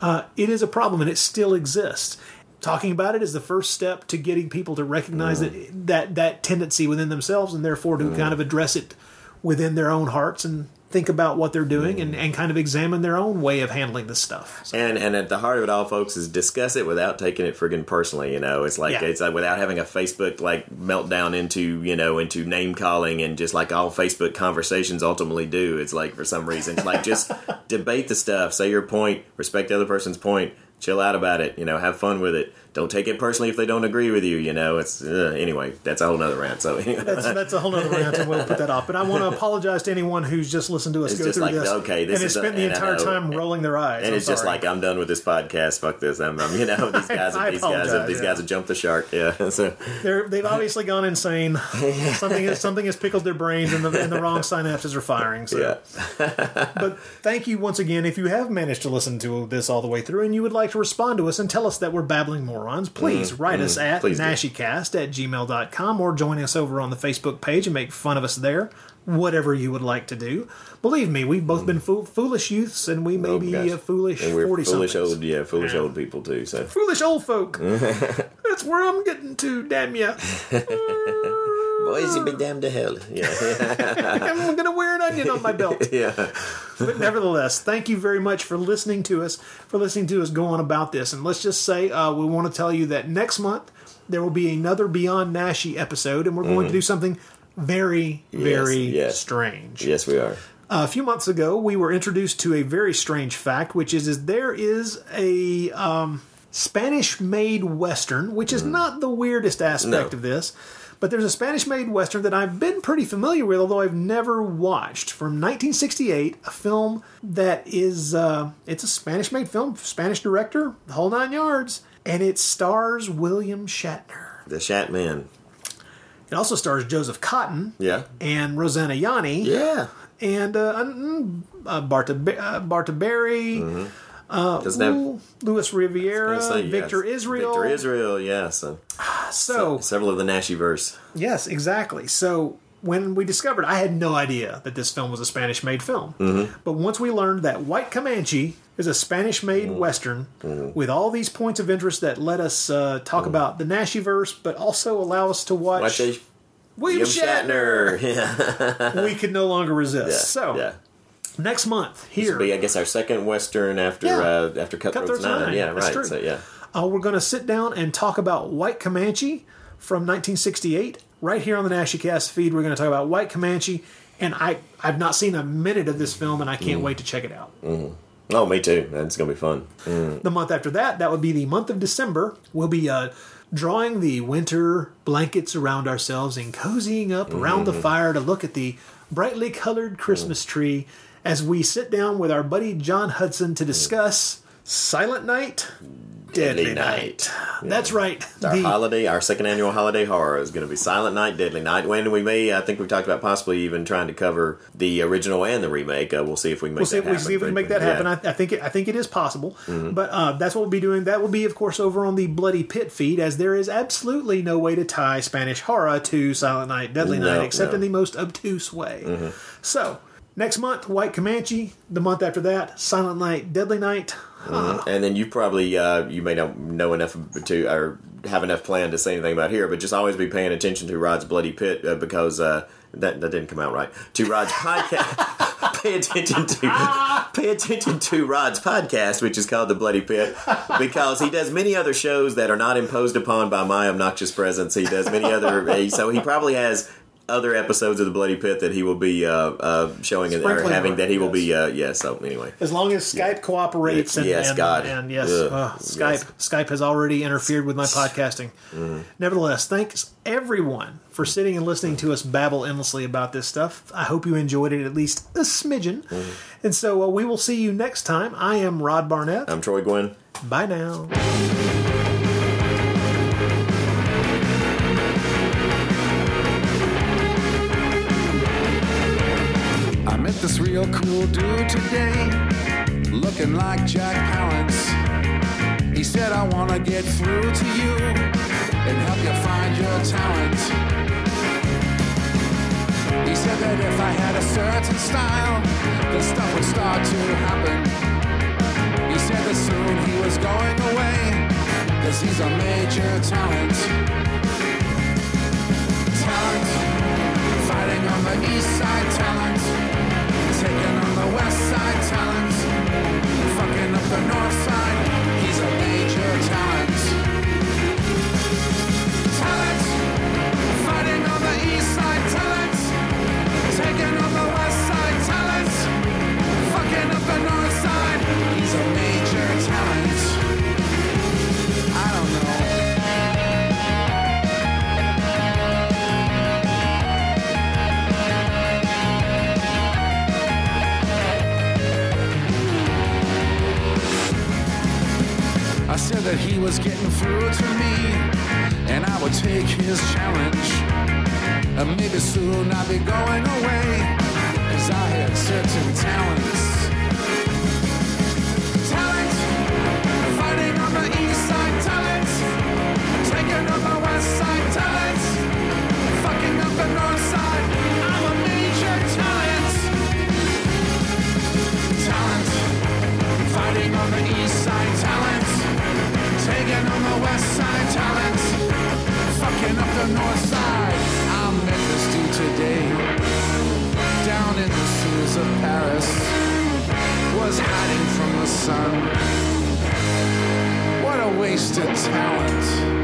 Uh, it is a problem and it still exists. Talking about it is the first step to getting people to recognize that, that that tendency within themselves and therefore to kind of address it within their own hearts and think about what they're doing and, mm-hmm. and kind of examine their own way of handling this stuff. And and at the heart of it all, folks, is discuss it without taking it friggin' personally. You know, it's like Yeah. it's like without having a Facebook like meltdown into you know into name calling and just like all Facebook conversations ultimately do. It's like for some reason, like just debate the stuff, say your point, respect the other person's point, chill out about it. You know, have fun with it. Don't take it personally if they don't agree with you. You know, it's uh, anyway. That's a whole nother rant. So anyway. That's, that's a whole nother rant, and we'll put that off. But I want to apologize to anyone who's just listened to us It's go just through like, this, okay, this and has is a- spent the entire time rolling their eyes. and I'm it's just like I'm done with this podcast. Fuck this. I'm, I'm you know these guys I have these guys have these yeah. guys have jumped the shark. Yeah. So They're, they've obviously gone insane. something has, something has pickled their brains, and the, and the wrong synapses are firing. So. yeah. But thank you once again. If you have managed to listen to this all the way through and you would like to respond to us and tell us that we're babbling morons, please Mm, write mm, us at please do. naschycast at gmail.com or join us over on the Facebook page and make fun of us there. Whatever you would like to do. Believe me, we've both been foo- foolish youths and we may Mm. Oh, be gosh. uh, foolish 40 foolish old yeah foolish old people too. So Foolish old folk. That's where I'm getting to, damn ya. boys, you be damned to hell. Yeah. I'm going to wear an onion on my belt. yeah. but nevertheless, thank you very much for listening to us, for listening to us go on about this. And let's just say uh, we want to tell you that next month there will be another Beyond Naschy episode, and we're going to Mhm. do something very, very Yes, yes. strange. Yes, we are. a few months ago, we were introduced to a very strange fact, which is, is there is a um, Spanish-made Western, which is not the weirdest aspect No. of this, but there's a Spanish-made Western that I've been pretty familiar with, although I've never watched. From 1968, a film that is uh, it's a Spanish-made film, Spanish director, the whole nine yards, and it stars William Shatner. The Shat Man. It also stars Joseph Cotten Yeah. and Rosanna Yanni. Yeah. And uh, mm, uh, Barta, uh, Barta Barri, uh, Mm-hmm. Doesn't have- Louis Riviera, say, Victor yes. Israel. Victor Israel. Yeah. So, So, several of the Naschy verse. yes, exactly. So when we discovered, I had no idea that this film was a Spanish-made film. Mm-hmm. But once we learned that White Comanche is a Spanish-made Mm-hmm. Western with all these points of interest that let us uh, talk about the Naschyverse, but also allow us to watch, Watch William Shatner, Yeah. we could no longer resist. Yeah, So yeah. Next month This here, will be, I guess, our second Western after Yeah. uh, after Cutthroats, Cutthroats Nine. Nine, Yeah, that's right. true. So yeah. Uh, we're going to sit down and talk about White Comanche from 1968. Right here on the NaschyCast feed, we're going to talk about White Comanche. And I, I've not seen a minute of this film, and I can't Mm. wait to check it out. Mm. Oh, me too. That's gonna be fun. Mm. The month after that, that would be the month of December, we'll be uh, drawing the winter blankets around ourselves and cozying up around the Mhm. fire to look at the brightly colored Christmas tree as we sit down with our buddy John Hudson to discuss Silent Night Deadly Night. That's right. Our The- holiday, our second annual holiday horror is going to be Silent Night, Deadly Night. When we may, I think we've talked about possibly even trying to cover the original and the remake. Uh, we'll see if we can make We'll see, that we'll happen. see if we can make that yeah. happen. I, I think it, I think it is possible. Mhm. But uh, that's what we'll be doing. That will be, of course, over on the Bloody Pit feed, as there is absolutely no way to tie Spanish horror to Silent Night, Deadly No, Night, except no. in the most obtuse way. Mhm. So next month, White Comanche. The month after that, Silent Night, Deadly Night. Mhm. And then you probably uh, you may not know enough to or have enough plan to say anything about here, but just always be paying attention to Rod's Bloody Pit uh, because uh, that that didn't come out right. To Rod's podcast, pay attention to pay attention to Rod's podcast, which is called the Bloody Pit, because he does many other shows that are not imposed upon by my obnoxious presence. He does many other, so he probably has. Other episodes of the Bloody Pit that he will be uh, uh, showing and or having that he will be uh, yeah. So anyway, As long as Skype cooperates, and, Yes, and, God. and yes, Ugh, uh, Skype yes. Skype has already interfered with my podcasting. Mhm. Nevertheless, thanks everyone for sitting and listening to us babble endlessly about this stuff. I hope you enjoyed it at least a smidgen. Mm-hmm. And so uh, we will see you next time. I am Rod Barnett. I'm Troy Guinn. Bye now. This real cool dude today, looking like Jack Palance. He said, I wanna get through to you and help you find your talent. He said that if I had a certain style, the stuff would start to happen. He said that soon he was going away, cause he's a major talent. Talent, fighting on the east side, talent. West side talent, fucking up the north side. That he was getting through to me, and I would take his challenge. And maybe soon I'd be going away, cause I had certain talents. Talent, fighting on the east side, talent, taking on the west side, talent, fucking up the north side. I'm a major talent. Talent, fighting on the east side, talent. Taking on the west side talent, fucking up the north side. I met this dude today, down in the sewers of Paris. Was hiding from the sun. What a waste of talent.